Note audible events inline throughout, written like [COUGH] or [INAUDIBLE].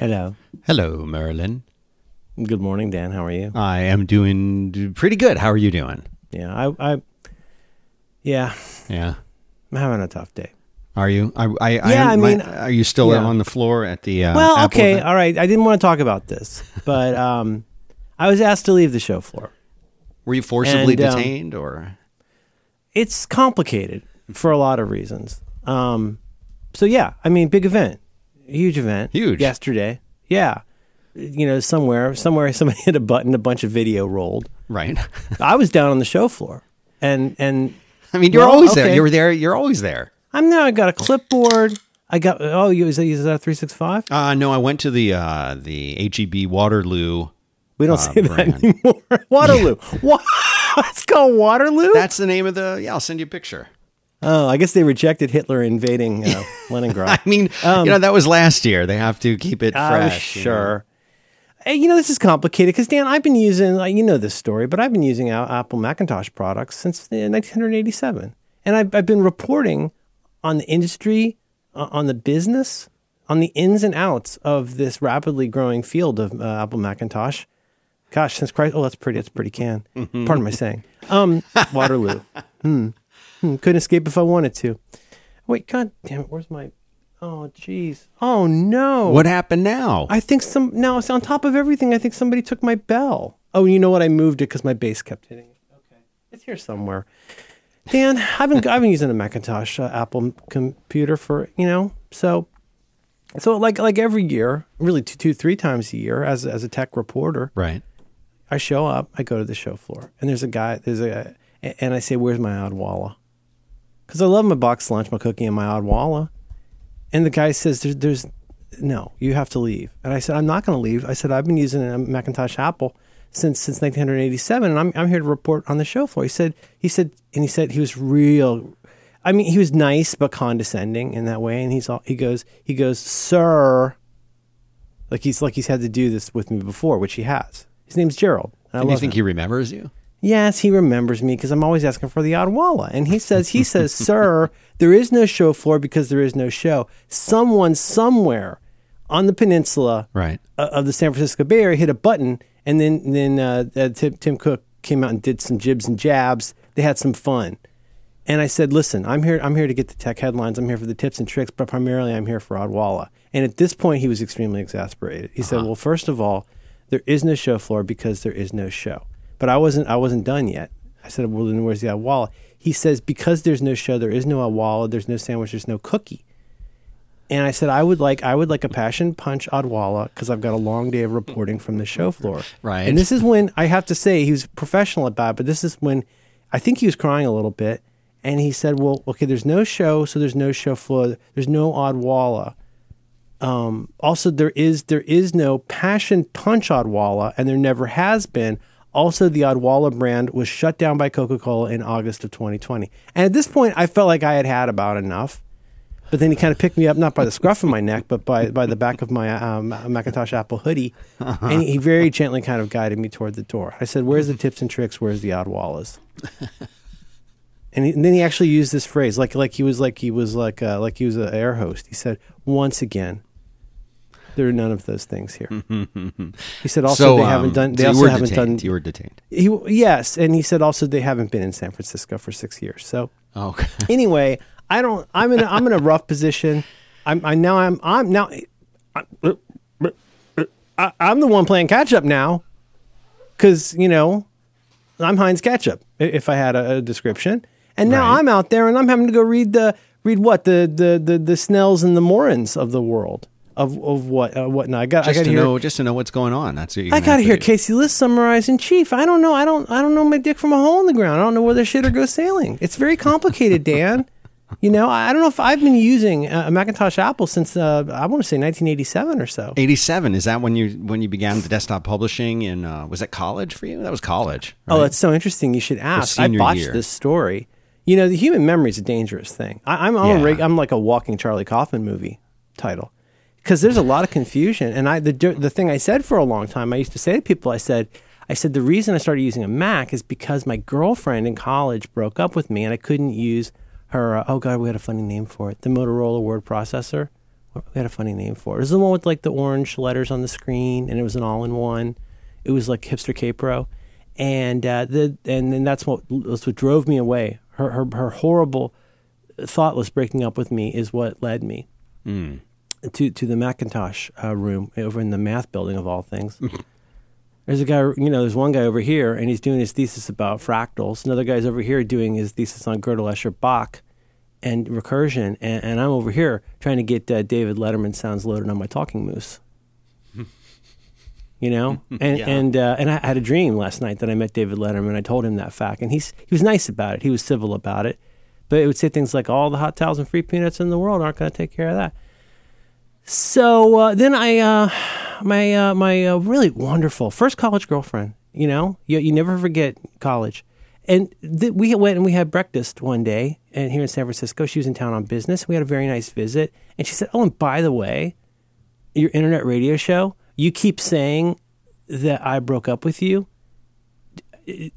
Hello. Hello, Merlin. Good morning, Dan. How are you? I am doing pretty good. How are you doing? Yeah, I, I yeah, Yeah. I'm having a tough day. Are you? I, I, Yeah, I am- mean, my- are you still yeah. on the floor at the? Uh, well, Apple okay, event? all right. I didn't want to talk about this, but [LAUGHS] um, I was asked to leave the show floor. Were you forcibly And, um, detained, or? It's complicated for a lot of reasons. Um, so yeah, I mean, big event, huge event, Huge. yesterday. Yeah, you know, somewhere, somewhere, [LAUGHS] somebody hit a button, a bunch of video rolled. Right. [LAUGHS] I was down on the show floor, and and I mean, you're Well, always there. You were there. You're always there. I'm now. I got a clipboard. I got. Oh, you is that, is that a three six five? Uh, no, I went to the uh, the HEB Waterloo. We don't uh, say brand. that anymore. [LAUGHS] Waterloo. What? It's called Waterloo. That's the name of the. Yeah, I'll send you a picture. Oh, I guess they rejected Hitler invading uh, [LAUGHS] I mean, Um, you know, that was last year. They have to keep it was fresh. you know. sure. Hey, you know this is complicated because Dan, I've been using. You know this story, but I've been using Apple Macintosh products since uh, 1987, and I've, I've been reporting on the industry, uh, on the business, on the ins and outs of this rapidly growing field of uh, Apple Macintosh. Gosh, since Christ, oh, that's pretty. That's pretty can. Pardon my saying. Um, [LAUGHS] Waterloo. Hmm. Hmm, Couldn't escape if I wanted to. Wait, God damn it! Where's my? Oh, jeez. Oh no. What happened now? I think some now it's on top of everything. I think somebody took my bell. Oh, you know what? I moved it because my bass kept hitting it. Okay, it's here somewhere. Dan, I've been I've been using a Macintosh uh, Apple computer for you know so so like like every year, really two two three times a year as as a tech reporter, right. I show up, I go to the show floor, and there's a guy, there's a, and I say, "Where's my Odwalla?" Because I love my box lunch, my cookie, and my Odwalla. And the guy says, "There's, there's, no, you have to leave." And I said, "I'm not going to leave." I said, "I've been using a Macintosh Apple since since 1987, and I'm I'm here to report on the show floor." He said, he said, and he said he was real. I mean, he was nice but condescending in that way, and he's all he goes, he goes, "Sir." Like he's like he's had to do this with me before, which he has. His name's Gerald. and I And you think him. he remembers you? Yes, he remembers me because I'm always asking for the Odwalla. And he says, he says, [LAUGHS] sir, there is no show floor because there is no show. Someone somewhere on the peninsula Right. uh, of the San Francisco Bay Area hit a button, and then then uh, uh, Tim, Tim Cook came out and did some jibs and jabs. They had some fun. And I said, "Listen, I'm here. I'm here to get the tech headlines. I'm here for the tips and tricks, but primarily I'm here for Odwalla." And at this point, he was extremely exasperated. He said, "Well, first of all, there is no show floor because there is no show." But I wasn't. I wasn't done yet. I said, "Well, then where's the Odwalla?" He says, "Because there's no show, there is no Odwalla. There's no sandwich. There's no cookie." And I said, I would like I would like a passion punch Odwalla because I've got a long day of reporting from the show floor. Right. And this is when I have to say he was professional about it, but this is when I think he was crying a little bit. And he said, Well, okay, there's no show, so there's no show floor. There's no Odwalla. Um, also, there is there is no passion punch Odwalla, and there never has been. Also, the Odwalla brand was shut down by Coca Cola in August of 2020. And at this point, I felt like I had had about enough. But then he kind of picked me up, not by the scruff of my neck, but by, by the back of my um, Macintosh Apple hoodie. And he very gently kind of guided me toward the door. I said, Where's the tips and tricks? Where's the Odwallas? [LAUGHS] and, he, and then he actually used this phrase, like like he was like he was like uh, like he was an air host. He said, "Once again, there are none of those things here." [LAUGHS] he said, "Also, so they um, haven't done. They so you also were haven't detained. done. You were detained. He, yes, and he said also they haven't been in San Francisco for six years. So Okay. [LAUGHS] anyway, I don't. I'm in. A, I'm in a rough position. I'm. I now. I'm. I'm now. I, I'm the one playing catch up now, because you know, I'm Heinz Ketchup. If I had a, a description, and now Right. I'm out there and I'm having to go read the read what the the the, the Snells and the Morans of the world of of what uh, whatnot. I got. I got to to hear. know, just to know what's going on. That's what I got to hear do. Casey Liss summarize in chief. I don't know. I don't. I don't know my dick from a hole in the ground. I don't know whether shit or go sailing. It's very complicated, Dan. [LAUGHS] You know, I don't know if I've been using uh, a Macintosh Apple since uh, I want to say 1987 or so. 87 is that when you when you began the desktop publishing in uh, was that college for you that was college Oh, right? it's so interesting. You should ask. I botched year. this story. You know, the human memory is a dangerous thing. I, I'm I'm, Yeah. reg, I'm like a walking Charlie Kaufman movie title because there's a lot of confusion. And I the the thing I said for a long time, I used to say to people, I said. I said the reason I started using a Mac is because my girlfriend in college broke up with me and I couldn't use her. Uh, oh God, we had a funny name for it. The Motorola word processor, we had a funny name for it. It was the one with like the orange letters on the screen, and it was an all-in-one. It was like hipster Kaypro, and uh, the and then that's what that's what drove me away. Her her her horrible, thoughtless breaking up with me is what led me to to the Macintosh uh, room over in the math building of all things. [LAUGHS] There's a guy, you know, there's one guy over here, and he's doing his thesis about fractals. Another guy's over here doing his thesis on Gödel, Escher, Bach, and recursion. And, and I'm over here trying to get uh, David Letterman sounds loaded on my talking moose. You know, [LAUGHS] and Yeah. and uh, and I had a dream last night that I met David Letterman. I told him that fact, and he's he was nice about it. He was civil about it, but it would say things like, "All the hot towels and free peanuts in the world aren't going to take care of that." So uh, then I, uh, my uh, my uh, really wonderful first college girlfriend. You know, you you never forget college. And th- we went and we had breakfast one day, and here in San Francisco, she was in town on business. We had a very nice visit, and she said, "Oh, and by the way, your internet radio show, you keep saying that I broke up with you.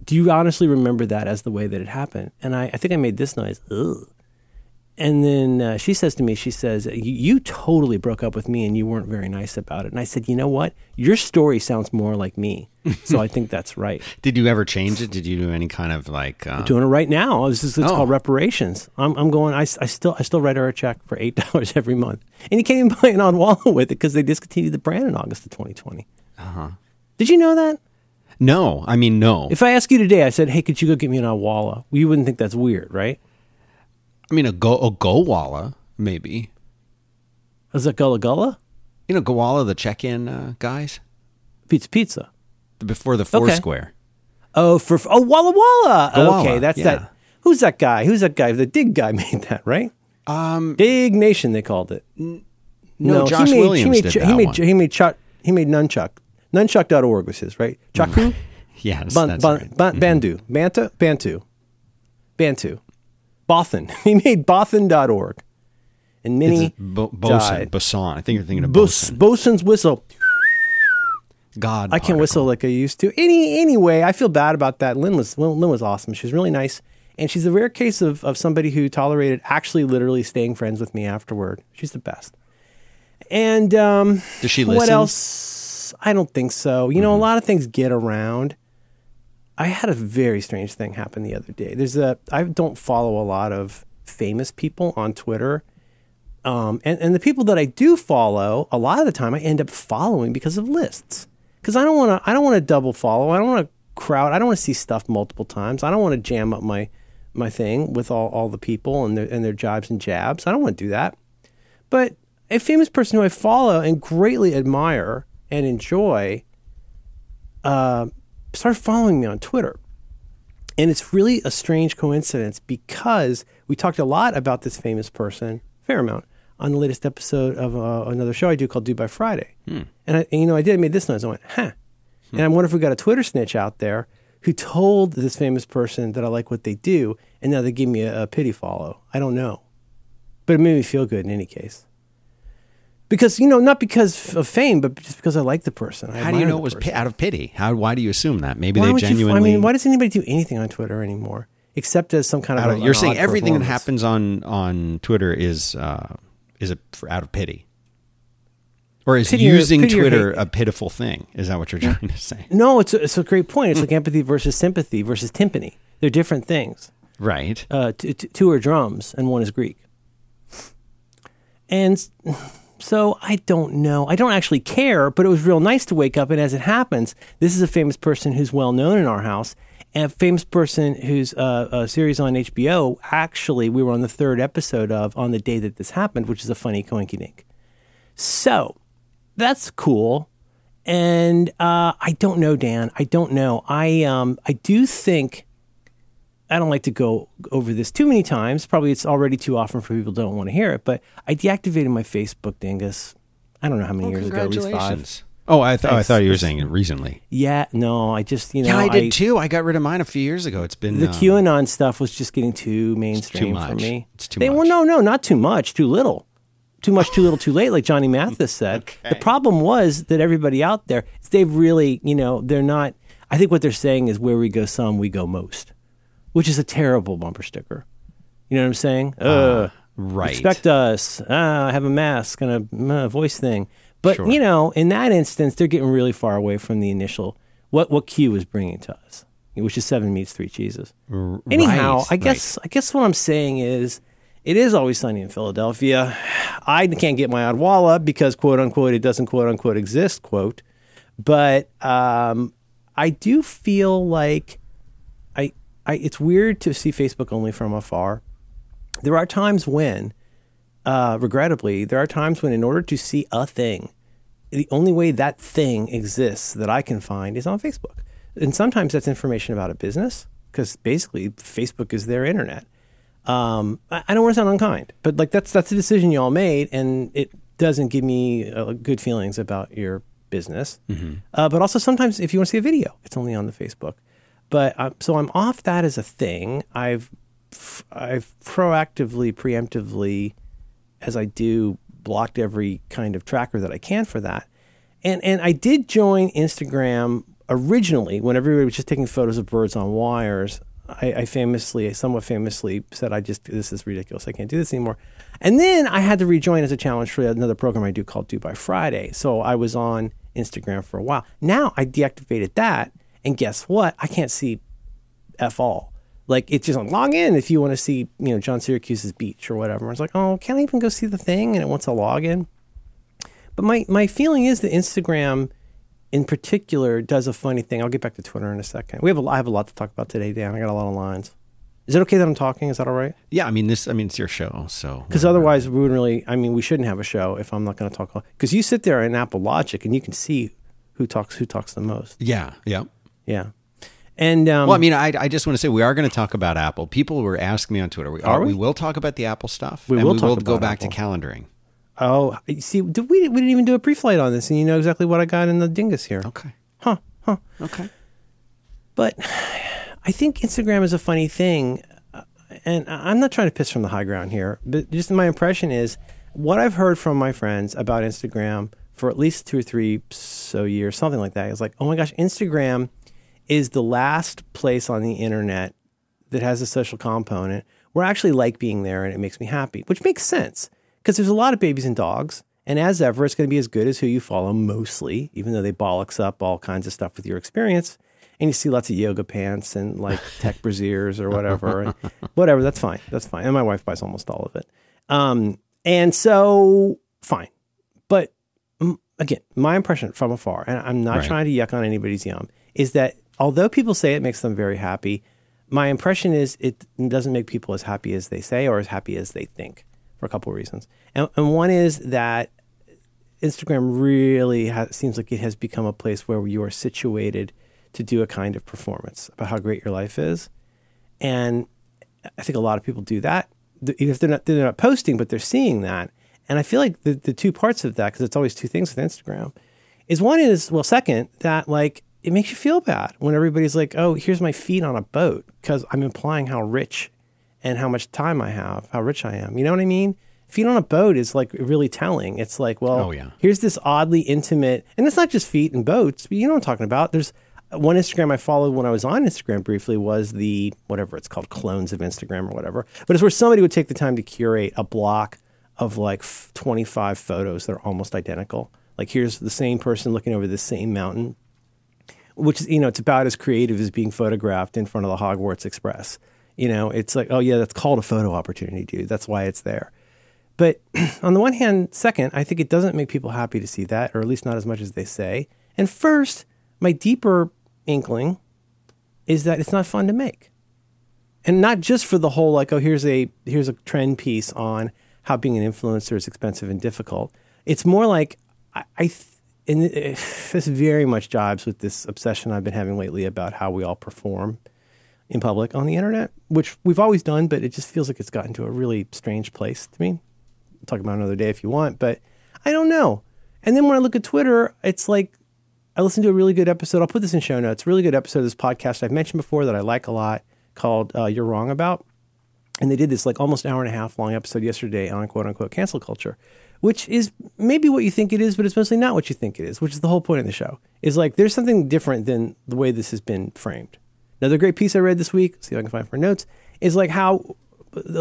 Do you honestly remember that as the way that it happened?" And I, I think I made this noise. Ugh. And then uh, she says to me, she says, you, totally broke up with me and you weren't very nice about it. And I said, you know what? Your story sounds more like me. [LAUGHS] So I think that's right. Did you ever change it? Did you do any kind of like? Uh, Doing it right now. This is, it's Oh. called reparations. I'm, I'm going, I, I still I still write her a check for $8 [LAUGHS] every month. And you can't even buy an Odwalla with it because they discontinued the brand in August of 2020. Uh-huh. Did you know that? no, I mean no. If I ask you today, I said, hey, could you go get me an Awala? You wouldn't think that's weird, right? I mean a go a Gowalla maybe. Is that Gullah Gullah? You know Gowalla, the check-in uh, guys Pizza Pizza. before the Foursquare. Oh, for oh Walla Walla. Gowalla, okay, that's yeah. that. Who's that guy? Who's that guy? The Digg guy [LAUGHS] made that, right? Um, Diggnation, they called it. no, Josh he made, Williams he made, did Ch- that he made, one. He made Chuck. He made Nunchuck. Nunchuck.org was his, right? Chaku? [LAUGHS] yes, Ban, that's ban, right. ban, Bandu. Banta? Bantu. Bantu. Bothan. [LAUGHS] he made Bothan.org. And Minnie Bo- Bosun, died. Boson. I think you're thinking of Bos, Bosun. Bosun's whistle. God, I can't whistle like I used to. Any anyway, I feel bad about that. Lynn was Lynn, Lynn was awesome. She was really nice, and she's a rare case of of somebody who tolerated actually literally staying friends with me afterward. She's the best. And um, Does she what listen? Mm-hmm. else? I don't think so. You know, a lot of things get around. I had a very strange thing happen the other day. There's a I don't follow a lot of famous people on Twitter. Um, and, and the people that I do follow, a lot of the time I end up following because of lists. Because I don't want to. I don't want to double follow. I don't want to crowd. I don't want to see stuff multiple times. I don't want to jam up my my thing with all, all the people and their and their jibes and jabs. I don't want to do that. But a famous person who I follow and greatly admire and enjoy uh, started following me on Twitter. And it's really a strange coincidence because we talked a lot about this famous person, fair amount, on the latest episode of uh, another show I do called Do by Friday. And, I, and, you know, I did, I made this noise. I went, huh. And I wonder if we got a Twitter snitch out there who told this famous person that I like what they do, and now they give me a, a pity follow. I don't know. But it made me feel good in any case. Because, you know, not because of fame, but just because I like the person. I How do you know it was person. out of pity? How? Why do you assume that? Maybe Why they would you- genuinely. I mean, why does anybody do anything on Twitter anymore except as some kind of? out a- of- an you're saying everything that happens on on Twitter is uh, is a, out of pity, or is Pity using or Twitter a pitiful thing? Is that what you're trying to say? No, it's a, it's a great point. It's like empathy versus sympathy versus timpani. They're different things. Right. Uh, t- t- two are drums and one is Greek. And so I don't know. I don't actually care, but it was real nice to wake up. And as it happens, this is a famous person who's well known in our house. And a famous person whose uh, a series on HBO, actually, we were on the third episode of on the day that this happened, which is a funny coinky dink. So that's cool. And uh, I don't know, Dan. I don't know. I um, I do think I don't like to go over this too many times. Probably it's already too often for people who don't want to hear it. But I deactivated my Facebook, dingus. I don't know how many years ago, at least five. Oh, I, th- I thought you were saying it recently. Yeah, no, I just you know yeah, I did too. I got rid of mine a few years ago. It's been The um, QAnon stuff was just getting too mainstream for much. me. It's too They- Well, no, no, not too much, too little. Too much, too little, too late, like Johnny Mathis said. [LAUGHS] The problem was that everybody out there, they've really, you know, they're not. I think what they're saying is where we go some, we go most, which is a terrible bumper sticker. You know what I'm saying? Uh, Right. Expect us. Ah, I have a mask and a uh, voice thing. But Sure. you know, in that instance, they're getting really far away from the initial what what Q is bringing to us, which is seven meats, three cheeses. Anyhow, Right, I guess I guess what I'm saying is, it is always sunny in Philadelphia. I can't get my Odwalla because quote unquote it doesn't quote unquote exist quote, but um, I do feel like I it's weird to see Facebook only from afar. There are times when, uh, regrettably, there are times when in order to see a thing, the only way that thing exists that I can find is on Facebook. And sometimes that's information about a business because basically Facebook is their internet. Um, I, I don't want to sound unkind, but like that's that's a decision you all made, and it doesn't give me uh, good feelings about your business. Uh, but also sometimes if you want to see a video, it's only on the Facebook. But uh, so I'm off that as a thing. I've I've proactively, preemptively, as I do, blocked every kind of tracker that I can for that. And and I did join Instagram originally when everybody was just taking photos of birds on wires. I, I famously, somewhat famously, said, "I just this is ridiculous. I can't do this anymore." And then I had to rejoin as a challenge for another program I do called Do by Friday. So I was on Instagram for a while. Now I deactivated that, and guess what? I can't see f all. Like it's just like, log in if you want to see, you know, John Siracusa's beach or whatever. I was like, oh, can I even go see the thing? And it wants a login. But my my feeling is that Instagram, in particular, does a funny thing. I'll get back to Twitter in a second. We have a, I have a lot to talk about today, Dan. I got a lot of lines. Is it okay that I'm talking? Is that all right? Yeah, I mean this. I mean it's your show, so Because otherwise, we wouldn't really. I mean, we shouldn't have a show if I'm not going to talk. Because you sit there in Apple Logic and you can see who talks who talks the most. yeah, yeah. Yeah, and um, Well, I mean, I, I just want to say we are going to talk about Apple. People were asking me on Twitter. We Are we? we will talk about the Apple stuff. We and will we will go back to calendaring. oh, see, did we we didn't even do a pre-flight on this, and you know exactly what I got in the dingus here. Okay. Huh? Huh? Okay. But [SIGHS] I think Instagram is a funny thing, uh, and I'm not trying to piss from the high ground here, but just my impression is what I've heard from my friends about Instagram for at least two or three so years, something like that, is like, oh my gosh, Instagram is the last place on the internet that has a social component where I actually like being there and it makes me happy, which makes sense because there's a lot of babies and dogs. And as ever, it's going to be as good as who you follow mostly, even though they bollocks up all kinds of stuff with your experience. And you see lots of yoga pants and like [LAUGHS] tech brasiers or whatever. And whatever, that's fine. That's fine. And my wife buys almost all of it. Um, and so, fine. But again, my impression from afar, and I'm not Right. trying to yuck on anybody's yum, is that although people say it makes them very happy, my impression is it doesn't make people as happy as they say or as happy as they think for a couple of reasons. And, and one is that Instagram really ha seems like it has become a place where you are situated to do a kind of performance about how great your life is. And I think a lot of people do that, if they're not they're not posting, but they're seeing that. And I feel like the the two parts of that, because it's always two things with Instagram, is one is well, second that like it makes you feel bad when everybody's like, oh, here's my feet on a boat because I'm implying how rich and how much time I have, how rich I am. You know what I mean? Feet on a boat is like really telling. It's like, well, Oh, yeah. here's this oddly intimate, and it's not just feet and boats, but you know what I'm talking about. There's uh, one Instagram I followed when I was on Instagram briefly was the whatever it's called, clones of Instagram or whatever. But it's where somebody would take the time to curate a block of like f- 25 photos that are almost identical. Like here's the same person looking over the same mountain, which is you know it's about as creative as being photographed in front of the Hogwarts Express. You know, it's like oh yeah, that's called a photo opportunity, dude. That's why it's there. But [CLEARS THROAT] on the one hand, second, I think it doesn't make people happy to see that, or at least not as much as they say. And first, my deeper inkling is that it's not fun to make. And not just for the whole like, oh, here's a here's a trend piece on how being an influencer is expensive and difficult. It's more like I, I and this very much jibes with this obsession I've been having lately about how we all perform in public on the internet, which we've always done, but it just feels like it's gotten to a really strange place to me. We'll talk about another day if you want, but I don't know. And then when I look at Twitter, it's like I listened to a really good episode. I'll put this in show notes. Really good episode of this podcast I've mentioned before that I like a lot called uh, "You're Wrong About," and they did this like almost hour and a half long episode yesterday on quote unquote cancel culture, which is maybe what you think it is, but it's mostly not what you think it is. Which is the whole point of the show. Is like there's something different than the way this has been framed. Another great piece I read this week, see if I can find for notes, is like how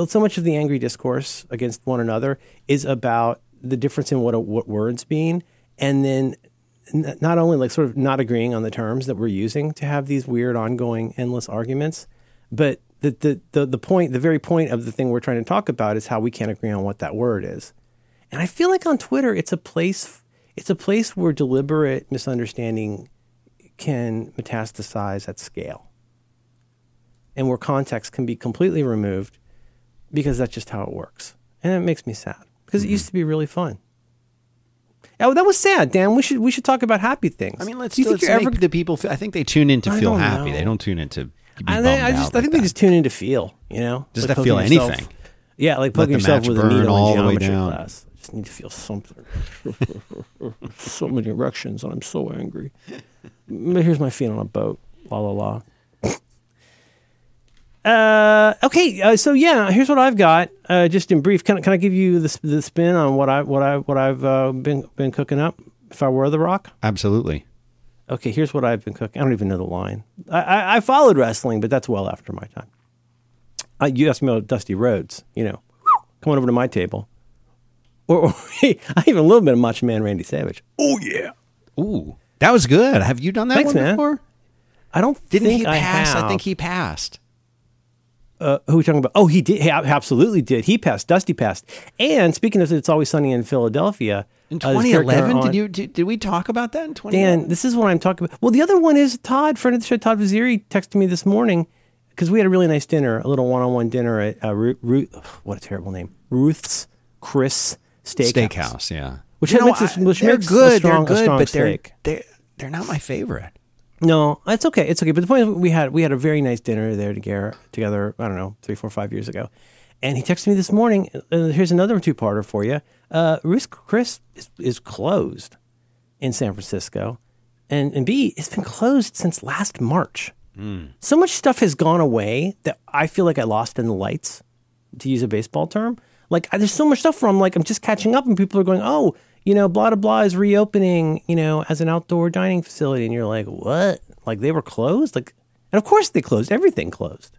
so much of the angry discourse against one another is about the difference in what what words mean, and then not only like sort of not agreeing on the terms that we're using to have these weird, ongoing, endless arguments, but the the the, the point, the very point of the thing we're trying to talk about is how we can't agree on what that word is. And I feel like on Twitter, it's a place, it's a place where deliberate misunderstanding can metastasize at scale, and where context can be completely removed because that's just how it works, and it makes me sad because it used to be really fun. Oh, that was sad, Dan. We should we should talk about happy things. I mean, let's, Do you think you're ever? the people. Feel, I think they tune in to feel happy. know. They don't tune in to. Be I, bummed I just out I like think they that. just tune in to feel. You know, Just Like to feel yourself- anything. Yeah, like poking yourself with a needle all in the way geometry down. class. Just need to feel something. [LAUGHS] so many erections, and I'm so angry. But Here's my feet on a boat. La la la. Uh, okay, uh, so yeah, here's what I've got. Uh, just in brief, can, I- can I give you the, the spin on what I what I what I've uh, been been cooking up? If I were the Rock, Absolutely. okay, here's what I've been cooking. I don't even know the line. I, I, I followed wrestling, but that's well after my time. Uh, you asked me about Dusty Rhodes, you know, coming over to my table, or, or [LAUGHS] I even a little bit of Macho Man Randy Savage. Oh yeah, Ooh, that was good. Have you done that Thanks, one man. before? I don't Didn't think he pass? I, have. think he passed. uh, who are we talking about? Oh, he did. He absolutely did. He passed. Dusty passed. And speaking of, it, it's always sunny in Philadelphia. In uh, 2011, on- did you did, did we talk about that in 2011? Dan, this is what I'm talking about. Well, the other one is Todd, friend of the show, Todd Vaziri, texted me this morning because we had a really nice dinner, a little one-on-one dinner at uh, Ruth. Ruth [SIGHS] what a terrible name, Ruth's Chris Steakhouse. Steakhouse, yeah. Which You makes know, a- I- which they're makes a good. strong- they're good, strong but they're, steak. they're they're not my favorite. No, it's okay. It's okay. But the point is, we had we had a very nice dinner there together. Together, I don't know, three, four, five years ago. And he texted me this morning. Uh, here's another two-parter for you. Uh, Ruth Chris is, is closed in San Francisco, and and B, it's been closed since last March. So much stuff has gone away that I feel like I lost in the lights, to use a baseball term. Like there's so much stuff where I'm like I'm just catching up, and people are going, oh, you know, blah blah blah is reopening, you know, as an outdoor dining facility, and you're like, what? Like they were closed? Like, and of course they closed. Everything closed.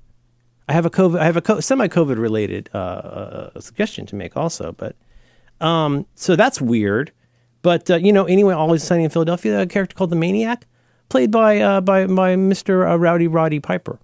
I have a COVID, I have a co- semi-COVID related uh, uh, suggestion to make also, but um, so that's weird. But uh, you know, anyway, always sunny in Philadelphia. A character called the Maniac, played by uh, by by Mr. Uh, Rowdy Roddy Piper,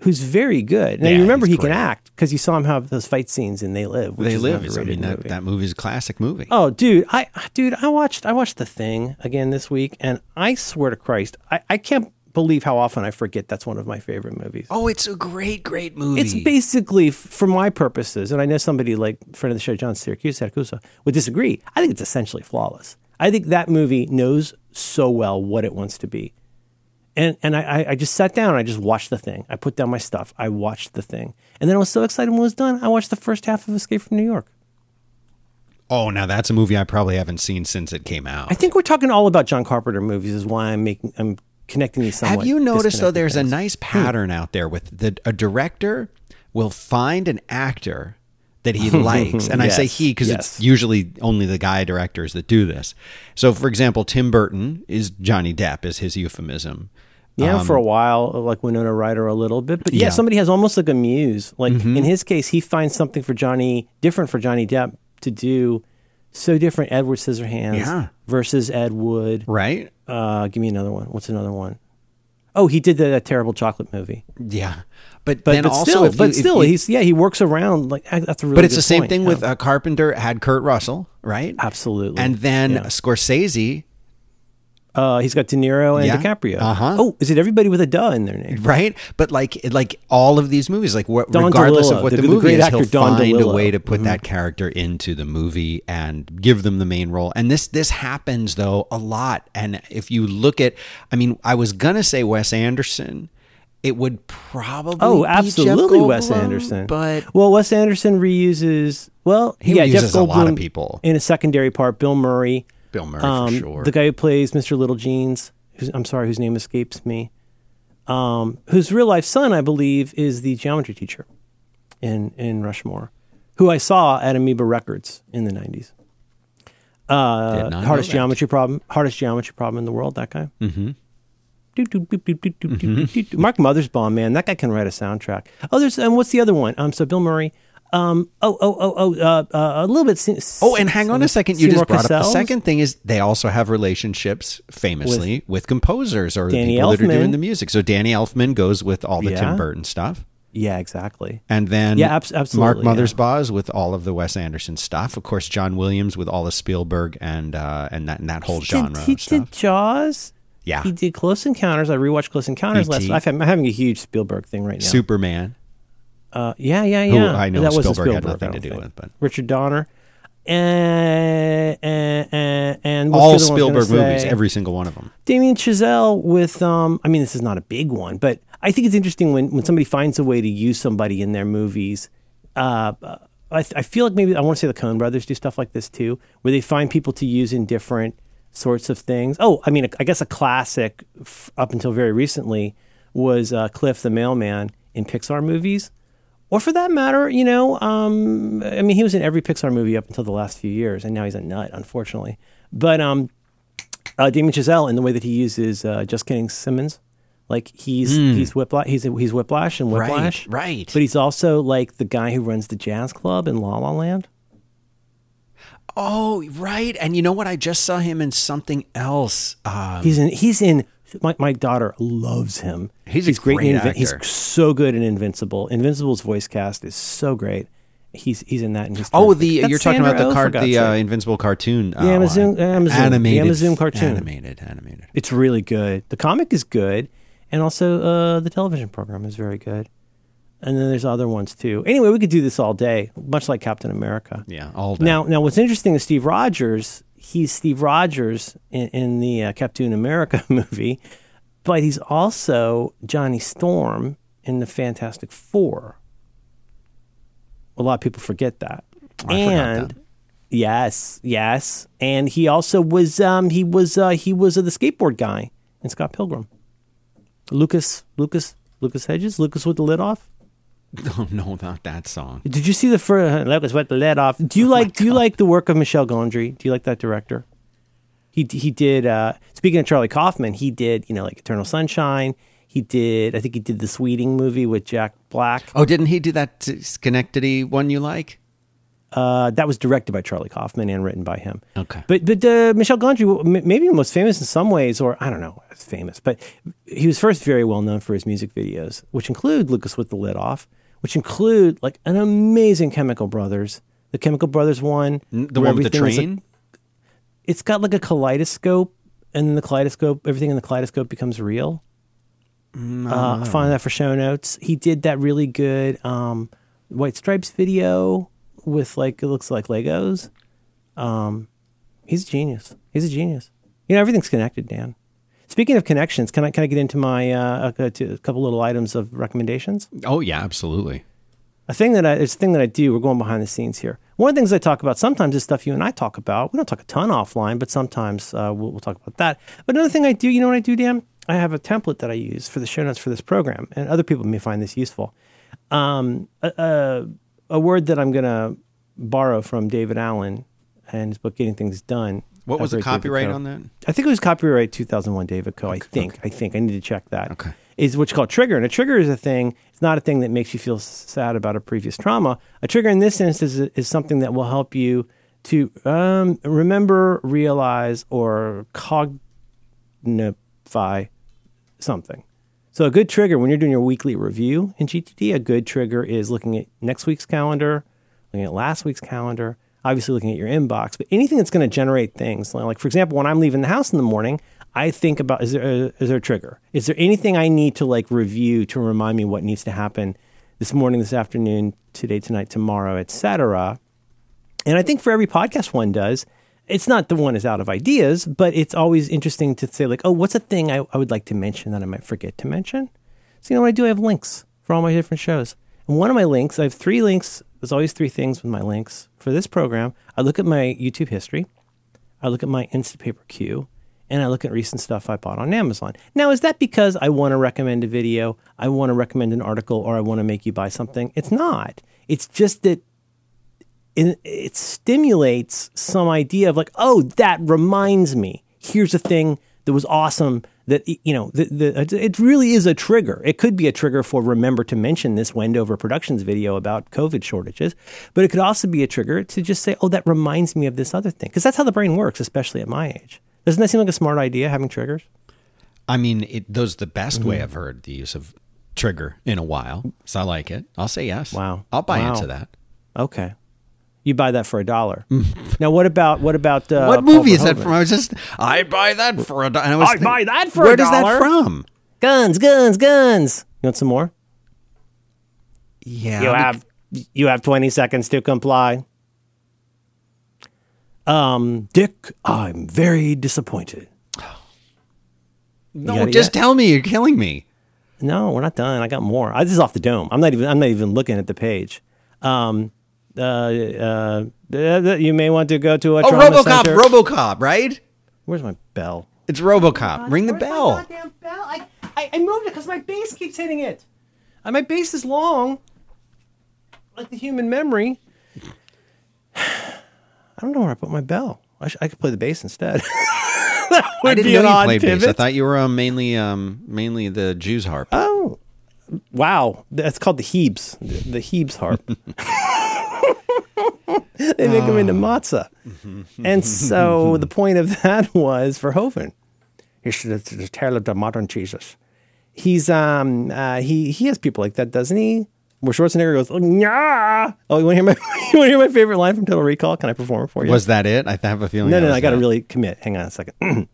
who's very good. Now Yeah, you remember he can act because you saw him have those fight scenes in They Live. Which They is live. I mean, that, movie. that movie's a classic movie. Oh, dude, I dude, I watched I watched The Thing again this week, and I swear to Christ, I, I can't believe how often I forget that's one of my favorite movies. Oh, it's a great, great movie. It's basically, for my purposes, and I know somebody like friend of the show, John Siracusa would disagree. I think it's essentially flawless. I think that movie knows so well what it wants to be. And and I, I- just sat down and I just watched the thing. I put down my stuff. I watched the thing. And then I was so excited when it was done. I watched the first half of Escape from New York. oh, now that's a movie I probably haven't seen since it came out. I think we're talking all about John Carpenter movies, is why I'm making I'm connecting these somewhat. Have you noticed though? There's a nice pattern out there with the a director will find an actor that he likes, and I say [LAUGHS] he because yes. it's usually only the guy directors that do this. So, for example, Tim Burton is Johnny Depp is his euphemism. Yeah, for a while, like Winona Ryder a little bit. But yeah, Um, Yeah. Mm-hmm. somebody has almost like a muse. Like in his case, he finds something for Johnny, different for Johnny Depp to do. So different, Edward Scissorhands Yeah. versus Ed Wood. Right? Uh, give me another one. What's another one? Oh, he did that, that terrible chocolate movie. Yeah, but But, then but also, still, but you- still, you- he's yeah, he works around like that's a really. but it's the same point. thing Yeah. with uh, Carpenter had Kurt Russell, right? absolutely. And then Yeah. Scorsese, uh, he's got De Niro and Yeah. DiCaprio. Uh-huh. Oh, is it everybody with a duh in their name? right? But like like all of these movies, like wh- regardless DeLillo, of what the- the, the movie great is, actor he'll Don find a way to put Mm-hmm. that character into the movie and give them the main role. And this this happens though a lot. And if you look at, I mean, I was gonna say Wes Anderson. It would probably Oh, be Jeff absolutely, Wes Anderson. but well, Wes Anderson reuses. Well, He yeah, Jeff reuses a lot of people. in a secondary part. Bill Murray, Bill Murray um, for sure. the guy who plays Mr. Little Jeans. Who's, I'm sorry, whose name escapes me. Um, whose real life son, I believe, is the geometry teacher in in Rushmore, who I saw at Amoeba Records in the '90s. Uh, Did not know hardest geometry problem, hardest geometry problem in the world. That guy. Mm-hmm. Mm-hmm. Mark Mothersbaugh, man, that guy can write a soundtrack. Oh, there's and what's the other one? Um, so Bill Murray. Um, oh, oh, oh, oh, uh, uh, a little bit. Oh, and hang on a second. You just brought Cassell's? up the second thing is they also have relationships famously with, with composers or Danny people Elfman. that are doing the music. So Danny Elfman goes with all the yeah. Tim Burton stuff. Yeah, exactly. And then yeah, ab- absolutely, Mark Mothersbaugh yeah. with all of the Wes Anderson stuff. Of course, John Williams with all the Spielberg and uh, and that and that whole genre. He stuff. did Jaws yeah. He did Close Encounters. I rewatched Close Encounters last. E.T.. I've had, I'm having a huge Spielberg thing right now. Superman. Uh, yeah, yeah, Who yeah. I know that wasn't Spielberg had nothing I to don't do think. with, but- Richard Donner. And and and, and what's all the other one I was Spielberg gonna movies, say? every single one of them. Damien Chazelle with um I mean this is not a big one, but I think it's interesting when when somebody finds a way to use somebody in their movies. Uh, I, I feel like maybe I want to say the Coen Brothers do stuff like this too, where they find people to use in different sorts of things. Oh, I mean, I guess a classic f- up until very recently was uh, Cliff the Mailman in Pixar movies, or for that matter, you know, um, I mean, he was in every Pixar movie up until the last few years, and now he's a nut, unfortunately. But um, uh, Damien Chazelle in the way that he uses uh, Just Kidding Simmons. Like he's he's Whiplash, he's he's Whiplash and Whiplash, Hmm. right. But he's also like the guy who runs the jazz club in La La Land. Oh, right. And you know what? I just saw him in something else. Um, He's in he's in. My, my daughter loves him. He's a great. great in Invi- actor. He's so good in Invincible. Invincible's voice cast is so great. He's he's in that. And he's oh, the That's you're talking Sandra about the Oh, card, the uh. Invincible cartoon. The uh, Amazon-. Amazon- the animated, Amazon cartoon. animated, animated. It's really good. The comic is good, and also uh, the television program is very good. And then there's other ones too. Anyway, we could do this all day, much like Captain America. Yeah, all day. Now, now, what's interesting is Steve Rogers. He's Steve Rogers in, in the uh, Captain America [LAUGHS] movie, but he's also Johnny Storm in the Fantastic Four. A lot of people forget that. I and that. yes, yes, and he also was um, he was uh, he was uh, the skateboard guy in Scott Pilgrim. Lucas, Lucas, Lucas Hedges, Lucas with the lid off. Oh no, not that song. Did you see the first? Lucas with the lid off. Do you like Do you like the work of Michel Gondry? Do you like that director? He he did. Uh, speaking of Charlie Kaufman, he did you know like Eternal Sunshine. He did. I think he did the Sweeting movie with Jack Black. Oh, didn't he do that uh, Schenectady one you like? Uh, that was directed by Charlie Kaufman and written by him. Okay. But but uh, Michel Gondry, maybe most famous in some ways, or I don't know, famous, but he was first very well known for his music videos, which include Lucas with the Lid Off, which include like an amazing Chemical Brothers, the Chemical Brothers one, The one with the everything is, like, train? it's got like a kaleidoscope, and then the kaleidoscope, everything in the kaleidoscope becomes real. Mm, Uh, find that for show notes. He did that really good um, White Stripes video with like it looks like Legos. Um, he's a genius. He's a genius. You know everything's connected, Dan. Speaking of connections, can I can I get into my uh, a, a couple little items of recommendations? oh yeah, absolutely. a thing that I it's a thing that I do. We're going behind the scenes here. One of the things I talk about sometimes is stuff you and I talk about. We don't talk a ton offline, but sometimes uh, we'll, we'll talk about that. But another thing I do, you know what I do, Dan? I have a template that I use for the show notes for this program, and other people may find this useful. Um, a, a, a word that I'm going to borrow from David Allen and his book "Getting Things Done." What was the over at David copyright on that? I think it was copyright 2001 David Co. I think. I think I need to check that. Okay. Is what's called trigger, and a trigger is a thing. It's not a thing that makes you feel sad about a previous trauma. A trigger in this instance is, is something that will help you to um, remember, realize, or cognify something. So a good trigger when you're doing your weekly review in GTD, a good trigger is looking at next week's calendar, looking at last week's calendar, obviously looking at your inbox, but anything that's going to generate things. Like for example, when I'm leaving the house in the morning, I think about is there a, is there a trigger? Is there anything I need to like review to remind me what needs to happen this morning, this afternoon, today, tonight, tomorrow, etc. And I think for every podcast one does, it's not the one is out of ideas, but it's always interesting to say like, oh, what's a thing I, I would like to mention that I might forget to mention? So you know what I do? I have links for all my different shows. And one of my links, I have three links. There's always three things with my links for this program. I look at my YouTube history, I look at my Instapaper queue, and I look at recent stuff I bought on Amazon. Now, is that because I want to recommend a video, I want to recommend an article, or I want to make you buy something? It's not. It's just that it, it stimulates some idea of like, oh, that reminds me. Here's a thing that was awesome. That you know, the, the, it really is a trigger. It could be a trigger for remember to mention this Wendover Productions video about COVID shortages, but it could also be a trigger to just say, "Oh, that reminds me of this other thing," because that's how the brain works, especially at my age. Doesn't that seem like a smart idea having triggers? I mean, it, those the best way Mm-hmm. I've heard the use of trigger in a while. So I like it. I'll say yes. Wow. I'll buy Wow. into that. Okay, you buy that for a dollar. now, what about what about uh, what movie is that from? I was just I buy that for a dollar. I was I think- buy that for a dollar. Where does dollar. that from? Guns, guns, guns. You want some more? Yeah. You have you have 20 seconds to comply. Um, Dick, I'm very disappointed. no, just yet? tell me. You're killing me. No, we're not done. I got more. I, this is off the dome. I'm not even. I'm not even looking at the page. Um, uh, uh, uh, you may want to go to a Oh, trauma RoboCop, center. RoboCop, right? Where's my bell? It's RoboCop. Ring the Where's my bell. goddamn bell? I, I, I moved it because my base keeps hitting it. Uh, my base is long, like the human memory. [SIGHS] I don't know where I put my bell. I, sh- I could play the bass instead. [LAUGHS] that would I didn't be know an you odd played pivot. bass. I thought you were um, mainly um, mainly the Jews harp. Oh, wow! That's called the Hebes, the, the Hebes harp. they make them into matzah, and [LAUGHS] so the point of that was for. He's the, the tale of the modern Jesus. He's um uh, he he has people like that, doesn't he? Where Schwarzenegger goes, yeah. Oh, you want to hear my [LAUGHS] you want to hear my favorite line from Total Recall? Can I perform it for you? Was that it? I have a feeling. no, no, no, I got to really commit. Hang on a second. [CLEARS THROAT]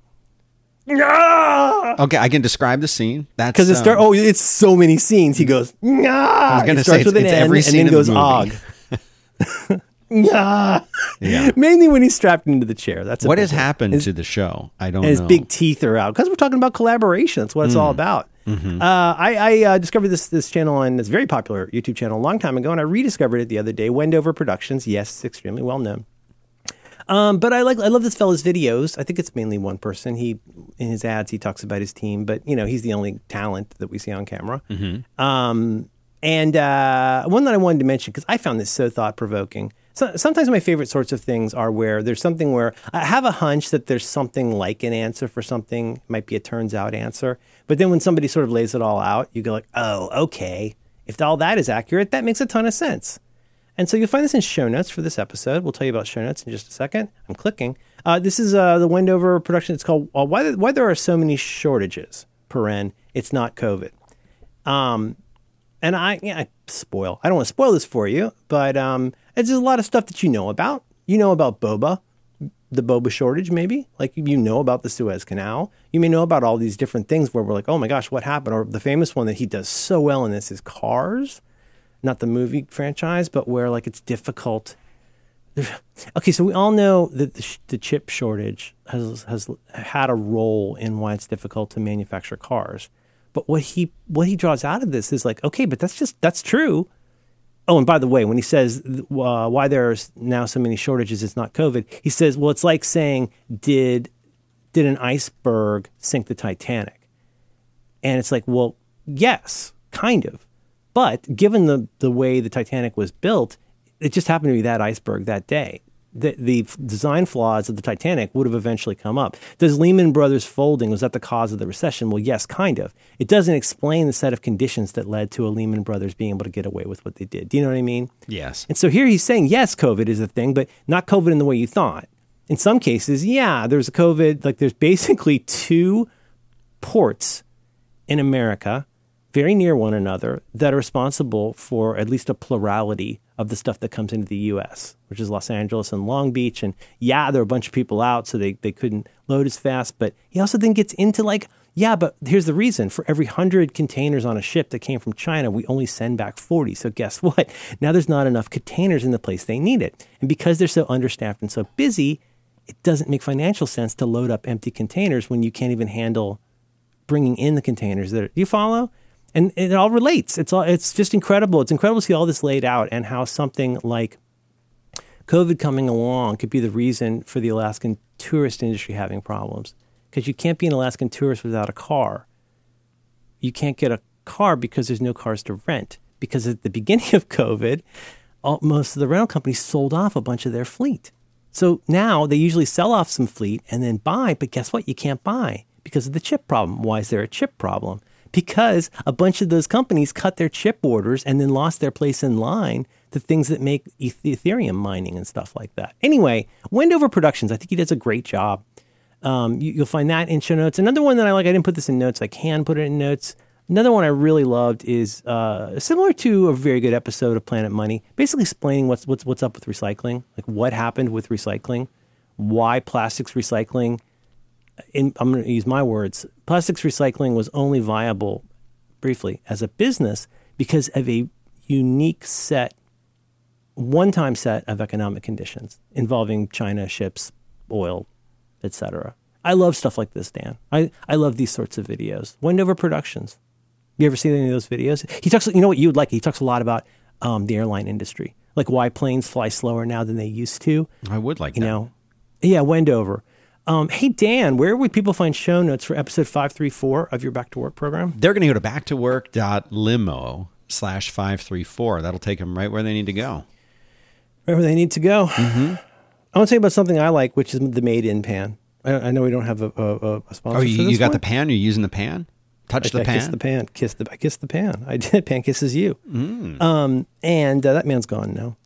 Yeah. Okay, I can describe the scene. That's Because it um, Oh, it's so many scenes. He goes. Nah. I was it starts say, with an it's N every and scene then in goes the og. [LAUGHS] [LAUGHS] Nah. Yeah. Mainly when he's strapped into the chair. That's What has happened His, to the show? I don't and his know. big teeth are out because we're talking about collaboration. That's what it's Mm. all about. Mm-hmm. Uh, I, I uh, discovered this this channel on this very popular YouTube channel a long time ago, and I rediscovered it the other day. Wendover Productions. Yes, it's extremely well known. Um, but I like I love this fella's videos. I think it's mainly one person. He in his ads he talks about his team, but you know he's the only talent that we see on camera. Um, and uh, one that I wanted to mention because I found this so thought provoking. So, sometimes my favorite sorts of things are where there's something where I have a hunch that there's something like an answer for something, It might be a turns out answer, but then when somebody sort of lays it all out, you go like, oh, okay. If all that is accurate, that makes a ton of sense. And so you'll find this in show notes for this episode. We'll tell you about show notes in just a second. I'm clicking. Uh, this is uh, the Wendover production. It's called uh, why, why There Are So Many Shortages, paren, It's Not COVID. Um, and I, yeah, I spoil. I don't want to spoil this for you, but um, it's just a lot of stuff that you know about. You know about boba, the boba shortage, maybe. Like you know about the Suez Canal. You may know about all these different things where we're like, oh my gosh, what happened? Or the famous one that he does so well in this is Cars, not the movie franchise, but where like it's difficult. [LAUGHS] Okay, so we all know that the, sh- the chip shortage has has had a role in why it's difficult to manufacture cars. But what he what he draws out of this is like, okay, but that's just that's true. Oh, and by the way, when he says uh, why there are now so many shortages, it's not COVID. He says, well, it's like saying, did did an iceberg sink the Titanic? And it's like, well, yes, kind of. But given the the way the Titanic was built, it just happened to be that iceberg that day. The, the design flaws of the Titanic would have eventually come up. Does Lehman Brothers folding was that the cause of the recession? Well, yes, kind of. It doesn't explain the set of conditions that led to a Lehman Brothers being able to get away with what they did. Do you know what I mean? Yes. And so here he's saying, yes, COVID is a thing, but not COVID in the way you thought. In some cases, yeah, there's a COVID, like there's [LAUGHS] basically two ports in America, very near one another, that are responsible for at least a plurality of the stuff that comes into the US, which is Los Angeles and Long Beach. And yeah, there are a bunch of people out, so they, they couldn't load as fast. But he also then gets into like, yeah, but here's the reason for every 100 containers on a ship that came from China, we only send back 40. So guess [LAUGHS] what? Now there's not enough containers in the place they need it. And because they're so understaffed and so busy, it doesn't make financial sense to load up empty containers when you can't even handle bringing in the containers that are, you follow and it all relates. It's all it's just incredible. It's incredible to see all this laid out and how something like covid coming along could be the reason for the alaskan tourist industry having problems. Because you can't be an alaskan tourist without a car. You can't get a car because there's no cars to rent. Because at the beginning [LAUGHS] of covid all, most of the rental companies sold off a bunch of their fleet. So now they usually sell off some fleet and then buy but guess what? You can't buy because of the chip problem. Why is there a chip problem? Because a bunch of those companies cut their chip orders and then lost their place in line to things that make Ethereum mining and stuff like that. Anyway, Wendover Productions, I think he does a great job. Um, you, will find that in show notes. Another one that I like, I didn't put this in notes, I can put it in notes. Another one I really loved is uh, similar to a very good episode of Planet Money, basically explaining what's, what's, what's up with recycling, like what happened with recycling, why plastics recycling, in, I'm going to use my words, plastics recycling was only viable briefly as a business because of a unique set, one time set of economic conditions involving China, ships, oil, etc. I love stuff like this, Dan. I, I love these sorts of videos. Wendover Productions. You ever seen any of those videos? He talks, you know what you'd like? He talks a lot about um, the airline industry, like why planes fly slower now than they used to. I would like you that. know, yeah, Wendover. Um, hey Dan, where would people find show notes for episode five three four of your Back to Work program? They're going to go to backtowork.limo slash five three four. That'll take them right where they need to go. Right where they need to go. Mm-hmm. I want to tell you about something I like, which is the made in pan. I, I, know we don't have a, a, a sponsor. Oh, you, you got one. the pan? You're using the pan? Touch I, the I pan. Kiss the pan. Kiss the. I kiss the pan. I [LAUGHS] did. Pan kisses you. Mm. Um, and uh, that man's gone now.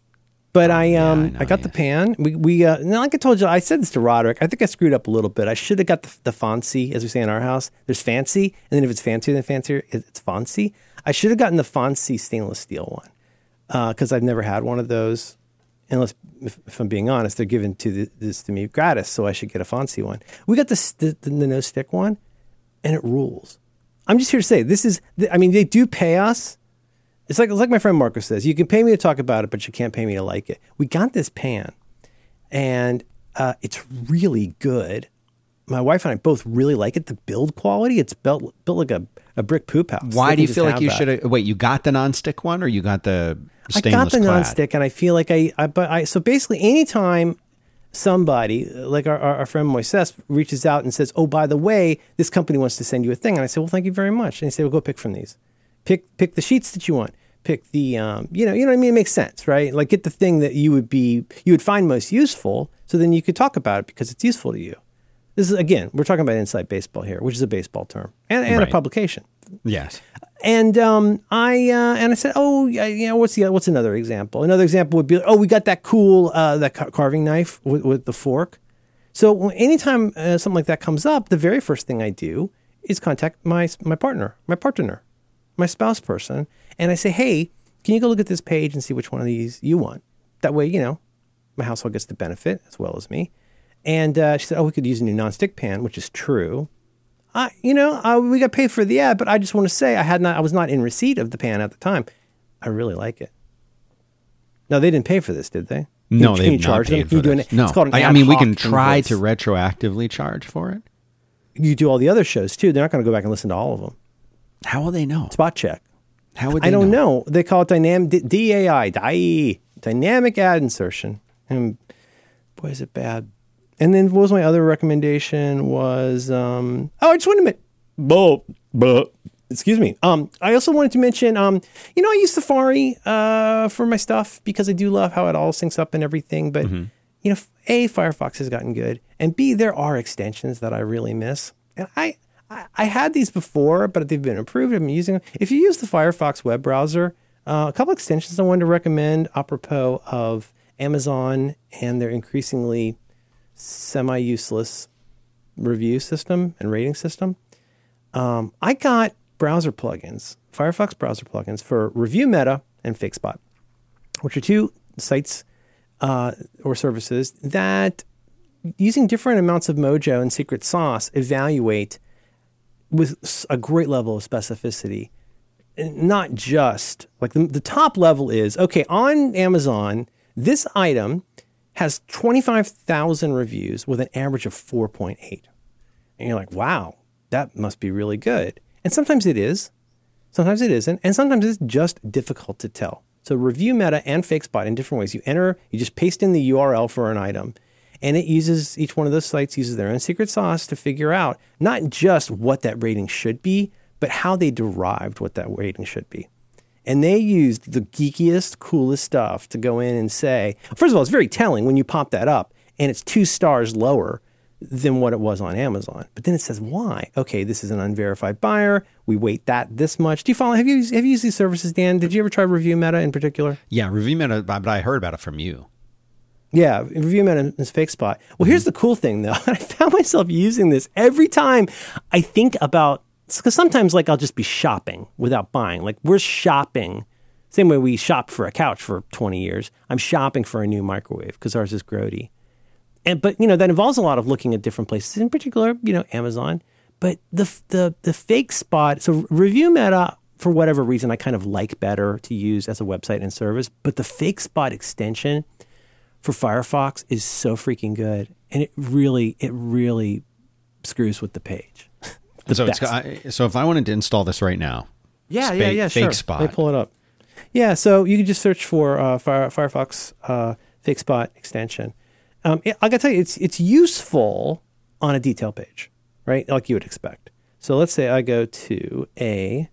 But Oh, I yeah, um I know, I got the pan. We we uh, now, like I told you, I said this to Roderick. I think I screwed up a little bit. I should have got the, the fancy, as we say in our house. There's fancy, and then if it's fancier than fancier, it's fancy. I should have gotten the fancy stainless steel one because I've never had one of those. Unless, if, if I'm being honest, they're given to the, this to me gratis, so I should get a fancy one. We got the, the, the no stick one, and it rules. I'm just here to say this is. I mean, they do pay us. It's like it's like my friend Marcus says. You can pay me to talk about it, but you can't pay me to like it. We got this pan, and uh, it's really good. My wife and I both really like it. The build quality, it's built built like a, a brick poop house. Why do you feel like you should have? Wait, you got the nonstick one or you got the stainless? I got the clad? nonstick, and I feel like I, I but I so basically anytime somebody like our, our, our friend Moises reaches out and says, "Oh, by the way, this company wants to send you a thing," and I say, "Well, thank you very much," and he say, "Well, go pick from these, pick pick the sheets that you want." Pick the, um, you know, you know what I mean. It makes sense, right? Like, get the thing that you would be, you would find most useful, so then you could talk about it because it's useful to you. This is again, we're talking about inside baseball here, which is a baseball term and, and a publication. Yes. And um, I uh, and I said, oh, yeah, you know, what's the what's another example? Another example would be, oh, we got that cool uh, that ca- carving knife with, with the fork. So anytime uh, something like that comes up, the very first thing I do is contact my my partner, my partner, my spouse person, and I say, hey, can you go look at this page and see which one of these you want? That way, you know, my household gets the benefit as well as me. And uh, she said, oh, we could use a new nonstick pan, which is true. I, you know, I, we got paid for the ad, but I just want to say I had not, I was not in receipt of the pan at the time. I really like it. No, they didn't pay for this, did they? No, you, you not charge them? paid you for do this. an- No, it's called an I, I mean we can try to retroactively charge for it. You do all the other shows too. They're not going to go back and listen to all of them. How will they know? Spot check. How would they I don't know. They call it dynamic DAI, DAI, dynamic ad insertion. And boy, is it bad. And then what was my other recommendation? Was um, oh, I just wanted to mention. But, but, excuse me. Um, I also wanted to mention. Um, you know, I use Safari uh, for my stuff because I do love how it all syncs up and everything. But you know, a Firefox has gotten good, and b there are extensions that I really miss. And I, I, had these before, but they've been improved. I've been using them. If you use the Firefox web browser, uh, a couple extensions I wanted to recommend apropos of Amazon and their increasingly semi-useless review system and rating system. Um, I got browser plugins, Firefox browser plugins for Review Meta and FakeSpot, which are two sites uh, or services that, using different amounts of mojo and secret sauce, evaluate with a great level of specificity. Not just like the, the top level is okay on Amazon. This item has 25,000 reviews with an average of 4.8. And you're like, wow, that must be really good. And sometimes it is, sometimes it isn't, and sometimes it's just difficult to tell. So review meta and FakeSpot in different ways. You enter, you just paste in the URL for an item, and it uses each one of those sites uses their own secret sauce to figure out not just what that rating should be, but how they derived what that rating should be. And they used the geekiest, coolest stuff to go in and say, first of all, it's very telling when you pop that up and it's two stars lower than what it was on Amazon. But then it says why? Okay, this is an unverified buyer. We weight that this much. Do you follow? Have you have you used these services, Dan? Did you ever try Review Meta in particular? Yeah, Review Meta, but I heard about it from you. Yeah, Review Meta is Fake Spot. Well, here's mm-hmm. the cool thing though. [LAUGHS] I found myself using this every time I think about because sometimes like I'll just be shopping without buying. Like we're shopping. Same way we shopped for a couch for 20 years. I'm shopping for a new microwave because ours is grody and but you know that involves a lot of looking at different places, in particular, you know, Amazon. But the the the fake spot, so Review Meta, for whatever reason, I kind of like better to use as a website and service. But the fake spot extension for Firefox is so freaking good, and it really it really screws with the page. [LAUGHS] the so, it's, so if I wanted to install this right now, yeah, yeah, yeah, fake sure. spot. Let me pull it up. Yeah, so you can just search for uh, Fire, Firefox uh, fake spot extension um, it, I gotta tell you, it's it's useful on a detail page, right? Like you would expect. So let's say I go to a,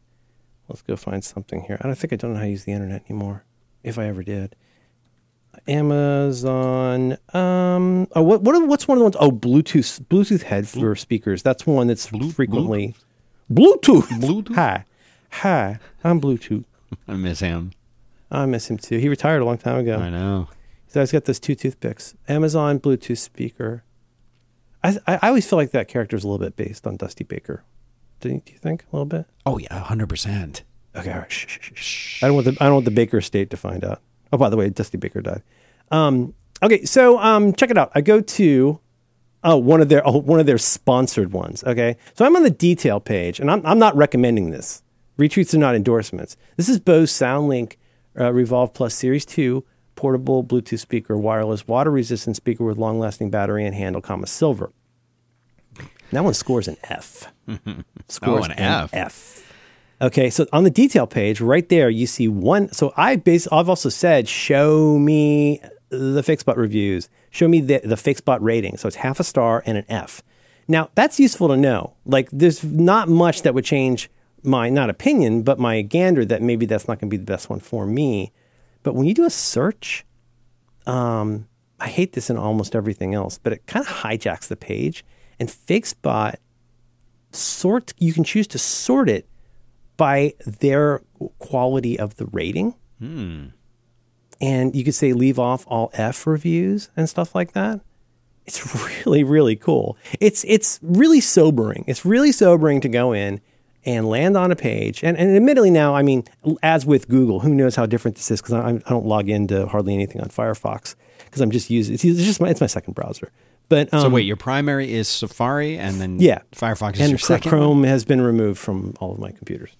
let's go find something here. I don't think I don't know how to use the internet anymore, if I ever did. Amazon. Um. Oh, what what what's one of the ones? Oh, Bluetooth Bluetooth head for speakers. That's one that's Blue, frequently Bluetooth. Bluetooth. Hi, hi. I'm Bluetooth. [LAUGHS] I miss him. I miss him too. He retired a long time ago. I know. So I got those two toothpicks. Amazon Bluetooth speaker. I, I, I always feel like that character is a little bit based on Dusty Baker. Do you, do you think a little bit? Oh yeah, hundred percent. Okay, all right. Shh, shh, shh. I don't want the I don't want the Baker estate to find out. Oh, by the way, Dusty Baker died. Um, okay, so um, check it out. I go to oh one of their oh, one of their sponsored ones. Okay, so I'm on the detail page, and I'm I'm not recommending this. Retweets are not endorsements. This is Bose SoundLink uh, Revolve Plus Series Two portable Bluetooth speaker, wireless, water resistant speaker with long lasting battery and handle, comma, silver. That one scores an F. [LAUGHS] scores oh, an, an F. F. Okay, so on the detail page, right there, you see one. So I base, I've also said, show me the FakeSpot reviews, show me the, the FakeSpot rating. So it's half a star and an F. Now, that's useful to know. Like, there's not much that would change my, not opinion, but my gander that maybe that's not going to be the best one for me. But when you do a search, um, I hate this in almost everything else, but it kind of hijacks the page. And FakeSpot sort you can choose to sort it by their quality of the rating. Hmm. And you could say leave off all F reviews and stuff like that. It's really, really cool. It's it's really sobering. It's really sobering to go in and land on a page. And, and admittedly, now, I mean, as with Google, who knows how different this is because I, I, don't log into hardly anything on Firefox because I'm just using it's, just my, it's my second browser. But um, so wait, your primary is Safari, and then yeah, Firefox is and your second. Chrome has been removed from all of my computers.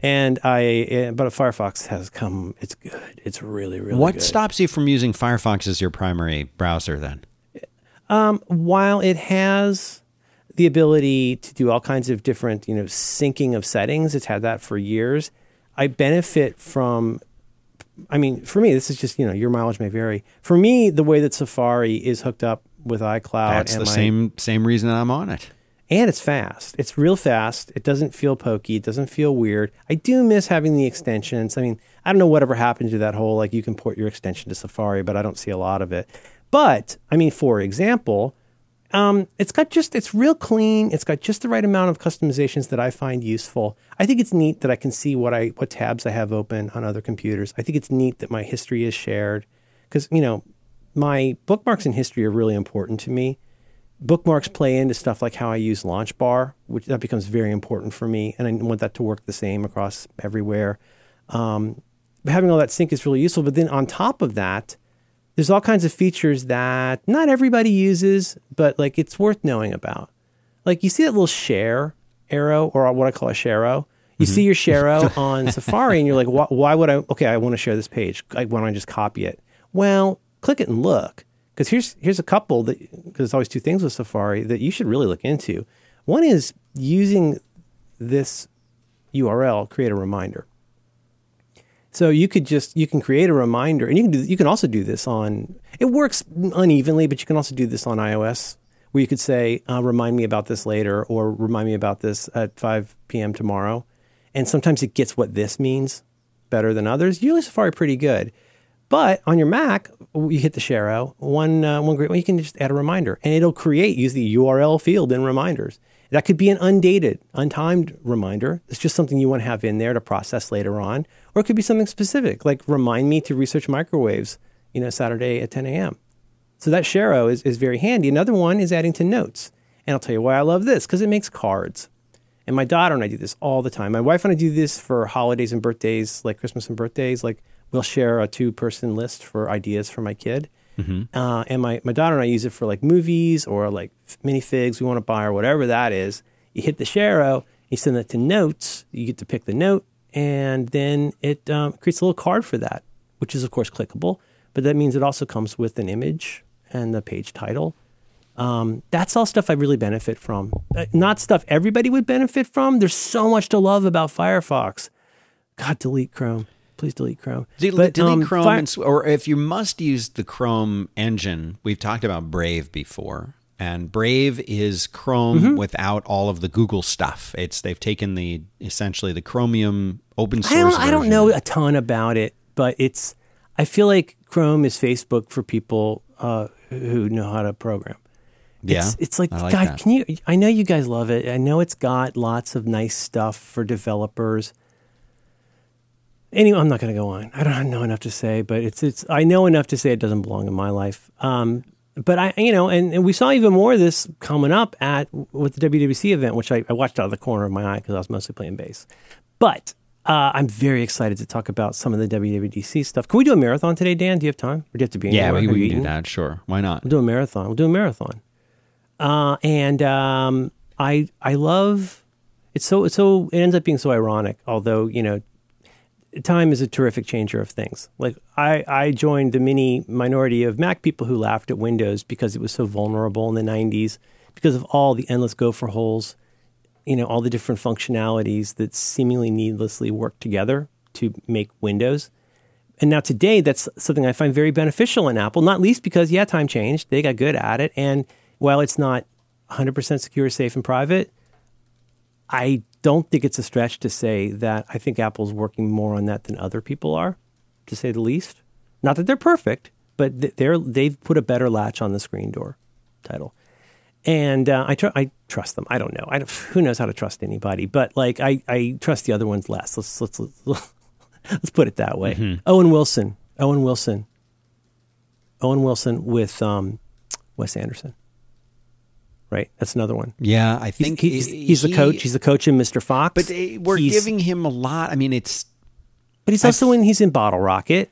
And I, eh, but Firefox has come. It's good. It's really, really. What good. stops you from using Firefox as your primary browser then? Um, while it has the ability to do all kinds of different, you know, syncing of settings. It's had that for years. I benefit from I mean, for me, this is just, you know, your mileage may vary. For me, the way that Safari is hooked up with iCloud That's the my, same same reason I'm on it. And it's fast. It's real fast. It doesn't feel pokey. It doesn't feel weird. I do miss having the extensions. I mean, I don't know whatever happened to that whole like you can port your extension to Safari, but I don't see a lot of it. But I mean, for example, um, it's got just it's real clean. It's got just the right amount of customizations that I find useful. I think it's neat that I can see what I what tabs I have open on other computers. I think it's neat that my history is shared because you know my bookmarks and history are really important to me. Bookmarks play into stuff like how I use Launch Bar, which that becomes very important for me, and I want that to work the same across everywhere. Um, having all that sync is really useful. But then on top of that, there's all kinds of features that not everybody uses, but like it's worth knowing about. Like you see that little share arrow or what I call a share You mm-hmm. see your share [LAUGHS] on Safari and you're like, why, why, would I? Okay, I want to share this page. Like, why don't I just copy it? Well, click it and look. Because here's here's a couple that because there's always two things with Safari that you should really look into. One is using this URL, create a reminder. So you could just you can create a reminder, and you can do you can also do this on. It works unevenly, but you can also do this on iOS, where you could say, uh, "Remind me about this later," or "Remind me about this at 5 p.m. tomorrow." And sometimes it gets what this means better than others. Usually Safari pretty good. But on your Mac, you hit the Share One uh, one great way you can just add a reminder, and it'll create use the URL field in reminders. That could be an undated, untimed reminder. It's just something you want to have in there to process later on, or it could be something specific, like remind me to research microwaves, you know, Saturday at 10 a.m. So that Share is, is very handy. Another one is adding to notes. And I'll tell you why I love this because it makes cards. And my daughter and I do this all the time. My wife and I do this for holidays and birthdays, like Christmas and birthdays. Like we'll share a two person list for ideas for my kid. Mm-hmm. Uh, and my, my daughter and I use it for like movies or like minifigs we want to buy or whatever that is. You hit the Share, you send that to notes, you get to pick the note, and then it um, creates a little card for that, which is, of course, clickable. But that means it also comes with an image and the page title. Um, that's all stuff I really benefit from. Uh, not stuff everybody would benefit from. There's so much to love about Firefox. God, delete Chrome. Please delete Chrome. Del- But, delete um, Chrome, Fire- and, or if you must use the Chrome engine, we've talked about Brave before, and Brave is Chrome Mm-hmm. without all of the Google stuff. It's they've taken the essentially the Chromium open source. I don't, I don't know a ton about it, but it's. I feel like Chrome is Facebook for people uh, who know how to program. Yeah, It's, it's like, like God, that. can you? I know you guys love it. I know it's got lots of nice stuff for developers. Anyway, I'm not going to go on. I don't [LAUGHS] know enough to say, but it's it's. I know enough to say it doesn't belong in my life. Um, but I, you know, and, and we saw even more of this coming up at with the WWDC event, which I, I watched out of the corner of my eye because I was mostly playing bass. But uh, I'm very excited to talk about some of the WWDC stuff. Can we do a marathon today, Dan? Do you have time, or do you have to be? Yeah, we, we can do that. Sure, why not? We'll do a marathon. We'll do a marathon. Uh, and um, I I love it's so it's so it ends up being so ironic. Although you know, time is a terrific changer of things. Like I I joined the mini minority of Mac people who laughed at Windows because it was so vulnerable in the '90s because of all the endless gopher holes. You know, all the different functionalities that seemingly needlessly work together to make Windows. And now today, that's something I find very beneficial in Apple, not least because, yeah, time changed. They got good at it. And while it's not 100% secure, safe, and private, I don't think it's a stretch to say that I think Apple's working more on that than other people are, to say the least. Not that they're perfect, but they're, they've put a better latch on the screen door title. And uh, I, tr- I trust them. I don't know. I don't, [LAUGHS] who knows how to trust anybody, but like I, I trust the other ones less. Let's, let's, let's, [LAUGHS] let's put it that way. Owen Wilson. Owen Wilson. Owen Wilson with um, Wes Anderson. Right, that's another one. Yeah, I He's, think he's, he- he's the coach. He's the coach in Mr. Fox. But uh, we're He's- giving him a lot. I mean, it's But he's also in. He's in Bottle Rocket.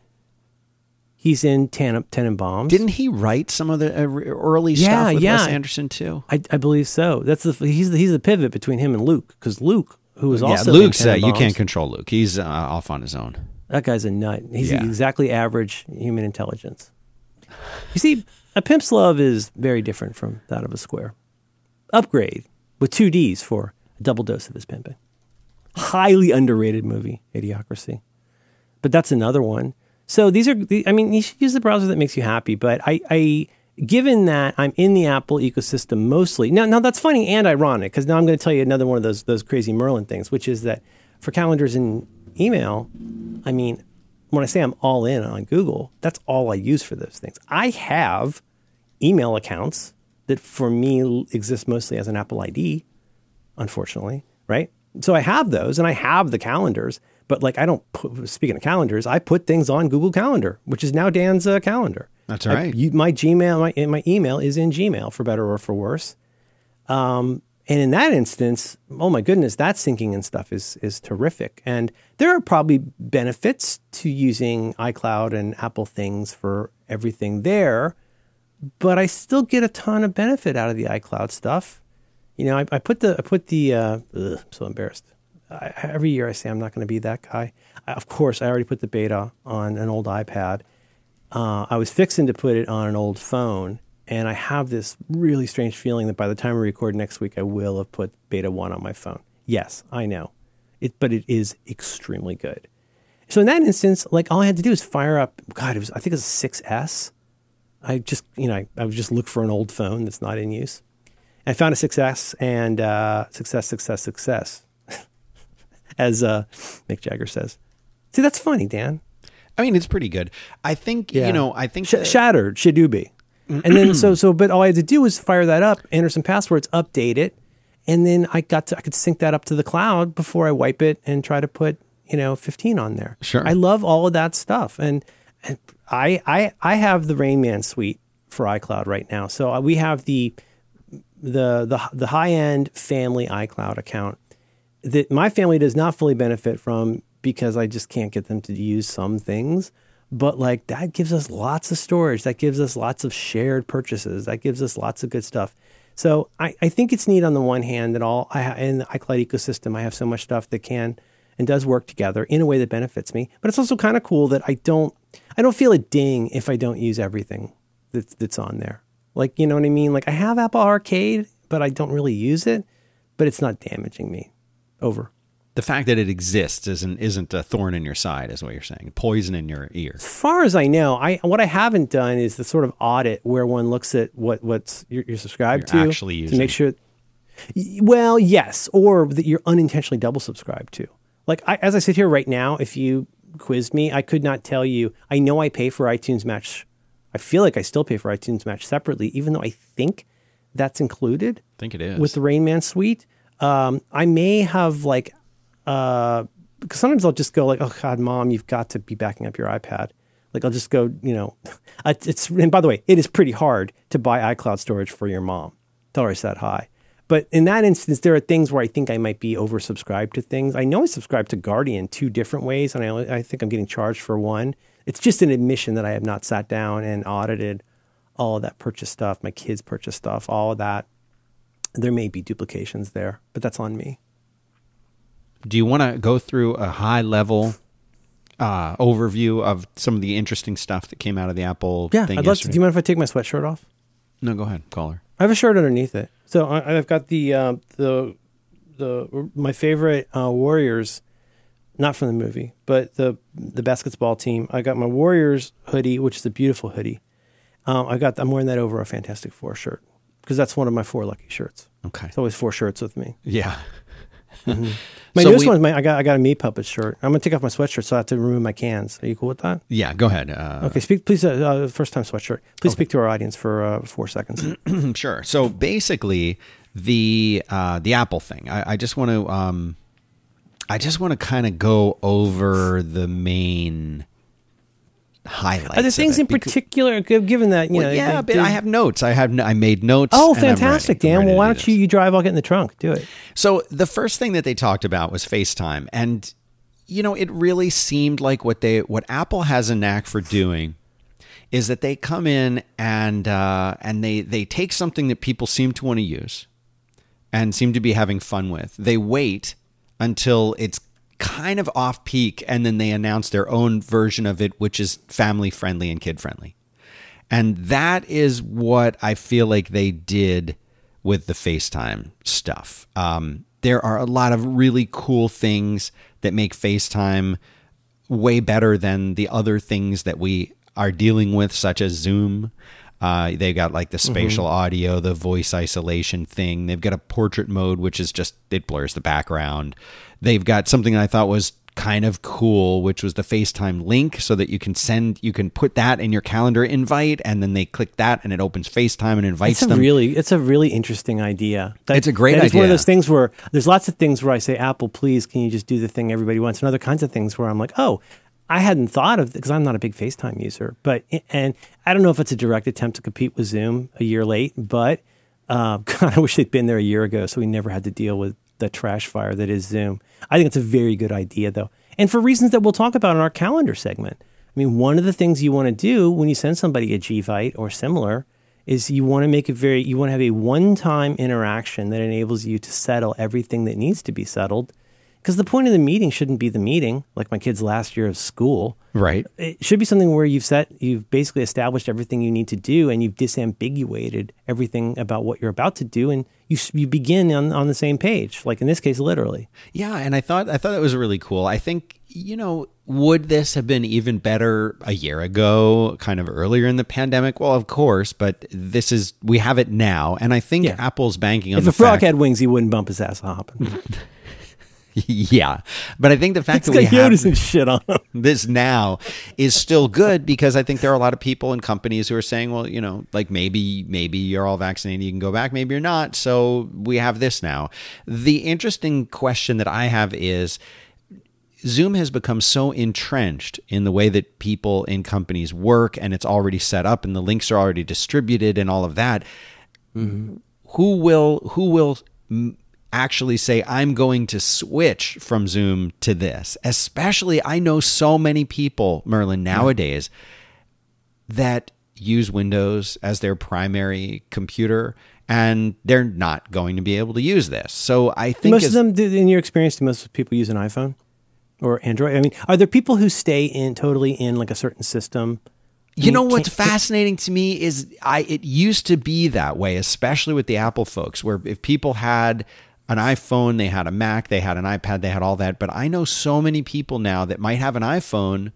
He's in Ten, Tenenbaums. didn't he write some of the uh, early Yeah, stuff with yeah. Wes Anderson too? I, I believe so. That's the he's the, he's the pivot between him and Luke because Luke, who was Yeah, also Luke's in uh, you can't control Luke. He's uh, off on his own. That guy's a nut. He's Yeah. exactly average human intelligence. You see, a pimp's love is very different from that of a square. Upgrayedd with two D's for a double dose of his pimping. Highly underrated movie, Idiocracy. But that's another one. So these are, I mean, you should use the browser that makes you happy. But I, I given that I'm in the Apple ecosystem mostly, now, now that's funny and ironic because now I'm going to tell you another one of those those crazy Merlin things, which is that for calendars and email, I mean, when I say I'm all in on Google, that's all I use for those things. I have email accounts that for me exists mostly as an Apple ID, unfortunately, right? So I have those and I have the calendars, but like I don't put, speaking of calendars, I put things on Google Calendar, which is now Dan's uh, calendar. That's I- right. you, my Gmail, my, my email is in Gmail for better or for worse. Um, and in that instance, oh my goodness, that syncing and stuff is is terrific. And there are probably benefits to using iCloud and Apple things for everything there, but I still get a ton of benefit out of the iCloud stuff. You know, I, I put the I put the uh, ugh, I'm so embarrassed. I, every year I say I'm not going to be that guy. I, of course, I already put the beta on an old iPad. Uh, I was fixing to put it on an old phone, and I have this really strange feeling that by the time we record next week, I will have put beta one on my phone. Yes, I know, it, but it is extremely good. So in that instance, like all I had to do is fire up. God, it was I think it was a 6S. I just you know I, would just look for an old phone that's not in use. I found a success and uh, success, success, success, [LAUGHS] as uh, Mick Jagger says. See, that's funny, Dan. I mean, it's pretty good. I think Yeah. you know. I think Sh- that- shattered Shadoobie. and then so so but all I had to do was fire that up, enter some passwords, update it, and then I got to I could sync that up to the cloud before I wipe it and try to put you know 15 on there. Sure. I love all of that stuff, and, and I I I have the Rain Man suite for iCloud right now. So uh, we have the the the the high end family iCloud account that my family does not fully benefit from because I just can't get them to use some things. But like that gives us lots of storage. That gives us lots of shared purchases. That gives us lots of good stuff. So I, I think it's neat on the one hand that all I ha- in the iCloud ecosystem I have so much stuff that can and does work together in a way that benefits me. But it's also kind of cool that I don't I don't feel a ding if I don't use everything that's that's on there. Like you know what I mean? Like I have Apple Arcade, but I don't really use it. But it's not damaging me. Over. the fact that it exists isn't isn't a thorn in your side, is what you're saying. Poison in your ear. As far as I know, I what I haven't done is the sort of audit where one looks at what what's you're, you're subscribed You're to actually to make sure. Well, yes, or that you're unintentionally double subscribed to. Like I, as I sit here right now, if you quizzed me, I could not tell you. I know I pay for iTunes Match. I feel like I still pay for iTunes Match separately, even though I think that's included I think it is. with the Rain Man suite. Um, I may have like, uh, because sometimes I'll just go like, oh God, mom, you've got to be backing up your iPad. Like I'll just go, you know, [LAUGHS] it's, and by the way, it is pretty hard to buy iCloud storage for your mom. Tell her it's that high. But in that instance, there are things where I think I might be oversubscribed to things. I know I subscribe to Guardian two different ways, and I, only, I think I'm getting charged for one. It's just an admission that I have not sat down and audited all of that purchase stuff, my kids' purchase stuff, all of that there may be duplications there, but that's on me. Do you want to go through a high level uh, overview of some of the interesting stuff that came out of the Apple Yeah, thing I'd love to. Do you mind if I take my sweatshirt off? no, go ahead, caller. I have a shirt underneath it. So I, I've got the uh, the the my favorite uh, Warriors, not from the movie, but the the basketball team. I got my Warriors hoodie, which is a beautiful hoodie. Um, I got I'm wearing that over a Fantastic Four shirt because that's one of my four lucky shirts. Okay. It's always four shirts with me. Yeah. [LAUGHS] My So newest we- one, is my, I got I got a meat puppet shirt. I'm gonna take off my sweatshirt, so I have to remove my cans. Are you cool with that? Yeah, go ahead. Uh, Okay, speak please. Uh, uh, first time sweatshirt. Please speak to our audience for uh, four seconds. [CLEARS THROAT] sure. So basically, the uh, the Apple thing. I, I just want to um, I just want to kind of go over the main highlights. Are there things in because- particular, given that you Well, know? yeah, they- but I have notes. I have. I made notes. Oh, and I'm ready. fantastic, Dan. Well, why do don't you you drive? I'll get in the trunk. Do it. So the first thing that they talked about was FaceTime, and you know, it really seemed like what they what Apple has a knack for doing is that they come in and uh, and they they take something that people seem to want to use and seem to be having fun with. They wait until it's kind of off peak, and then they announce their own version of it, which is family friendly and kid friendly. And that is what I feel like they did with the FaceTime stuff. Um, there are a lot of really cool things that make FaceTime way better than the other things that we are dealing with, such as Zoom. Uh, they got like the spatial audio, the voice isolation thing. They've got a portrait mode, which is just it blurs the background. They've got something I thought was kind of cool, which was the FaceTime link, so that you can send, you can put that in your calendar invite, and then they click that, and it opens FaceTime and invites It's a them. really, it's a really interesting idea. That- It's a great It's one of those things where there's lots of things where I say, Apple, please, can you just do the thing everybody wants? And other kinds of things where I'm like, oh, I hadn't thought of because I'm not a big FaceTime user, but and I don't know if it's a direct attempt to compete with Zoom a year late, but uh, [LAUGHS] God, I wish they'd been there a year ago so we never had to deal with the trash fire that is Zoom. I think it's a very good idea though, and for reasons that we'll talk about in our calendar segment. I mean, one of the things you want to do when you send somebody a Evite or similar is you want to make it very you want to have a one-time interaction that enables you to settle everything that needs to be settled because the point of the meeting shouldn't be the meeting like my kids last year of school right? it should be something where you've set you've basically established everything you need to do and you've disambiguated everything about what you're about to do and you you begin on, on the same page like in this case literally Yeah, and I thought I thought that was really cool. I think you know, would this have been even better a year ago, kind of earlier in the pandemic? Well, of course, but this is we have it now, and I think Yeah. Apple's banking on if the a frog fact. had wings he wouldn't bump his ass hopping [LAUGHS] [LAUGHS] yeah, but I think the fact It's that we have and shit on them. [LAUGHS] this now is still good because I think there are a lot of people and companies who are saying, well, you know, like maybe maybe you're all vaccinated, you can go back, maybe you're not. So we have this now. The interesting question that I have is Zoom has become so entrenched in the way that people in companies work and it's already set up and the links are already distributed and all of that. Mm-hmm. Who will who will actually say I'm going to switch from Zoom to this? Especially I know so many people, Merlin, nowadays that use Windows as their primary computer and they're not going to be able to use this. So I think Most of them, in your experience, do most people use an iPhone or Android? I mean, are there people who stay in totally in like a certain system? You know what's fascinating to me is I it used to be that way, especially with the Apple folks, where if people had an iPhone, they had a Mac, they had an iPad, they had all that. But I know so many people now that might have an iPhone,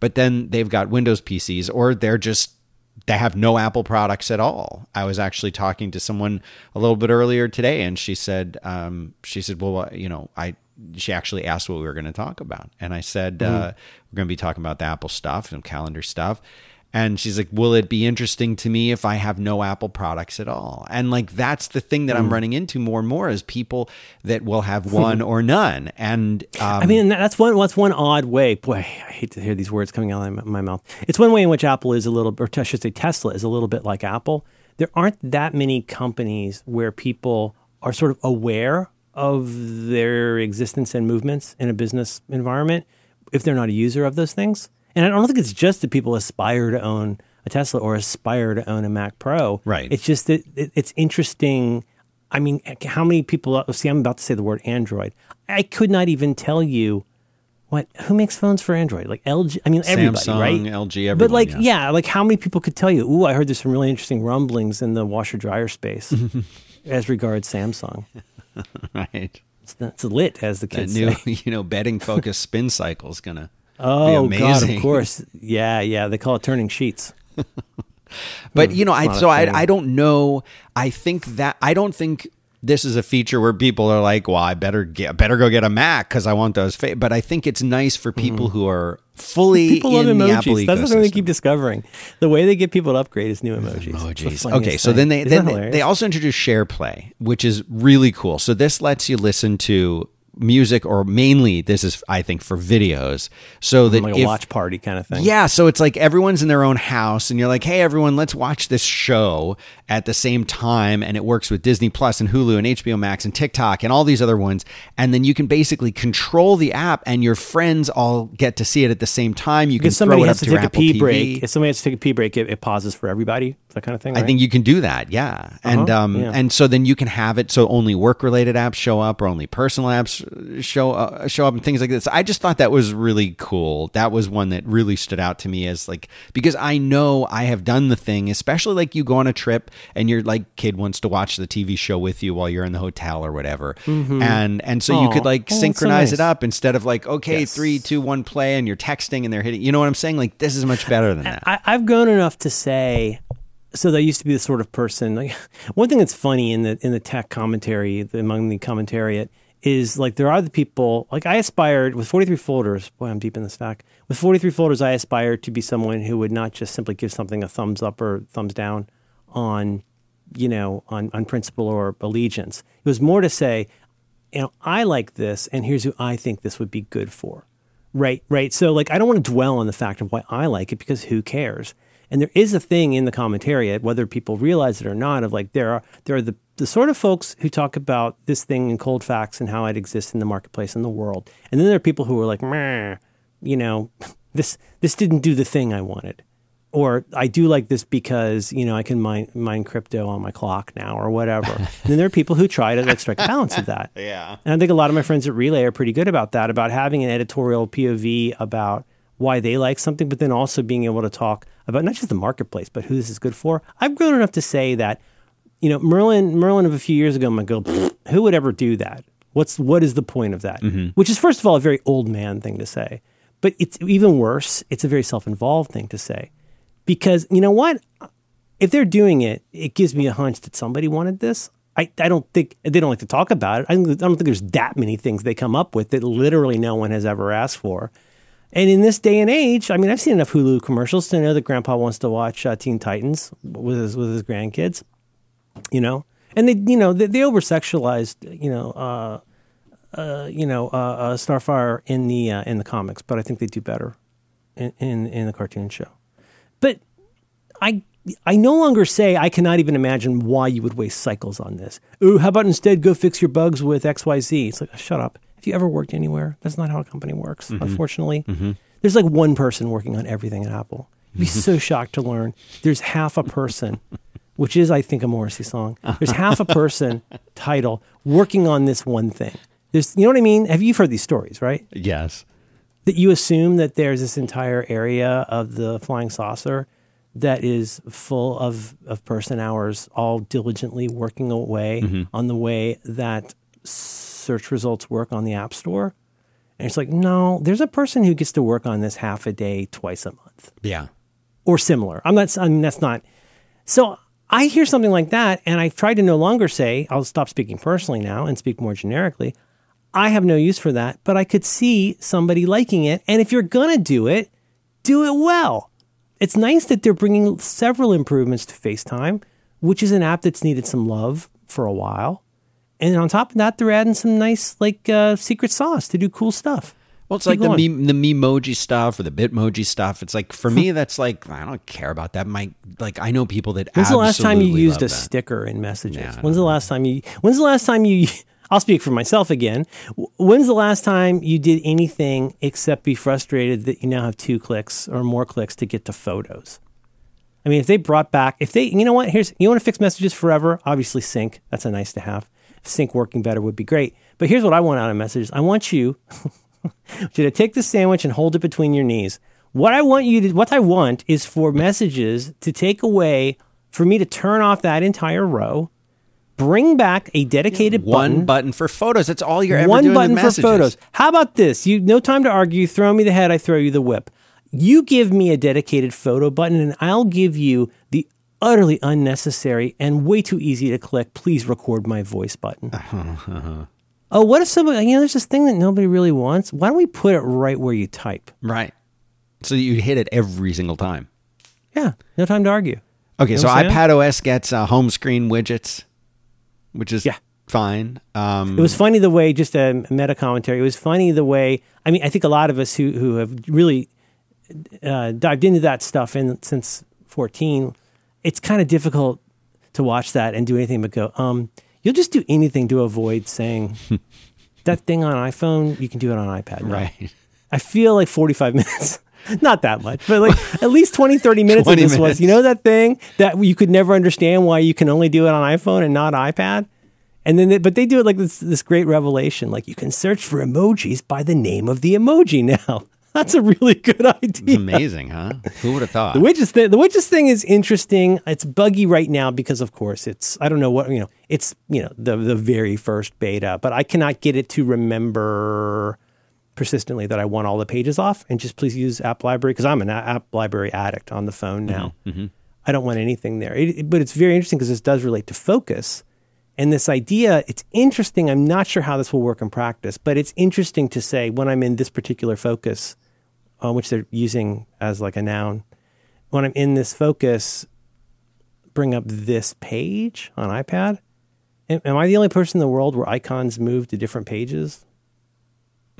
but then they've got Windows PCs or they're just they have no Apple products at all. I was actually talking to someone a little bit earlier today, and she said, um, she said, well, you know, I. She actually asked what we were going to talk about, and I said uh, we're going to be talking about the Apple stuff and calendar stuff. And she's like, "Will it be interesting to me if I have no Apple products at all?" And like that's the thing that I'm running into more and more is people that will have one or none. And um, I mean, that's one. that's one odd way? Boy, I hate to hear these words coming out of my, my mouth. It's one way in which Apple is a little, or I should say, Tesla is a little bit like Apple. There aren't that many companies where people are sort of aware of their existence and movements in a business environment if they're not a user of those things. And I don't think it's just that people aspire to own a Tesla or aspire to own a Mac Pro. Right. It's just that it, it's interesting. I mean, how many people see? I'm about to say the word Android. I could not even tell you what who makes phones for Android. Like LG. I mean, everybody, Samsung, right? LG, But like, yeah. yeah. like how many people could tell you? Ooh, I heard there's some really interesting rumblings in the washer dryer space [LAUGHS] as regards Samsung. [LAUGHS] right, It's, it's lit, as the that kids new say. [LAUGHS] you know betting focused spin cycle is gonna Oh God, of [LAUGHS] course. Yeah, yeah. They call it turning sheets. [LAUGHS] But you know, I so I. I don't know. I think that I don't think this is a feature where people are like, "Well, I better get better go get a Mac because I want those." Fa-. But I think it's nice for people mm-hmm. who are fully. People love in the Apple. That's the thing they keep discovering. The way they get people to upgrade is new emojis. Emojis. Okay, so thing. then they Isn't then they, they also introduced SharePlay, which is really cool. So this lets you listen to music, or mainly this is I think for videos, so that like a if, watch party kind of thing. Yeah, so it's like everyone's in their own house, and you're like, "Hey, everyone, let's watch this show at the same time." And it works with Disney Plus and Hulu and HBO Max and TikTok and all these other ones. And then you can basically control the app, and your friends all get to see it at the same time. You can somebody throw it has up to to take a pee TV. break. If somebody has to take a pee break, it, it pauses for everybody. That kind of thing. I think you can do that, yeah. And Uh-huh, um yeah. and so then you can have it so only work related apps show up or only personal apps show uh, show up and things like this. I just thought that was really cool. That was one that really stood out to me as like because I know I have done the thing, especially like you go on a trip and your like kid wants to watch the TV show with you while you're in the hotel or whatever, and and so you could like Mm-hmm. Oh, that's so synchronize it up instead of like okay Yes. three two one play and you're texting and they're hitting. You know what I'm saying? Like this is much better than that. I, I've grown enough to say. So I used to be the sort of person. Like [LAUGHS] one thing that's funny in the in the tech commentary among the commentariat is like there are the people like I aspired with 43 folders. Boy, I'm deep in the stack. With 43 folders, I aspired to be someone who would not just simply give something a thumbs up or thumbs down on, you know, on on principle or allegiance. It was more to say, you know, I like this, and here's who I think this would be good for. Right, right. So, like, I don't want to dwell on the fact of why I like it because who cares? And there is a thing in the commentariat, whether people realize it or not, of like there are there are the the sort of folks who talk about this thing in cold facts and how it exists in the marketplace in the world, and then there are people who are like, you know, [LAUGHS] this this didn't do the thing I wanted, or I do like this because you know I can mine mine crypto on my clock now or whatever. [LAUGHS] and then there are people who try to like strike a balance of that. [LAUGHS] Yeah. And I think a lot of my friends at Relay are pretty good about that, about having an editorial POV about why they like something, but then also being able to talk about not just the marketplace, but who this is good for. I've grown enough to say that, you know, Merlin Merlin of a few years ago might go, "Pfft, who would ever do that? What's what is the point of that? Mm-hmm. Which is first of all a very old man thing to say. But it's even worse, it's a very self-involved thing to say. Because you know what? if they're doing it, it gives me a hunch that somebody wanted this. I, I don't think they don't like to talk about it. I, I don't think there's that many things they come up with that literally no one has ever asked for. And in this day and age, I mean, I've seen enough Hulu commercials to know that Grandpa wants to watch uh, Teen Titans with his with his grandkids. You know, and they you know they, they over sexualized you know uh, uh, you know uh, uh, Starfire in the uh, in the comics, but I think they do better in, in in the cartoon show. But I I no longer say I cannot even imagine why you would waste cycles on this. Ooh, how about instead go fix your bugs with XYZ? It's like, shut up. Have you ever worked anywhere? That's not how a company works, mm-hmm. unfortunately. Mm-hmm. There's like one person working on everything at Apple. You'd be mm-hmm. so shocked to learn there's half a person, which is, I think, a Morrissey song. There's half a person title working on this one thing. There's, you know what I mean? Have you heard these stories, right? Yes. that you assume that there's this entire area of the flying saucer that is full of, of person hours all diligently working away on the way that search results work on the app store and it's like no there's a person who gets to work on this half a day twice a month Yeah. or similar. I'm not. I mean, that's not. So I hear something like that, and I try to no longer say I'll stop speaking personally now and speak more generically. I have no use for that, but I could see somebody liking it, and if you're gonna do it, do it well. It's nice that they're bringing several improvements to FaceTime, which is an app that's needed some love for a while. And on top of that, they're adding some nice like uh, secret sauce to do cool stuff. Well, it's Keep like the going. meme, the memoji stuff or the bitmoji stuff. It's like for me, that's like I don't care about that. My like I know people that. When's the last time you used a that. sticker in messages? Yeah, when's the last time you? When's the last time you? [LAUGHS] I'll speak for myself again. When's the last time you did anything except be frustrated that you now have two clicks or more clicks to get to photos? I mean, if they brought back, if they, you know what? Here's you want to fix messages forever. Obviously, sync. That's a nice to have. Sync working better would be great. But here's what I want out of messages. I want you [LAUGHS] you to take the sandwich and hold it between your knees. What I want you to, what I want is for messages to take away, for me to turn off that entire row, bring back a dedicated One button, button for photos. That's all you're ever one doing button for photos. How about this? You no time to argue. Throw me the head, I throw you the whip. You give me a dedicated photo button, and I'll give you the utterly unnecessary and way too easy to click. Please record my voice button. [LAUGHS] oh, what if somebody? You know, there's this thing that nobody really wants. Why don't we put it right where you type? Right. So you hit it every single time. Yeah, no time to argue. Okay, You know so what I'm saying? iPad OS gets uh, home screen widgets, which is Yeah. fine. Um, It was funny the way, just a meta commentary. It was funny the way. I mean, I think a lot of us who who have really uh, dived into that stuff in since fourteen, it's kind of difficult to watch that and do anything but go. Um, you'll just do anything to avoid saying [LAUGHS] that thing on iPhone. You can do it on iPad. now." right. I feel like 45 [LAUGHS] minutes. Not that much, but like [LAUGHS] at least 20, 30 minutes of 20 this was, you know, that thing that you could never understand why you can only do it on iPhone and not iPad. And then, they, but they do it like this, this great revelation. Like you can search for emojis by the name of the emoji now. [LAUGHS] That's a really good idea. It's amazing, huh? Who would have [LAUGHS] thought? The widgets thing, the widgets thing is interesting. It's buggy right now because, of course, it's I don't know what you know. It's you know the the very first beta, but I cannot get it to remember persistently that I want all the pages off and just please use App Library because I'm an App Library addict on the phone now. Mm-hmm, mm-hmm. I don't want anything there. It, it- but it's very interesting because this does relate to focus. And this idea, it's interesting. I'm not sure how this will work in practice, but it's interesting to say when I'm in this particular focus, uh, which they're using as like a noun, when I'm in this focus, bring up this page on iPad. Am, am I the only person in the world where icons move to different pages?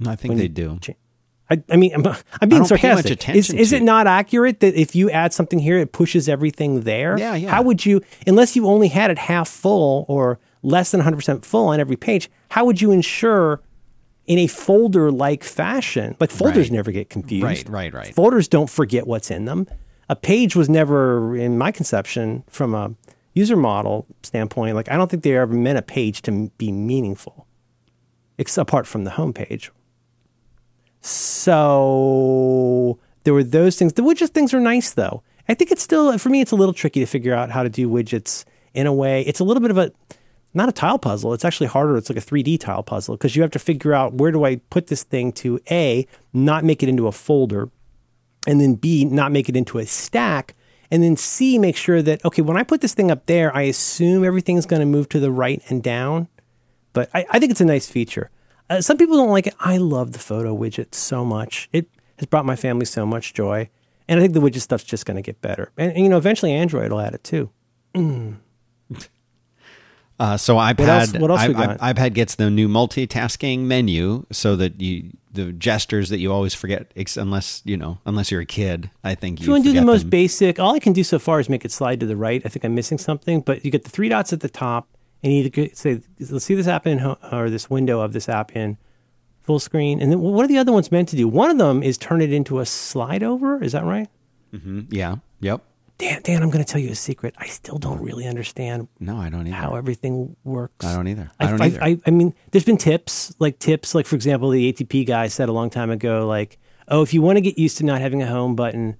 I think they do. I, I mean, I'm, I'm being sarcastic. attention is is it. not accurate that if you add something here, it pushes everything there? Yeah, yeah. How would you, unless you only had it half full or less than 100% full on every page, how would you ensure in a folder like fashion? Like folders Right. never get confused. Right, right, right. Folders don't forget what's in them. A page was never, in my conception, from a user model standpoint, like I don't think they ever meant a page to be meaningful, except apart from the home page. So there were those things. The widget things are nice though. I think it's still for me. It's a little tricky to figure out how to do widgets in a way. It's a little bit of a not a tile puzzle. It's actually harder. It's like a 3D tile puzzle because you have to figure out where do I put this thing to a not make it into a folder, and then b not make it into a stack, and then C, make sure that, okay, when I put this thing up there, I assume everything's going to move to the right and down. But I, I think it's a nice feature. Uh, some people don't like it. I love the photo widget so much. It has brought my family so much joy. And I think the widget stuff's just going to get better. And, and, you know, eventually Android will add it too. [CLEARS THROAT] Uh, so iPad, else- what else I-? I- iPad gets the new multitasking menu, so that you the gestures that you always forget, unless you know, unless you're a kid. I think If you want to do the most them. basic, all I can do so far is make it slide to the right. I think I'm missing something, but you get the three dots at the top, and you get- say, "Let's see this app in or this window of this app in full screen." And then what are the other ones meant to do? One of them is turn it into a slide over. Is that right? Mhm. Yeah. Yep. Dan, Dan, I'm going to tell you a secret. I still don't really understand No, I don't either. how everything works. I don't either. I don't I, either. I, I mean, there's been tips, like tips, like for example, the ATP guy said a long time ago, like, oh, if you want to get used to not having a home button,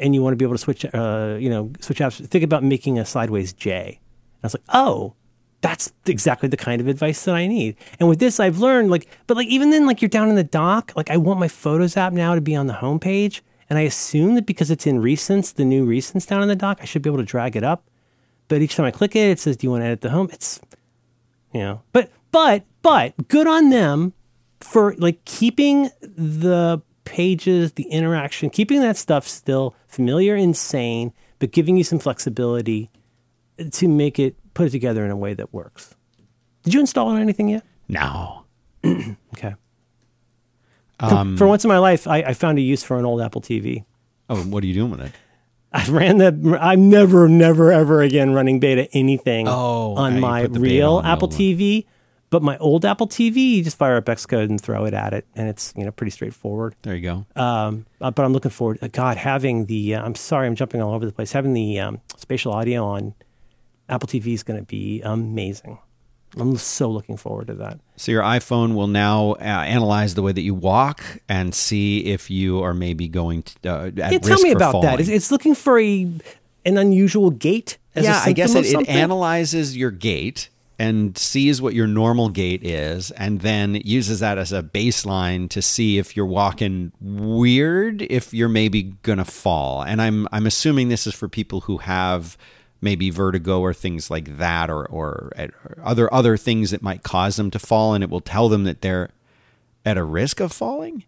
and you want to be able to switch, uh, you know, switch apps, think about making a sideways J. And I was like, oh, that's exactly the kind of advice that I need. And with this, I've learned, like, but like even then, like you're down in the dock, like I want my Photos app now to be on the homepage, and I assume that because it's in Recents, the new Recents down in the dock, I should be able to drag it up. But each time I click it, it says, "Do you want to edit the home?" It's you know but but but good on them for like keeping the pages the interaction keeping that stuff still familiar and sane but giving you some flexibility to make it put it together in a way that works did you install it on anything yet no. [CLEARS THROAT] okay Um, for once in my life I, I found a use for an old apple tv oh, what are you doing with it? I ran the. I'm never, never, ever again running beta anything Oh, on my put the beta real on Apple one. TV. But my old Apple TV, you just fire up Xcode and throw it at it, and it's you know pretty straightforward. There you go. Um, uh, but I'm looking forward. uh, God, having the. Uh, I'm sorry, I'm jumping all over the place. Having the um, spatial audio on Apple TV is going to be amazing. I'm so looking forward to that. So your iPhone will now uh, analyze the way that you walk and see if you are maybe going to uh, Yeah, tell me about that. It's, it's looking for a an unusual gait. As a yeah, I guess it, it analyzes your gait and sees what your normal gait is, and then uses that as a baseline to see if you're walking weird, if you're maybe gonna fall. And I'm I'm assuming this is for people who have maybe vertigo or things like that, or or, or other other things that might cause them to fall, and it will tell them that they're at a risk of falling.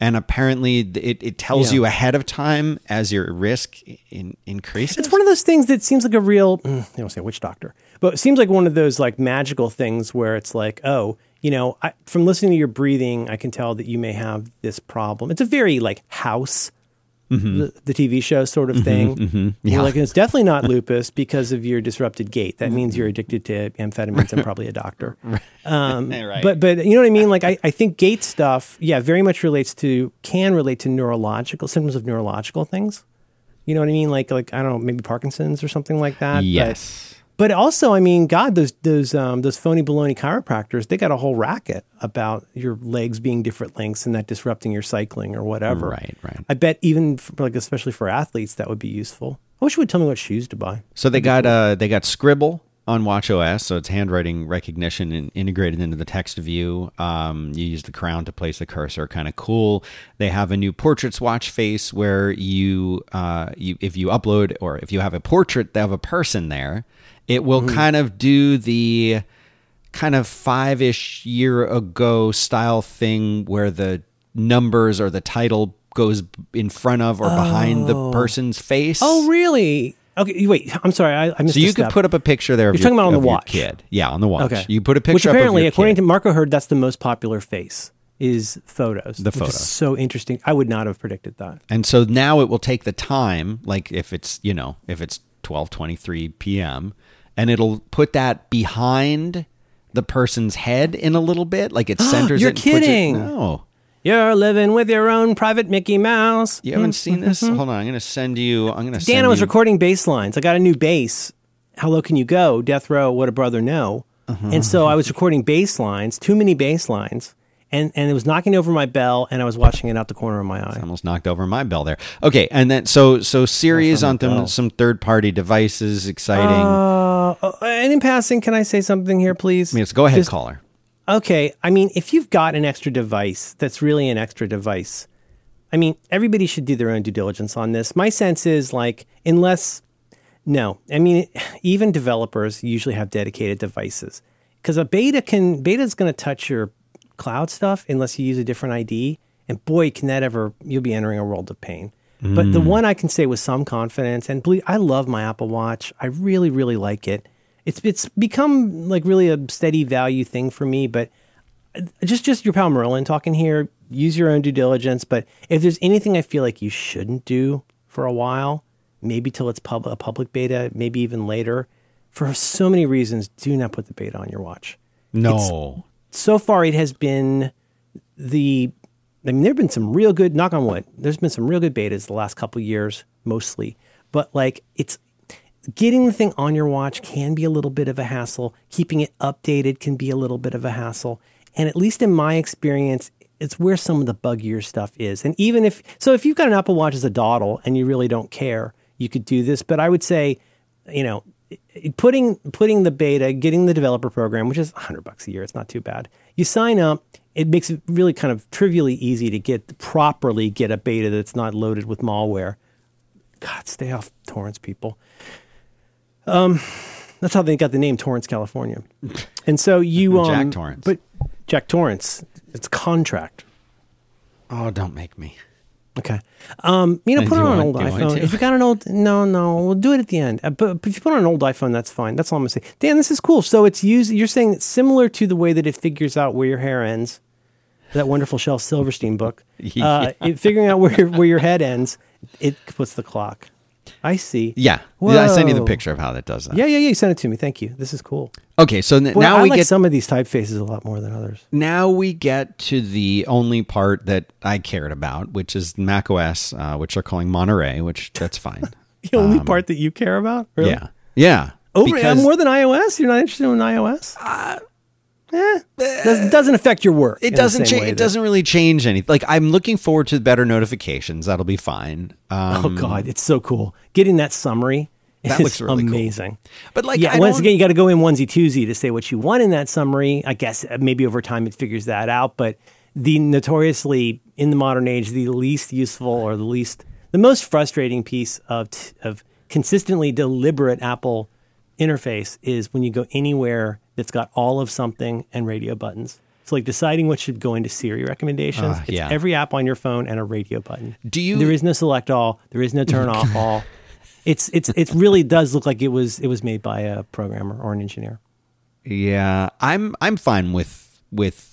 And apparently, it, it tells Yeah. you ahead of time as your risk in, increases. It's one of those things that seems like a real, mm, I don't say witch doctor, but it seems like one of those like magical things where it's like, oh, you know, I, from listening to your breathing, I can tell that you may have this problem. It's a very like house, the, the TV show sort of thing. Mm-hmm. Yeah. Like, it's definitely not [LAUGHS] lupus because of your disrupted gait. That means you're addicted to amphetamines and probably a doctor. [LAUGHS] Um, [LAUGHS] Right. But but you know what I mean? Like I, I think gait stuff, yeah, very much relates to can relate to neurological symptoms of neurological things. You know what I mean? Like like I don't know, maybe Parkinson's or something like that. Yes. But, also, I mean, God, those those um, those phony baloney chiropractors, they got a whole racket about your legs being different lengths and that disrupting your cycling or whatever. Right, right. I bet even for, like especially for athletes, that would be useful. I wish you would tell me what shoes to buy. So they got uh they got Scribble on WatchOS, so it's handwriting recognition and integrated into the text view. Um, you use the crown to place the cursor, kind of cool. They have a new portraits watch face where you uh you if you upload or if you have a portrait of a person there, it will mm-hmm. kind of do the kind of five ish year ago style thing where the numbers or the title goes in front of or behind the oh. person's face. Oh, really? Okay, wait. I'm sorry, I, I missed. So you could put up a picture there. Of You're talking about on the watch. kid. Yeah, on the watch. Okay. You put a picture. Which apparently, your according kid. to Marco Heard, that's the most popular face is photos. The photos. so interesting. I would not have predicted that. and so now it will take the time, like if it's you know if it's twelve twenty three p.m. and it'll put that behind the person's head in a little bit, like it [GASPS] centers. You're it puts it- kidding. no, You're living with your own private Mickey Mouse. you haven't seen this. Hold on, I'm going to send you. I'm going to. Mm-hmm. Dan, send I was you, recording bass lines. I got a new bass. How low can you go? Death Row, What a Brother Know. Uh-huh. And so I was recording bass lines, too many bass lines, and, and it was knocking over my bell, and I was watching it out the corner of my eye. almost knocked over my bell there. Okay, and then so so Siri is on them, some third party devices. Exciting. Uh, uh, and in passing, can I say something here, please? yes, go ahead, Just- caller. Okay, I mean, if you've got an extra device that's really an extra device, I mean, everybody should do their own due diligence on this. My sense is like, unless, no, I mean, [SIGHS] even developers usually have dedicated devices because a beta can, beta is going to touch your cloud stuff unless you use a different ID. And boy, can that ever, you'll be entering a world of pain. But the hmm. one I can say with some confidence, and believe, I love my Apple Watch. I really, really like it. It's it's become like really a steady value thing for me. But uh, just just your pal Merlin talking here. Use your own due diligence. But if there's anything I feel like you shouldn't do for a while, maybe till it's pub- a public beta, maybe even later, for so many reasons, do not put the beta on your watch. No. So far, it has been the. I mean, there have been some real good. Knock on wood. There's been some real good betas the last couple years, mostly. But like, it's getting the thing on your watch can be a little bit of a hassle. Keeping it updated can be a little bit of a hassle. And at least in my experience, it's where some of the buggier stuff is. And even if, so if you've got an Apple Watch as a dawdle and you really don't care, you could do this. But I would say, you know, putting putting the beta, getting the developer program, which is 100 bucks a year, it's not too bad. You sign up, it makes it really kind of trivially easy to get properly get a beta that's not loaded with malware. God, stay off torrents, people. Um, that's how they got the name Torrance, California. [LAUGHS] And so you, um, Jack Torrance. but Jack Torrance, it's contract. Oh, don't make me. Okay. Um, you know, And put it on an old do you want iPhone. If you got an old, no, no, we'll do it at the end. Uh, but, but if you put on an old iPhone, that's fine. That's all I'm gonna say. Dan, this is cool. So it's used. You're saying it's similar to the way that it figures out where your hair ends. That wonderful Shel Silverstein book. [LAUGHS] Uh, it, figuring out where where your head ends, it puts the clock. I see. Yeah. I sent you the picture of how that does that. Yeah, yeah, yeah. You sent it to me. Thank you. This is cool. Okay, so n- now I we like get some of these typefaces a lot more than others. now we get to the only part that I cared about, which is Mac OS, uh, which they're calling Monterey, which that's fine. [LAUGHS] The only part that you care about, really? yeah, yeah. Over Because- more than iOS? You're not interested in iOS? Uh, eh, doesn't, doesn't affect your work. It doesn't change. It that- doesn't really change anything. Like I'm looking forward to better notifications. That'll be fine. Um, Oh God, it's so cool. Getting that summary That is looks really cool. amazing. But, like, yeah, I once don't- again, you got to go in onesie twosie to say what you want in that summary. I guess uh, maybe over time it figures that out. But the notoriously in the modern age, the least useful or the least, the most frustrating piece of t- of consistently deliberate Apple interface is when you go anywhere that's got all of something and radio buttons. So like deciding what should go into Siri recommendations. Uh, it's yeah. every app on your phone and a radio button. Do you- There is no select all. There is no turn off [LAUGHS] all. It's it's it really does look like it was it was made by a programmer or an engineer. Yeah, I'm I'm fine with with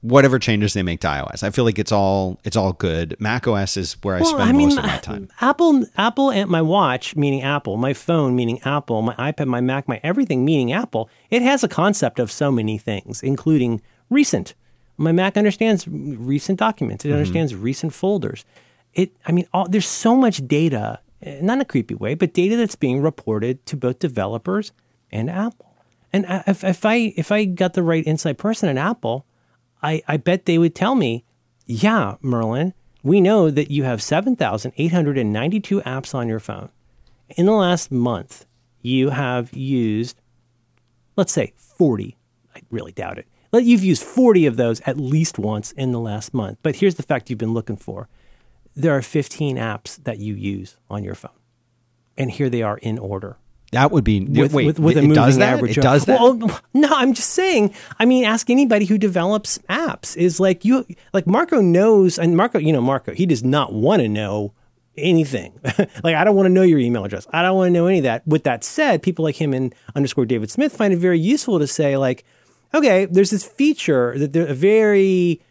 whatever changes they make to iOS. I feel like it's all it's all good. Mac OS is where I spend most of my time. Apple, Apple, and my watch, meaning Apple, my phone, meaning Apple, my iPad, my Mac, my everything, meaning Apple. It has a concept of so many things, including recent. My Mac understands recent documents. Mm-hmm. It understands recent folders. It, I mean, all, there's so much data, eh, not in a creepy way, but data that's being reported to both developers and Apple. And if, if I if I got the right inside person at Apple, I, I bet they would tell me, yeah, Merlin, we know that you have 7,892 apps on your phone. In the last month, you have used, let's say 40. I really doubt it. You've used 40 of those at least once in the last month. But here's the fact you've been looking for there are 15 apps that you use on your phone. And here they are in order That would be with, wait. with, with a it moving does that? average. It does that. Well, no, I'm just saying. I mean, ask anybody who develops apps. Is like you, like Marco knows, and Marco, you know, Marco, he does not want to know anything. [LAUGHS] like I don't want to know your email address. I don't want to know any of that. With that said, people like him and underscore David Smith find it very useful to say like, okay, there's this feature that they're a very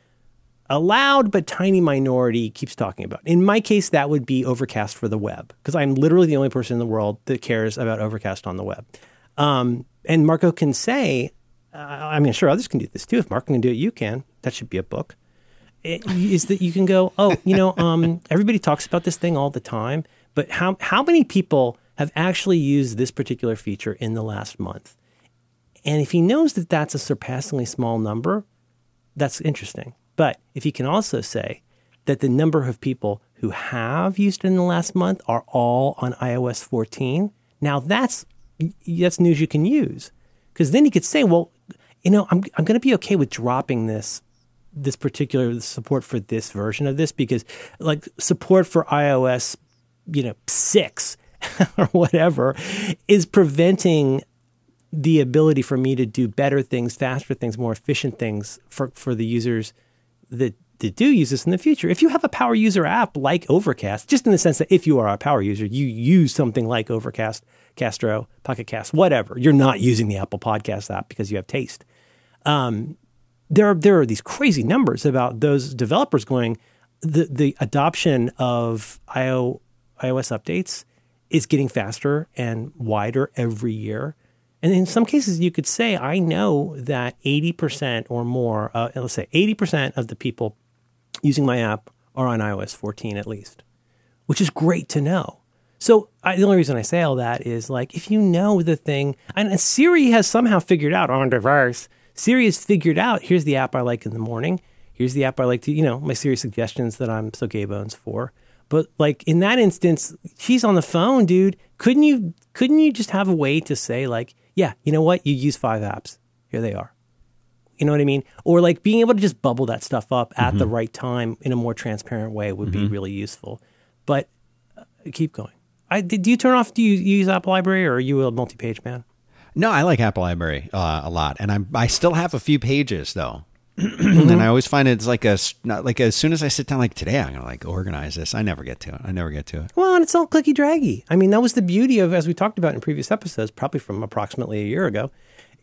a loud but tiny minority keeps talking about. In my case, that would be Overcast for the web, because I'm literally the only person in the world that cares about Overcast on the web. Um, and Marco can say, uh, I mean, sure, others can do this too. If Marco can do it, you can. That should be a book. It- is that you can go, oh, you know, um, everybody talks about this thing all the time, but how how many people have actually used this particular feature in the last month? And if he knows that that's a surpassingly small number, that's interesting. But if you can also say that the number of people who have used it in the last month are all on iOS 14, now that's that's news you can use. Because then you could say, well, you know, I'm, I'm going to be okay with dropping this this particular support for this version of this because like support for iOS, you know, 6 [LAUGHS] or whatever is preventing the ability for me to do better things, faster things, more efficient things for, for the users that, that do use this in the future. If you have a power user app like Overcast, just in the sense that if you are a power user, you use something like Overcast, Castro, Pocket Cast, whatever. You're not using the Apple Podcast app because you have taste. Um, there, are, there are these crazy numbers about those developers going, the, the adoption of IO, iOS updates is getting faster and wider every year. And in some cases, you could say, I know that 80% or more, uh, let's say 80% of the people using my app are on iOS 14 at least, which is great to know. So I, the only reason I say all that is like if you know the thing, and Siri has somehow figured out on device, Siri has figured out here's the app I like in the morning, here's the app I like to, you know, my Siri suggestions that I'm so gay bones for. But like in that instance, she's on the phone, dude. Couldn't you couldn't you just have a way to say like, yeah, you know what? You use five apps. Here they are. You know what I mean? Or like being able to just bubble that stuff up at mm-hmm. the right time in a more transparent way would mm-hmm. be really useful. But uh, keep going. I, do you turn off? Do you use App Library or are you a multi-page man? No, I like App Library uh, a lot, and I'm I still have a few pages though. Mm-hmm. and I always find it's like a not like as soon as I sit down, like today, I'm gonna like organize this. I never get to it. I never get to it. Well, and it's all clicky draggy. I mean, that was the beauty of as we talked about in previous episodes, probably from approximately a year ago,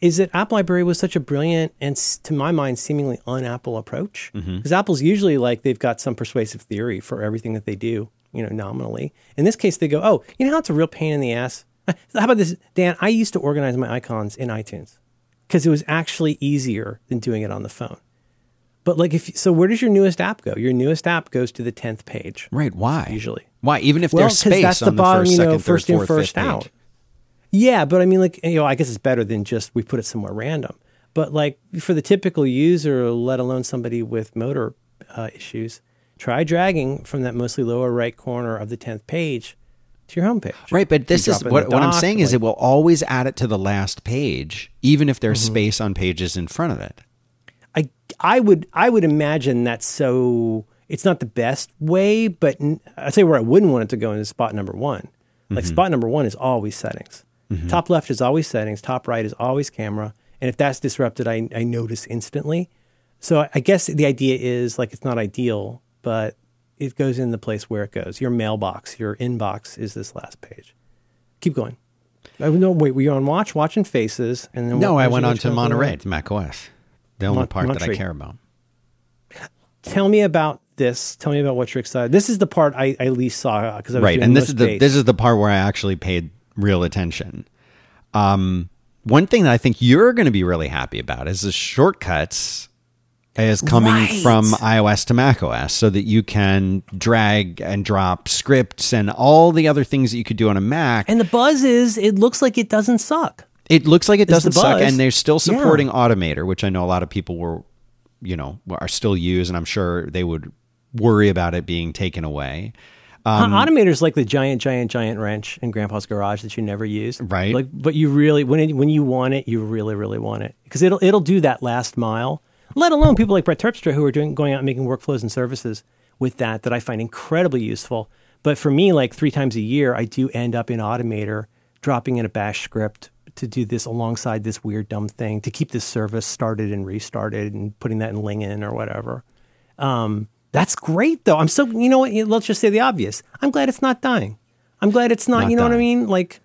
is that App Library was such a brilliant and, to my mind, seemingly un-Apple approach. Because mm-hmm. Apple's usually like they've got some persuasive theory for everything that they do you know, nominally. In this case, they go, oh, you know how it's a real pain in the ass? [LAUGHS] How about this, Dan? I used to organize my icons in iTunes because it was actually easier than doing it on the phone. But like, if so, where does your newest app go? Your newest app goes to the tenth page. Right? Why? Usually. Why? Even if well, there's space that's the, bottom, the first, you know, second, first third, in, fourth, first out. Page. Yeah, but I mean, like, you know, I guess it's better than just we put it somewhere random. But like for the typical user, let alone somebody with motor uh, issues, try dragging from that mostly lower right corner of the 10th page to your home page. Right, but this is what, what I'm saying like, is it will always add it to the last page, even if there's mm-hmm. space on pages in front of it. I I would I would imagine that's so it's not the best way, but I'd say where I wouldn't want it to go is spot number one. Like mm-hmm. spot number one is always settings. Mm-hmm. Top left is always settings. Top right is always camera. And if that's disrupted, I, I notice instantly. So I guess the idea is like it's not ideal, but it goes in the place where it goes. Your mailbox, your inbox is this last page. Keep going. Oh, no, wait, were you on Watch, watching Faces, and then no, I went on to Monterey, to Mac OS. The only Mon- part Monterey. that I care about. Tell me about this. Tell me about what you're excited. This is the part I, I least saw because I was right, and this is the this is the part where I actually paid real attention. Um, one thing that I think you're going to be really happy about is the shortcuts is coming right. from iOS to macOS so that you can drag and drop scripts and all the other things that you could do on a Mac. And the buzz is it looks like it doesn't suck. It looks like it doesn't suck and they're still supporting yeah. Automator, which I know a lot of people were you know, are still used and I'm sure they would worry about it being taken away. Um, Automator is like the giant, giant, giant wrench in Grandpa's garage that you never use, right? Like, but you really, when it, when you want it, you really, really want it because it'll it'll do that last mile let alone people like Brett Terpstra who are doing going out and making workflows and services with that that I find incredibly useful. But for me, like three times a year, I do end up in Automator dropping in a bash script to do this alongside this weird dumb thing to keep this service started and restarted and putting that in Lingon or whatever. Um, that's great though. I'm so you know what? Let's just say the obvious. I'm glad it's not dying. I'm glad it's not. not you know dying. what I mean? Like,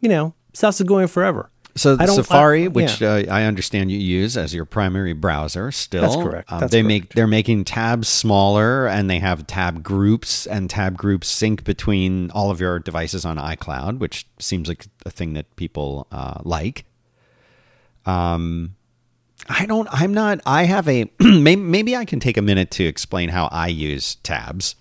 you know, is going forever. So Safari, I, which yeah. uh, I understand you use as your primary browser, still that's correct. Um, that's they correct. make they're making tabs smaller, and they have tab groups, and tab groups sync between all of your devices on iCloud, which seems like a thing that people uh, like. Um, I don't. I'm not. I have a. [CLEARS THROAT] maybe, maybe I can take a minute to explain how I use tabs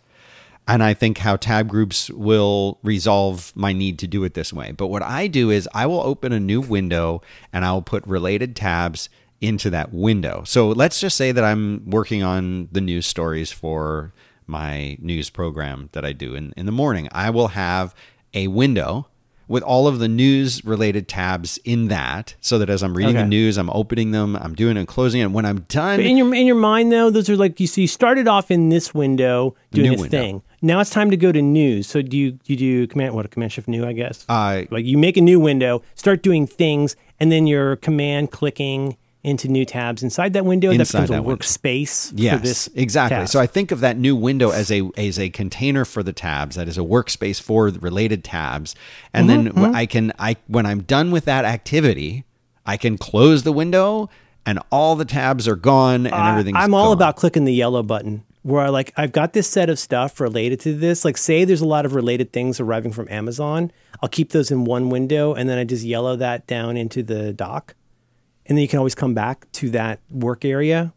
and I think how tab groups will resolve my need to do it this way. But what I do is I will open a new window and I'll put related tabs into that window. So let's just say that I'm working on the news stories for my news program that I do in, in the morning. I will have a window with all of the news related tabs in that so that as I'm reading Okay. the news, I'm opening them, I'm doing and closing it. When I'm done, But in your in your mind though, those are like you see. You started off in this window doing a window. thing. Now it's time to go to news. So do you you do command what a command shift new? I guess. uh, like you make a new window, start doing things, and then you're command clicking into new tabs inside that window. that Inside becomes a that window. workspace Yes, for this. exactly. task. So I think of that new window as a as a container for the tabs. That is a workspace for the related tabs, and Mm-hmm, then wh- I can I when I'm done with that activity, I can close the window, and all the tabs are gone, and everything's. I'm all gone. about clicking the yellow button where I like I've got this set of stuff related to this. Like say there's a lot of related things arriving from Amazon. I'll keep those in one window and then I just yellow that down into the dock. And then you can always come back to that work area.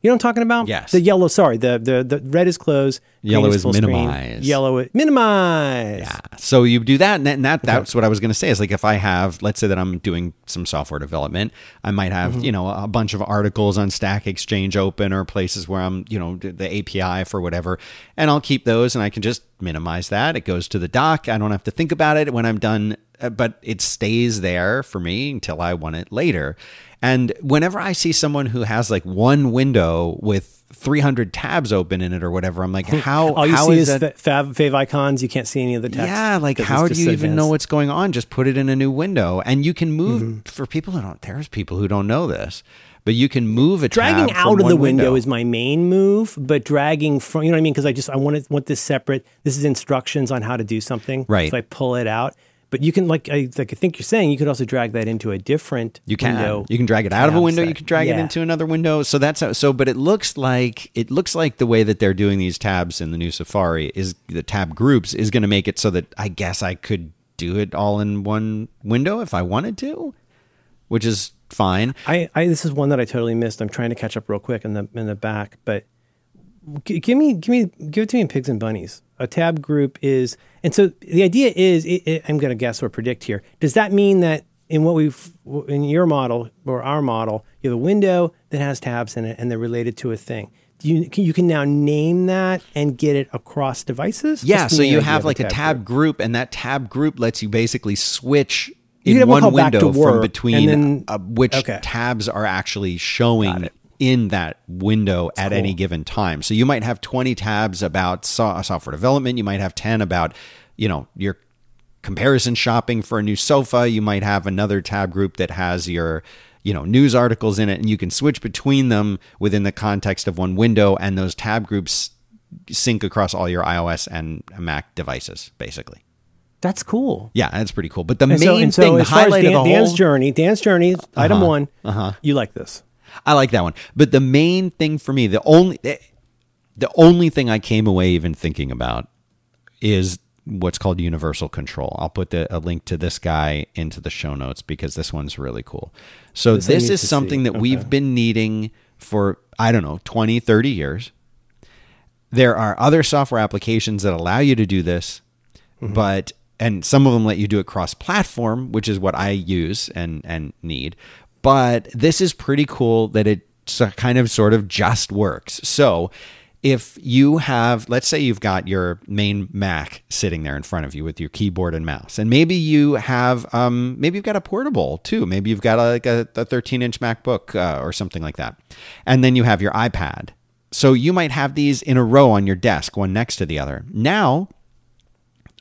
You know what I'm talking about? Yes. The yellow, sorry, the the, the red is closed, Yellow is full screen. Yellow is minimize. Yeah. So you do that, and that, and that that's what I was going to say. Is like if I have, let's say that I'm doing some software development, I might have Mm-hmm. you know a bunch of articles on Stack Exchange open or places where I'm you know the API for whatever, and I'll keep those, and I can just minimize that. It goes to the dock. I don't have to think about it when I'm done, uh, but it stays there for me until I want it later. And whenever I see someone who has like one window with 300 tabs open in it or whatever, I'm like, [LAUGHS] how All you how see is is that? fa- fav, fav icons. You can't see any of the text. Yeah, like how do you so even know what's going on? Just put it in a new window, and you can move Mm-hmm. for people who don't. There's people who don't know this, but you can move a dragging out of the one window, is my main move, but dragging from you know what I mean because I just I want it want this separate. This is instructions on how to do something. Right. So I pull it out. But you can like I like I think you're saying you could also drag that into a different You can. window. You can drag it out of a window. You can drag it into another window. So that's how, so. But it looks like it looks like the way that they're doing these tabs in the new Safari is the tab groups is going to make it so that I guess I could do it all in one window if I wanted to, which is fine. I, I this is one that I totally missed. I'm trying to catch up real quick in the in the back, but give me give me give it to me in pigs and bunnies. A tab group is, and so the idea is, it, it, I'm going to guess or predict here. Does that mean that in what we've in your model or our model, you have a window that has tabs in it and they're related to a thing? Do you can, you can now name that and get it across devices? Yeah, so you have like a tab group, and that tab group lets you basically switch in one one called Back to window from between then- uh, which okay. tabs are actually showing in that window at any given time. So you might have 20 tabs about so- software development, you might have 10 about, you know, your comparison shopping for a new sofa, you might have another tab group that has your you know news articles in it and you can switch between them within the context of one window and those tab groups sync across all your iOS and Mac devices basically. That's cool. Yeah, that's pretty cool. But the And main so, so thing, the as far as highlight Dan, of the Dan's whole, journey, Dan's journey, item one. Uh-huh. You like this? I like that one. But the main thing for me, the only the only thing I came away even thinking about is what's called universal control. I'll put the, a link to this guy into the show notes because this one's really cool. So This this is something see. that we've been needing for I don't know, 20, 30 years. There are other software applications that allow you to do this, Mm-hmm. but and some of them let you do it cross platform, which is what I use and and need. But this is pretty cool that it kind of sort of just works. So, if you have let's say you've got your main Mac sitting there in front of you with your keyboard and mouse, and maybe you have um maybe you've got a portable too. Maybe you've got a, like a, a 13 inch MacBook uh, or something like that, and then you have your iPad. So you might have these in a row on your desk, one next to the other. Now,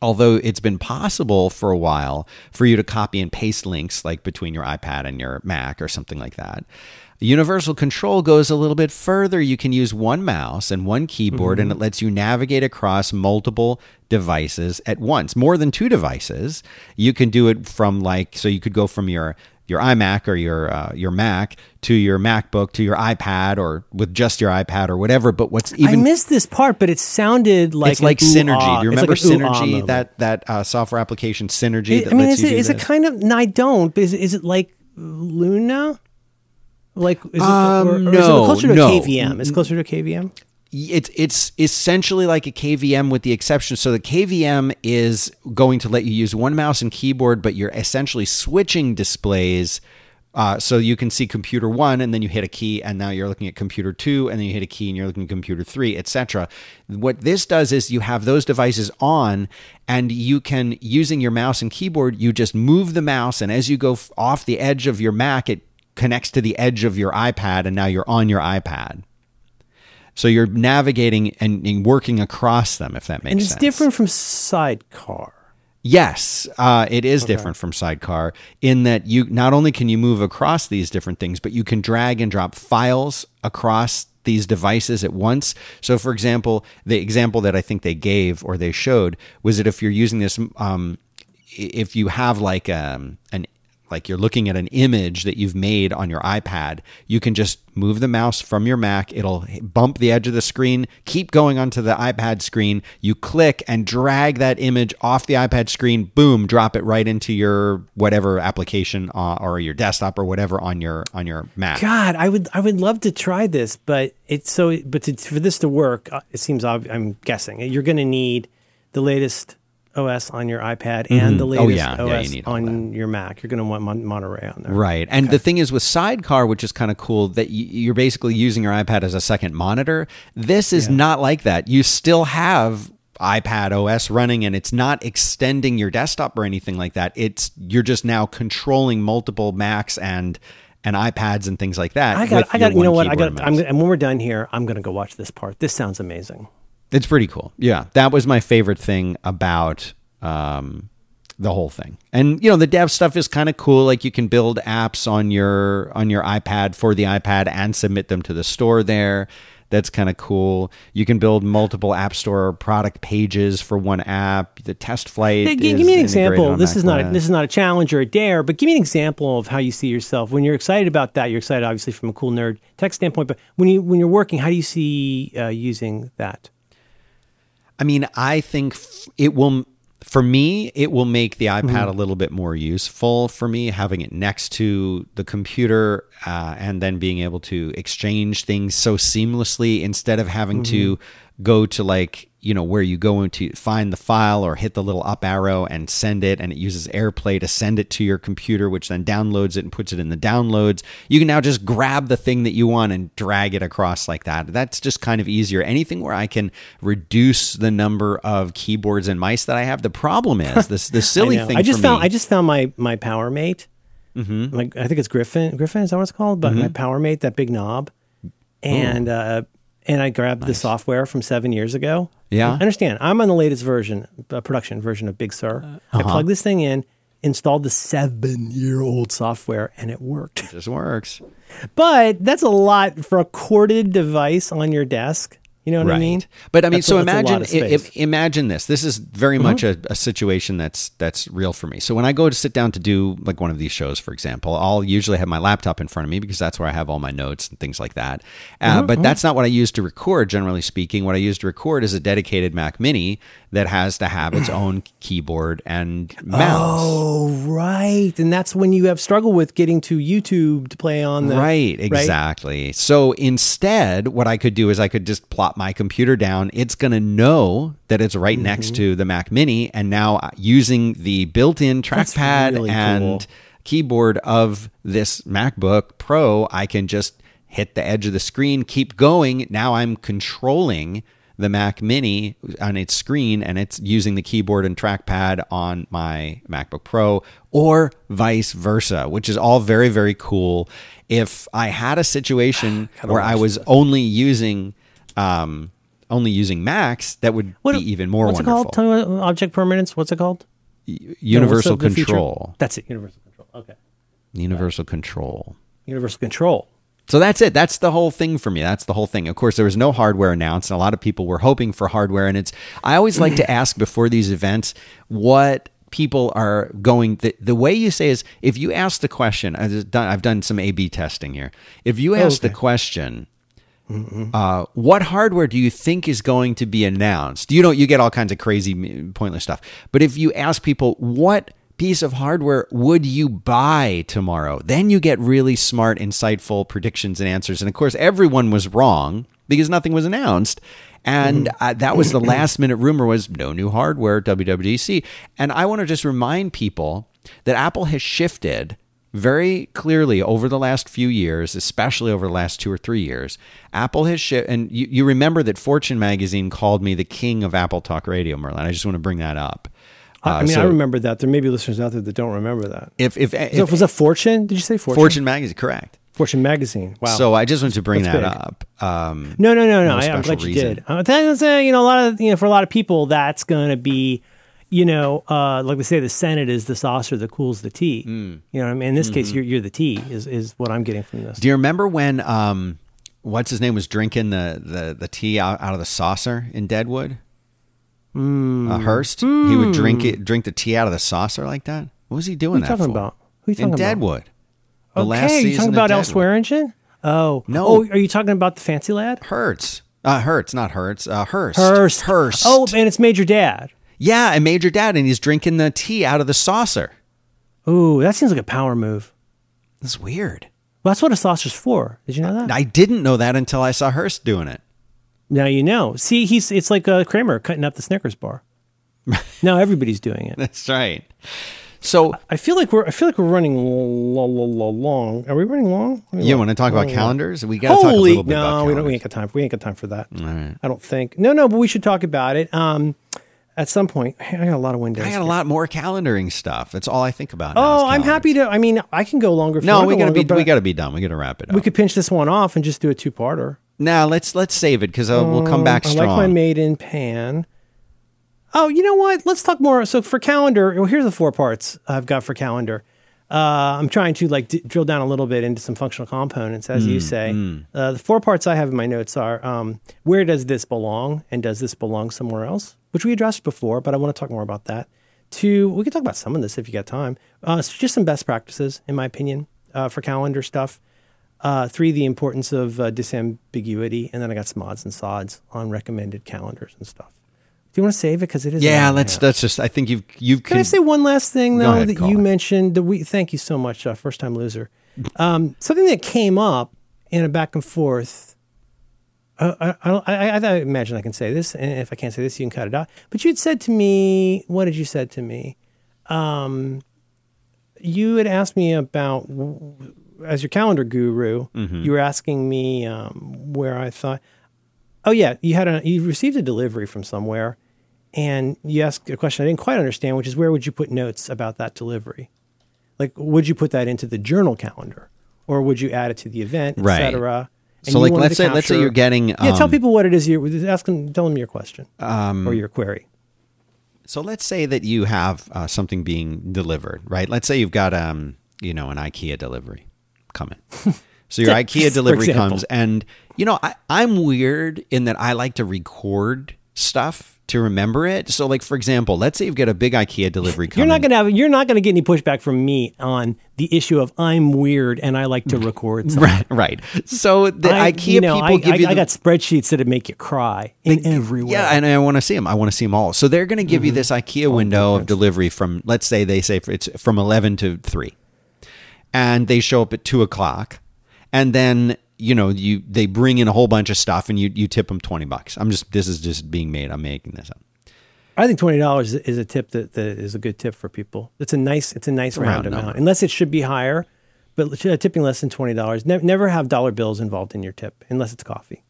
although it's been possible for a while for you to copy and paste links like between your iPad and your Mac or something like that. Universal control goes a little bit further. You can use one mouse and one keyboard, and mm-hmm. it lets you navigate across multiple devices at once, more than two devices. You can do it from like, so you could go from your your iMac or your uh, your Mac to your MacBook to your iPad or with just your iPad or whatever. But what's even I missed this part, but it sounded like it's like Synergy. Do you remember like Synergy? That that uh, software application Synergy. It- that I mean, is it is it kind of? No, I don't. But is it, is it like Luna? Like is it, Um, or, or is it closer to no. KVM? It's closer to KVM. It's it's essentially like a KVM with the exception. So the KVM is going to let you use one mouse and keyboard, but you're essentially switching displays Uh, so you can see computer one, and then you hit a key, and now you're looking at computer two, and then you hit a key, and you're looking at computer three, etc. What this does is you have those devices on, and you can using your mouse and keyboard, you just move the mouse, and as you go off the edge of your Mac, it connects to the edge of your iPad, and now you're on your iPad. So you're navigating and, and working across them, if that makes sense. and it's sense. different from Sidecar. Yes, uh, it is different from Sidecar in that you not only can you move across these different things, but you can drag and drop files across these devices at once. So, for example, the example that I think they gave or they showed was that if you're using this, um, if you have like um, an like you're looking at an image that you've made on your iPad, you can just move the mouse from your Mac. It'll bump the edge of the screen, keep going onto the iPad screen. You click and drag that image off the iPad screen, boom, drop it right into your whatever application uh, or your desktop or whatever on your on your Mac. God, I would I would love to try this, but it's so but to, for this to work, uh, it seems. I'm guessing you're going to need the latest OS on your iPad and mm-hmm. the Oh, latest yeah. Yeah, OS need all on your Mac. You're going to want Mon- Monterey on there. Right. And the thing is with Sidecar, which is kind of cool, that you're basically using your iPad as a second monitor. This is not like that. You still have iPad OS running and it's not extending your desktop or anything like that. It's you're just now controlling multiple Macs and and iPads and things like that. I got I got you know what I got I'm and when we're done here, I'm going to go watch this part. This sounds amazing. It's pretty cool. Yeah, that was my favorite thing about um, the whole thing. And you know, the dev stuff is kind of cool. Like you can build apps on your on your iPad for the iPad and submit them to the store there. That's kind of cool. You can build multiple App Store product pages for one app. The test flight. Hey, gi- is give me an example. This is not a, this is not a challenge or a dare, but give me an example of how you see yourself when you're excited about that. You're excited, obviously, from a cool nerd tech standpoint. But when you when you're working, how do you see uh, using that? I mean, I think f- it will. For me, it will make the iPad Mm-hmm. a little bit more useful for me, having it next to the computer uh, and then being able to exchange things so seamlessly instead of having to Mm-hmm. go to like, you know, where you go into find the file or hit the little up arrow and send it. And it uses AirPlay to send it to your computer, which then downloads it and puts it in the downloads. You can now just grab the thing that you want and drag it across like that. That's just kind of easier. Anything where I can reduce the number of keyboards and mice that I have. The problem is this the [LAUGHS] silly know. thing I just found me. I just found my my Power Mate. Mm-hmm. Like I think it's Griffin. Griffin is that what it's called? But Mm-hmm. my Power Mate, that big knob, and uh, and I grabbed the software from seven years ago. Yeah. I understand. I'm on the latest version, uh, production version of Big Sur. Uh-huh. I plugged this thing in, installed the seven year old software, and it worked. It just works. [LAUGHS] But that's a lot for a corded device on your desk. You know what I mean? But I mean, That's so a- that's a lot imagine of i- if. Mm-hmm. imagine this. This is very much a, a situation that's that's real for me. So when I go to sit down to do like one of these shows, for example, I'll usually have my laptop in front of me because that's where I have all my notes and things like that. Uh, Mm-hmm, but that's not what I use to record. Generally speaking, what I use to record is a dedicated Mac Mini that has to have its own keyboard and mouse. Oh, right. And that's when you have struggled with getting to YouTube to play on the Right, exactly. So instead, what I could do is I could just plop my computer down. It's going to know that it's right next Mm-hmm. to the Mac Mini. And now, uh, using the built in trackpad really and cool. keyboard of this MacBook Pro, I can just hit the edge of the screen, keep going. Now I'm controlling the Mac Mini on its screen and it's using the keyboard and trackpad on my MacBook Pro or vice versa, which is all very, very cool. If I had a situation [SIGHS] where I was only using um, only using Macs, that would What- be even more what's wonderful. it called? Tell me what, object permanence. What's it called? Universal What's the- the feature? control. That's it. Universal control. Okay. Universal control. Universal control. So that's it. That's the whole thing for me. That's the whole thing. Of course, there was no hardware announced, and a lot of people were hoping for hardware. And it's I always like to [CLEARS THROAT] ask before these events what people are going. The, the way you say is if you ask the question. I've done, I've done some A/B testing here. If you ask the okay. question. Uh, what hardware do you think is going to be announced? You know, you get all kinds of crazy, pointless stuff. But if you ask people, what piece of hardware would you buy tomorrow? Then you get really smart, insightful predictions and answers. And of course, everyone was wrong because nothing was announced. And uh, that was the [CLEARS THROAT] last minute rumor was no new hardware, WWDC. And I want to just remind people that Apple has shifted very clearly over the last few years, especially over the last two or three years, Apple has shipped. And you, you remember that Fortune magazine called me the king of Apple Talk Radio, Merlin. I just want to bring that up. I Uh, mean, I remember that. There may be listeners out there that don't remember that. If if, So if was that Fortune? Did you say Fortune? Fortune magazine, correct. Fortune magazine. Wow. So I just wanted to bring That's that big. up. Um, No, no, no, no. No I, I'm special glad you reason. did. Uh, that's, uh, you know, a lot of you know, for a lot of people, that's going to be, you know, uh, like we say, the Senate is the saucer that cools the tea. Mm. You know, what I mean, in this Mm-hmm. case, you're you're the tea. Is is what I'm getting from this. do you remember when um, what's his name was drinking the the, the tea out, out of the saucer in Deadwood? Hmm. Uh, Hearst. He would drink it, drink the tea out of the saucer like that. What was he doing are you that talking for? about? Who are you talking in about? Deadwood. The Okay, last you talking about. Al Swearengen? Oh No. Oh, are you talking about the fancy lad? Hurts. Uh, Hurts, not Hurts. Uh, Hearst. Hearst. Hearst. Oh, and it's Major Dad. yeah, and Major Dad, and he's drinking the tea out of the saucer. Ooh, that seems like a power move. That's weird. Well, that's what a saucer's for. Did you know that? I didn't know that until I saw Hearst doing it. Now you know. See, he's it's like uh, Kramer cutting up the Snickers bar. [LAUGHS] now everybody's doing it. That's right. So I feel like we're I feel like we're running l- l- l- l- long. Are we running long? I mean, you what- want to talk about long- calendars? We got to talk a little bit no, we don't. We ain't got time. We ain't got time for that. Right. I don't think. No, no, but we should talk about it. Um, at some point. I got a lot of windows. I got a lot more calendaring stuff. That's all I think about. Oh, I'm happy to. I mean, I can go longer. If No, we go gotta be we gotta be done. We gotta wrap it up. We could pinch this one off and just do a two-parter. Now let's let's save it because uh, we'll come back I strong. like my made in pan. Oh, you know what? Let's talk more. So for calendar, well, here's the four parts I've got for calendar. Uh, I'm trying to like d- drill down a little bit into some functional components, as Mm, you say. Uh, the four parts I have in my notes are um, where does this belong, and does this belong somewhere else, which we addressed before, but I want to talk more about that. Two, we could talk about some of this if you got time. Uh, it's just some best practices, in my opinion, uh, for calendar stuff. Uh, three, the importance of uh, disambiguity, and then I got some odds and sods on recommended calendars and stuff. Do you want to save it because it is? yeah, let's let's just. I think you've you've. Can I say one last thing though ahead, that you mentioned? That we thank you so much, uh, first time loser. [LAUGHS] Um, something that came up in a back and forth. Uh, I, I, I, I, I imagine I can say this, and if I can't say this, you can cut it out. But you had said to me, what did you said to me? Um, you had asked me about as your calendar guru. Mm-hmm. You were asking me um, where I thought. Oh yeah, you had a you received a delivery from somewhere, and you asked a question I didn't quite understand, which is where would you put notes about that delivery? Like, would you put that into the journal calendar, or would you add it to the event, Right. etc.? So, like, let's say- let's say you're getting, yeah. Tell um, people what it is. You're ask them. Tell them your question or your query. So let's say that you have uh, something being delivered, right? Let's say you've got um, you know, an IKEA delivery coming. [LAUGHS] So your IKEA delivery comes, and you know, I, I'm weird in that I like to record stuff to remember it. So, like for example, let's say you've got a big IKEA delivery coming. [LAUGHS] You're not gonna have. You're not gonna get any pushback from me on the issue of I'm weird and I like to record. [LAUGHS] something. right, right. So the I, IKEA you know, people I, give I, you. I got spreadsheets that it make you cry in every way. Yeah, and I want to see them. I want to see them all. So they're going to give Mm-hmm. you this IKEA window of delivery from, let's say they say it's from eleven to three, and they show up at two o'clock, and then you know you they bring in a whole bunch of stuff, and you you tip them twenty bucks. I'm just this is just being made. I'm making this up. I think twenty dollars is a tip that, that is a good tip for people. It's a nice. It's a nice round, round amount, number. unless it should be higher. But uh, tipping less than twenty dollars. Ne- never have dollar bills involved in your tip unless it's coffee.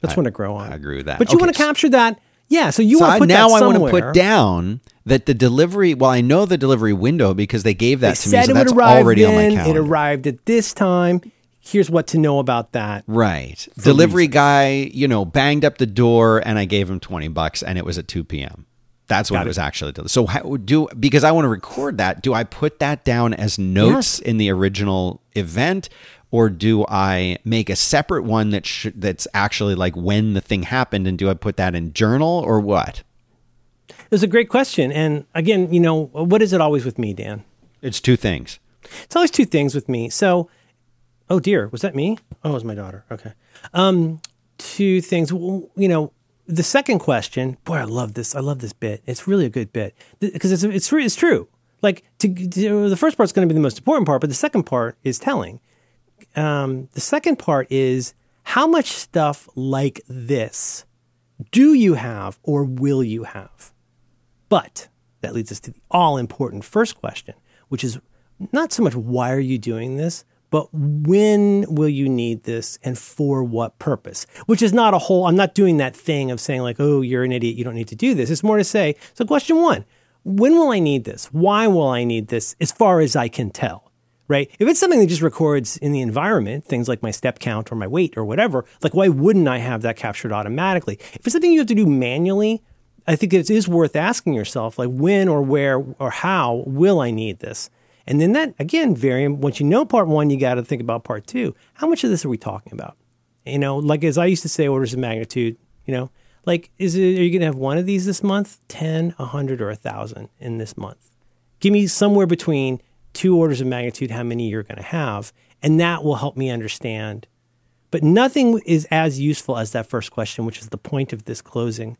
That's when to grow on. I agree with that. But you Okay, want to capture that. Yeah. So you So want to put now I want to put down that the delivery. Well, I know the delivery window because they gave that They to me, so it that's already on my then. It arrived at this time. Here's what to know about that. Right. Delivery guy, you know, banged up the door and I gave him 20 bucks and it was at 2 p.m. That's when Got it it. was actually delivered. So how do because I want to record that, do I put that down as notes in the original event or do I make a separate one that sh- that's actually like when the thing happened and do I put that in journal or what? It's a great question. And again, you know, what is it always with me, Dan? It's two things. It's always two things with me. So, oh dear, was that me? Oh, it was my daughter. Okay. Um, two things. Well, You know, the second question. Boy, I love this. I love this bit. It's really a good bit because it's it's it's true. Like to, to- the first part's going to be the most important part, but the second part is telling. Um, the second part is how much stuff like this do you have or will you have? But that leads us to the all important first question, which is not so much why are you doing this, but when will you need this and for what purpose? Which is not a whole, I'm not doing that thing of saying, like, oh, you're an idiot, you don't need to do this. It's more to say, so question one, when will I need this? Why will I need this as far as I can tell? Right? If it's something that just records in the environment, things like my step count or my weight or whatever, like why wouldn't I have that captured automatically? If it's something you have to do manually, I think it is worth asking yourself, like when or where or how will I need this? And then that again, variant. Once you know part one, you got to think about part two. How much of this are we talking about? You know, like as I used to say, orders of magnitude. You know, like is it? Are you going to have one of these this month? Ten, a hundred, or a thousand in this month? Give me somewhere between two orders of magnitude how many you're going to have, and that will help me understand. But nothing is as useful as that first question, which is the point of this closing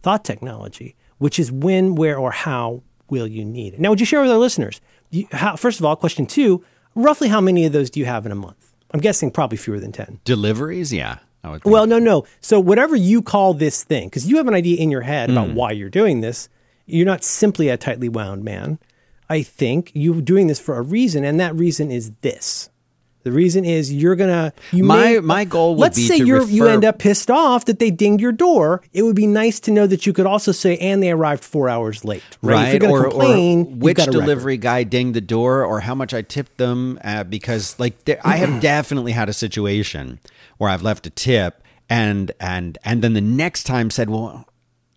thought technology, which is when, where, or how will you need it? Now, would you share with our listeners? You, how, first of all, question two: roughly how many of those do you have in a month? I'm guessing probably fewer than ten. Deliveries, yeah. Well, no, no. So whatever you call this thing, because you have an idea in your head about mm. why you're doing this, you're not simply a tightly wound man. I think you're doing this for a reason, and that reason is this. The reason is you're gonna. You my may, my goal would let's be say to you refer, you end up pissed off that they dinged your door. It would be nice to know that you could also say, and they arrived four hours late. Right? right. Or, complain, or which delivery guy dinged the door, or how much I tipped them, uh, because like I have [CLEARS THROAT] definitely had a situation where I've left a tip and and and then the next time said, well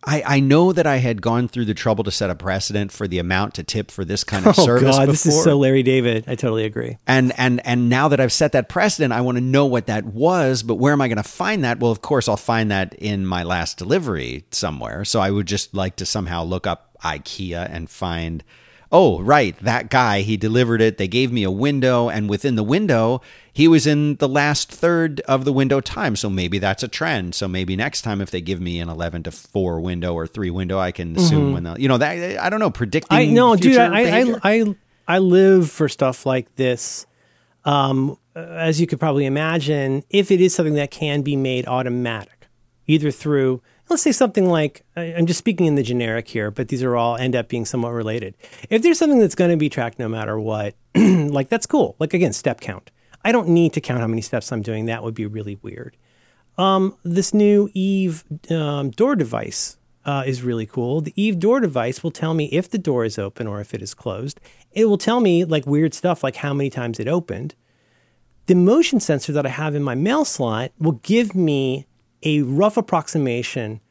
I, I know that I had gone through the trouble to set a precedent for the amount to tip for this kind of service. [LAUGHS] oh, service. God, before. this is so Larry David. I totally agree. And and and now that I've set that precedent, I want to know what that was. But where am I going to find that? Well, of course, I'll find that in my last delivery somewhere. So I would just like to somehow look up IKEA and find oh, right, that guy, he delivered it. They gave me a window, and within the window, he was in the last third of the window time. So maybe that's a trend. So maybe next time, if they give me an 11 to 4 window or 3 window, I can assume mm-hmm. when they'll, you know, that, I don't know, predicting. I know, dude, I, I, I, I live for stuff like this. Um, as you could probably imagine, if it is something that can be made automatic, either through let's say something like I'm just speaking in the generic here, but these are all end up being somewhat related. If there's something that's going to be tracked no matter what, [CLEARS THROAT] like that's cool. Like again, step count. I don't need to count how many steps I'm doing. That would be really weird. Um, this new Eve um, door device uh, is really cool. The Eve door device will tell me if the door is open or if it is closed. It will tell me like weird stuff, like how many times it opened. The motion sensor that I have in my mail slot will give me a rough approximation.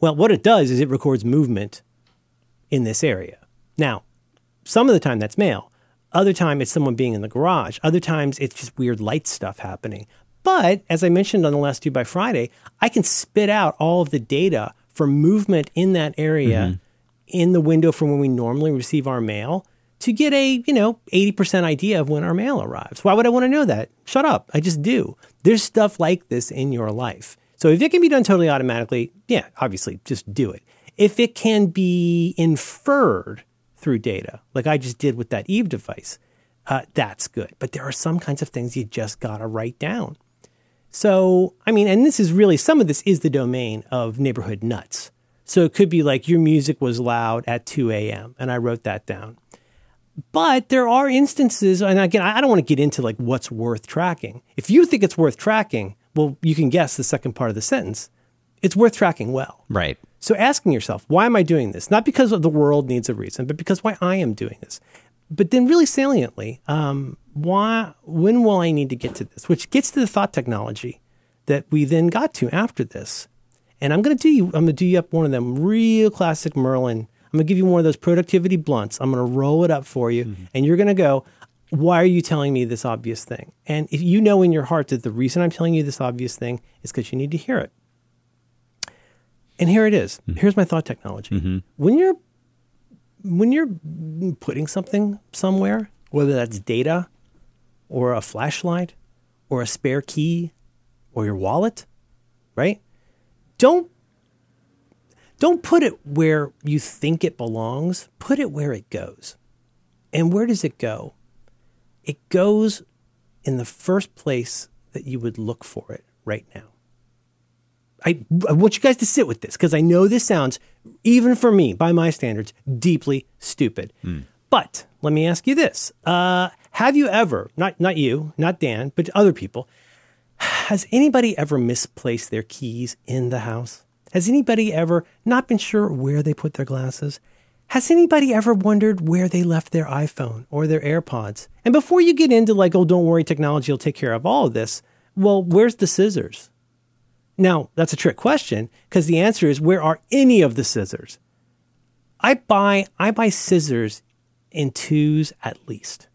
Well, what it does is it records movement in this area. Now, some of the time that's mail. Other time it's someone being in the garage. Other times it's just weird light stuff happening. But as I mentioned on the last two by Friday, I can spit out all of the data for movement in that area mm-hmm. in the window from when we normally receive our mail to get a, you know, 80% idea of when our mail arrives. Why would I want to know that? Shut up. I just do. There's stuff like this in your life. So if it can be done totally automatically, yeah, obviously just do it. If it can be inferred through data, like I just did with that Eve device, uh, that's good. But there are some kinds of things you just got to write down. So, I mean, and this is really, some of this is the domain of neighborhood nuts. So it could be like your music was loud at 2 a.m. and I wrote that down. But there are instances, and again, I don't want to get into like what's worth tracking. If you think it's worth tracking, well, you can guess the second part of the sentence. It's worth tracking well. Right. So asking yourself, why am I doing this? Not because of the world needs a reason, but because why I am doing this. But then, really saliently, um, why? When will I need to get to this? Which gets to the thought technology that we then got to after this. And I'm going to do you. I'm going to do you up one of them real classic Merlin. I'm going to give you one of those productivity blunts. I'm going to roll it up for you, mm-hmm. and you're going to go why are you telling me this obvious thing? And if you know in your heart that the reason I'm telling you this obvious thing is because you need to hear it. And here it is. Mm-hmm. Here's my thought technology. Mm-hmm. When you're when you're putting something somewhere, whether that's data or a flashlight or a spare key or your wallet, right? Don't don't put it where you think it belongs. Put it where it goes. And where does it go? It goes in the first place that you would look for it right now. I, I want you guys to sit with this because I know this sounds, even for me, by my standards, deeply stupid. Mm. But let me ask you this: uh, Have you ever, not not you, not Dan, but other people, has anybody ever misplaced their keys in the house? Has anybody ever not been sure where they put their glasses? Has anybody ever wondered where they left their iPhone or their AirPods? And before you get into like, oh, don't worry, technology will take care of all of this, well, where's the scissors? Now, that's a trick question because the answer is where are any of the scissors? I buy I buy scissors in twos at least.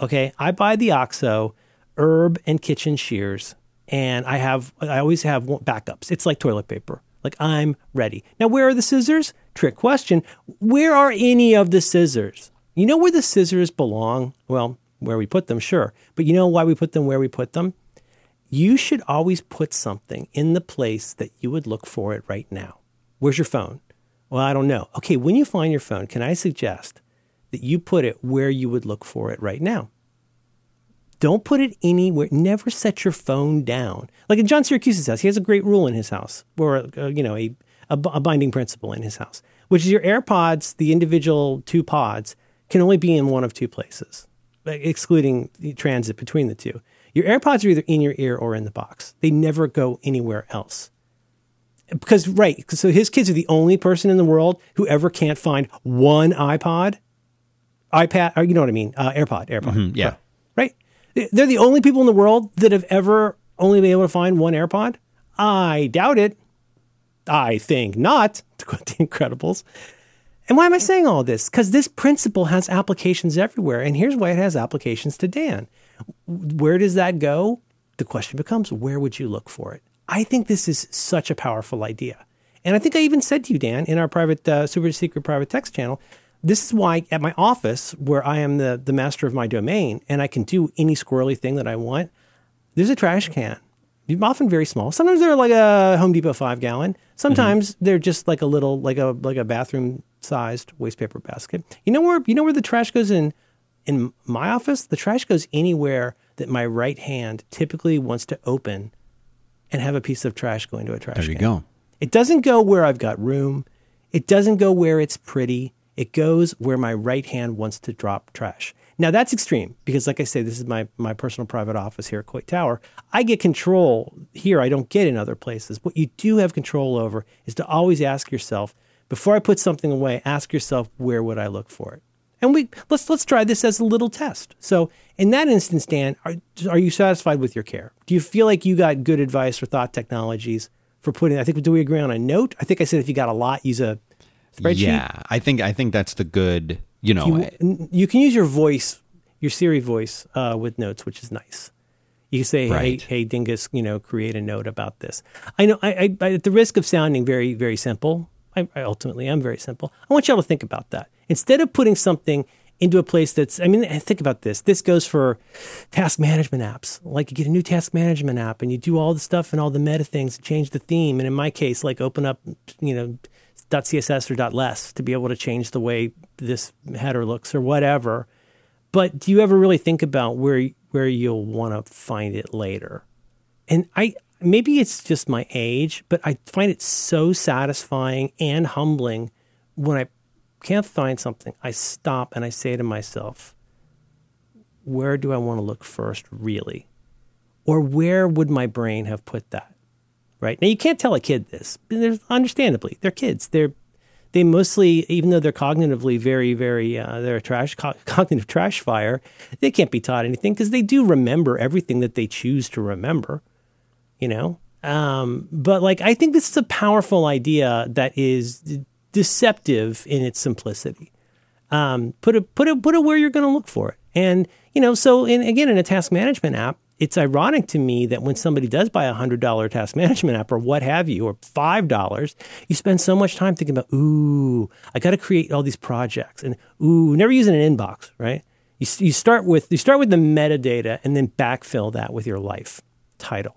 Okay, I buy the OXO herb and kitchen shears, and I have I always have backups. It's like toilet paper. Like I'm ready. Now, where are the scissors? Trick question. Where are any of the scissors? You know where the scissors belong? Well, where we put them, sure. But you know why we put them where we put them? You should always put something in the place that you would look for it right now. Where's your phone? Well, I don't know. Okay, when you find your phone, can I suggest that you put it where you would look for it right now? Don't put it anywhere. Never set your phone down. Like in John Siracusa's house, he has a great rule in his house, or uh, you know, a, a, a binding principle in his house, which is your AirPods, the individual two pods, can only be in one of two places, excluding the transit between the two. Your AirPods are either in your ear or in the box. They never go anywhere else. Because, right, so his kids are the only person in the world who ever can't find one iPod, iPad, or you know what I mean, uh, AirPod, AirPod. Mm-hmm, yeah. Right? They're the only people in the world that have ever only been able to find one AirPod. I doubt it. I think not, [LAUGHS] to quote the Incredibles. And why am I saying all this? Because this principle has applications everywhere. And here's why it has applications to Dan. Where does that go? The question becomes where would you look for it? I think this is such a powerful idea. And I think I even said to you, Dan, in our private, uh, super secret private text channel, this is why at my office, where I am the, the master of my domain and I can do any squirrely thing that I want, there's a trash can. Often very small. Sometimes they're like a Home Depot five gallon. Sometimes mm-hmm. they're just like a little, like a like a bathroom sized waste paper basket. You know where you know where the trash goes in in my office? The trash goes anywhere that my right hand typically wants to open and have a piece of trash go into a trash there you can. go. It doesn't go where I've got room. It doesn't go where it's pretty. It goes where my right hand wants to drop trash. Now that's extreme because, like I say, this is my my personal private office here at Coit Tower. I get control here. I don't get in other places. What you do have control over is to always ask yourself before I put something away. Ask yourself where would I look for it. And we let's let's try this as a little test. So in that instance, Dan, are, are you satisfied with your care? Do you feel like you got good advice or thought technologies for putting? I think do we agree on a note? I think I said if you got a lot, use a spreadsheet. Yeah, I think I think that's the good. You know, you, you can use your voice, your Siri voice, uh, with notes, which is nice. You can say, Right. "Hey, hey, Dingus, you know, create a note about this." I know, I, I, at the risk of sounding very, very simple, I, I ultimately am very simple. I want y'all to think about that instead of putting something into a place that's. I mean, think about this. This goes for task management apps. Like you get a new task management app, and you do all the stuff and all the meta things, change the theme, and in my case, like open up, you know, .css or .less to be able to change the way this header looks or whatever. But do you ever really think about where where you'll want to find it later? And I maybe it's just my age, but I find it so satisfying and humbling when I can't find something. I stop and I say to myself, where do I want to look first, really? Or where would my brain have put that? Right now, you can't tell a kid this. There's, understandably, they're kids. They're they mostly, even though they're cognitively very, very, uh, they're a trash co- [LAUGHS] cognitive trash fire. They can't be taught anything because they do remember everything that they choose to remember. You know, um, but like I think this is a powerful idea that is d- deceptive in its simplicity. Um, put it, put it, put it where you're going to look for it, and you know. So, in, again, in a task management app, it's ironic to me that when somebody does buy a hundred dollar task management app or what have you, or five dollars, you spend so much time thinking about, ooh, I got to create all these projects, and ooh, never using an inbox, right? You, you start with you start with the metadata and then backfill that with your life title,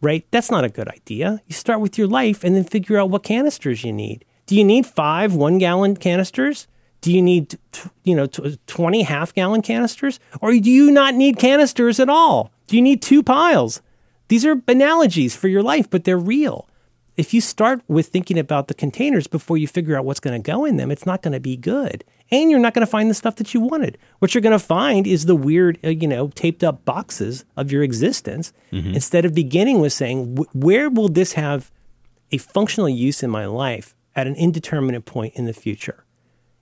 right? That's not a good idea. You start with your life and then figure out what canisters you need. Do you need five one gallon canisters? Do you need, t- you know, t- 20 half gallon canisters? Or do you not need canisters at all? Do you need two piles? These are analogies for your life, but they're real. if you start with thinking about the containers before you figure out what's going to go in them, it's not going to be good. And you're not going to find the stuff that you wanted. What you're going to find is the weird, uh, you know, taped up boxes of your existence instead of beginning with saying, "Wh- where will this have a functional use in my life at an indeterminate point in the future?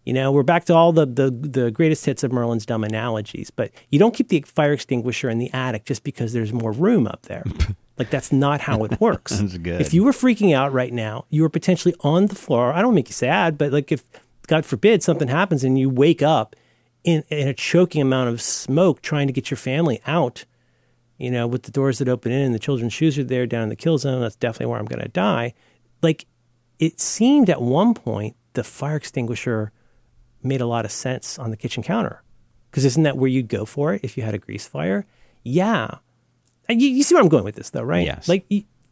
You know, we're back to all the, the the greatest hits of Merlin's dumb analogies, but you don't keep the fire extinguisher in the attic just because there's more room up there. [LAUGHS] like that's not how it works. [LAUGHS] If you were freaking out right now, you were potentially on the floor. I don't make you sad, but like if God forbid something happens and you wake up in, in a choking amount of smoke trying to get your family out, you know, with the doors that open in and the children's shoes are there down in the kill zone, that's definitely where I'm going to die. Like it seemed at one point the fire extinguisher made a lot of sense on the kitchen counter. Because isn't that where you'd go for it if you had a grease fire? Yeah. And You, you see where I'm going with this, though, right? Yes. Like,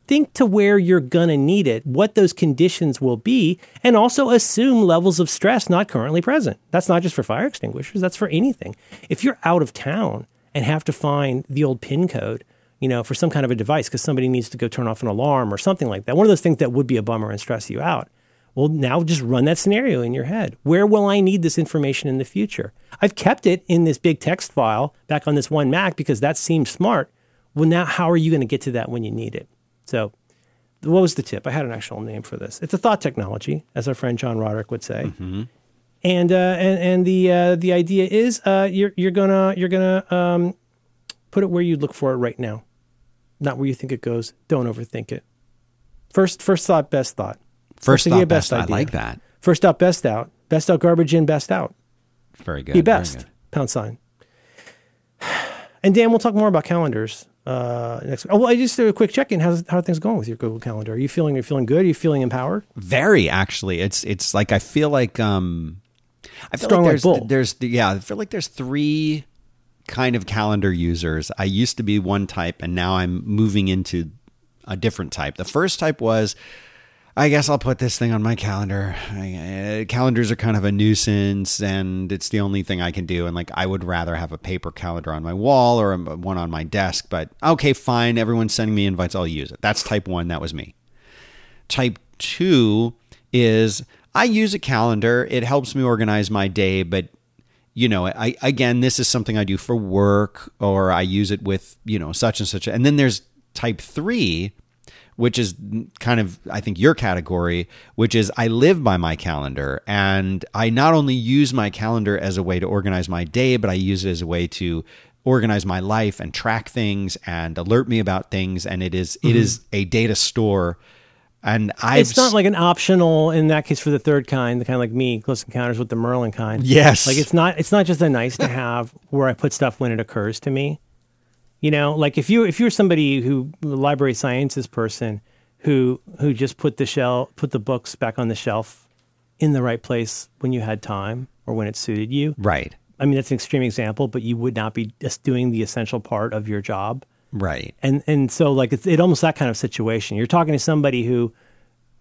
think to where you're going to need it, what those conditions will be, and also assume levels of stress not currently present. That's not just for fire extinguishers, that's for anything. If you're out of town and have to find the old PIN code, you know, for some kind of a device because somebody needs to go turn off an alarm or something like that, one of those things that would be a bummer and stress you out. Well, now just run that scenario in your head. Where will I need this information in the future? I've kept it in this big text file back on this one Mac because that seems smart. Well, now how are you going to get to that when you need it? So, what was the tip? I had an actual name for this. It's a thought technology, as our friend John Roderick would say. And uh, and and the uh, the idea is uh, you're you're gonna you're gonna um, put it where you look for it right now, not where you think it goes. Don't overthink it. First first thought, best thought. First idea, best. best I like that. First out, best out. Best out, garbage in, best out. Very good. Be best. good. Pound sign. [SIGHS] And Dan, we'll talk more about calendars uh, next. Oh, well, I just did a quick check in. How's how are things going with your Google Calendar? Are you feeling? Are you feeling good? Are you feeling empowered? Very actually. It's it's like I feel like um I feel Strong like like there's bull. there's yeah, I feel like there's three kind of calendar users. I used to be one type and now I'm moving into a different type. The first type was I guess I'll put this thing on my calendar. I, uh, calendars are kind of a nuisance, and it's the only thing I can do. And like, I would rather have a paper calendar on my wall or a, one on my desk. But okay, fine. Everyone's sending me invites. I'll use it. That's type one. That was me. Type two is I use a calendar. It helps me organize my day, but you know, I again, this is something I do for work or I use it with, you know, such and such. And then there's type 3, which is kind of I think your category, which is I live by my calendar and I not only use my calendar as a way to organize my day, but I use it as a way to organize my life and track things and alert me about things and it is- it mm-hmm. is a data store and I it's not like an optional in that case for the third kind, the kind like me, close encounters with the Merlin kind. Yes. Like it's not it's not just a nice to have where I put stuff when it occurs to me. You know, like if you if you're somebody who library sciences person who who just put the shell put the books back on the shelf in the right place when you had time or when it suited you. right. I mean that's an extreme example, but you would not be just doing the essential part of your job Right. and and so like it's it almost that kind of situation. You're talking to somebody who,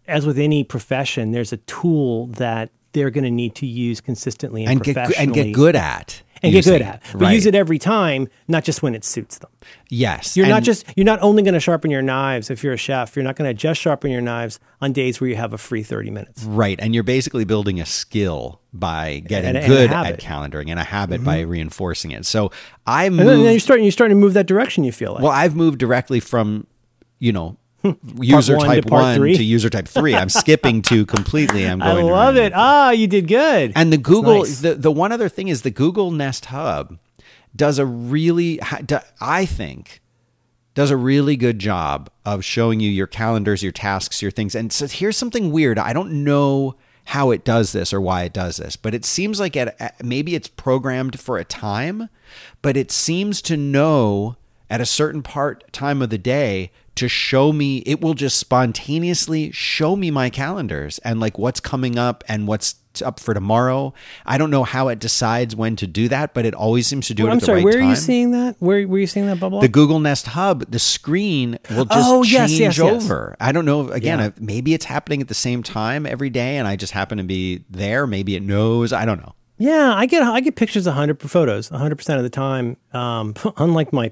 as with any profession, there's a tool that they're going to need to use consistently and, and get and get good at and get good at, but Right. use it every time, not just when it suits them. Yes, You're not just you're not only going to sharpen your knives if you're a chef. You're not going to just sharpen your knives on days where you have a free 30 minutes. right, and you're basically building a skill by getting And and good at. Mm-hmm. calendaring and a habit by reinforcing it. So I And then, then you're starting you're starting to move that direction. You feel like Well, I've moved directly from you know [LAUGHS] user one type part one three. to user type three. I'm skipping [LAUGHS] two completely. I'm going. to love it. Ah, you did good. And the Google, nice. the, the one other thing is the Google Nest Hub does a really, I think, does a really good job of showing you your calendars, your tasks, your things. And so here's something weird. I don't know how it does this or why it does this, but it seems like at- maybe it's programmed for a time, but it seems to know at a certain part time of the day to show me it will just spontaneously show me my calendars and like what's coming up and what's up for tomorrow. I don't know how it decides when to do that, but it always seems to do it I'm at the sorry. right where time. are you seeing that? Where were you seeing that bubble? the Google Nest Hub, the screen will just Oh, change yes, yes. over. I don't know. Again, Yeah. maybe it's happening at the same time every day, and I just happen to be there. Maybe it knows. I don't know. Yeah, I get I get pictures hundred photos hundred percent of the time. Um, [LAUGHS] unlike my,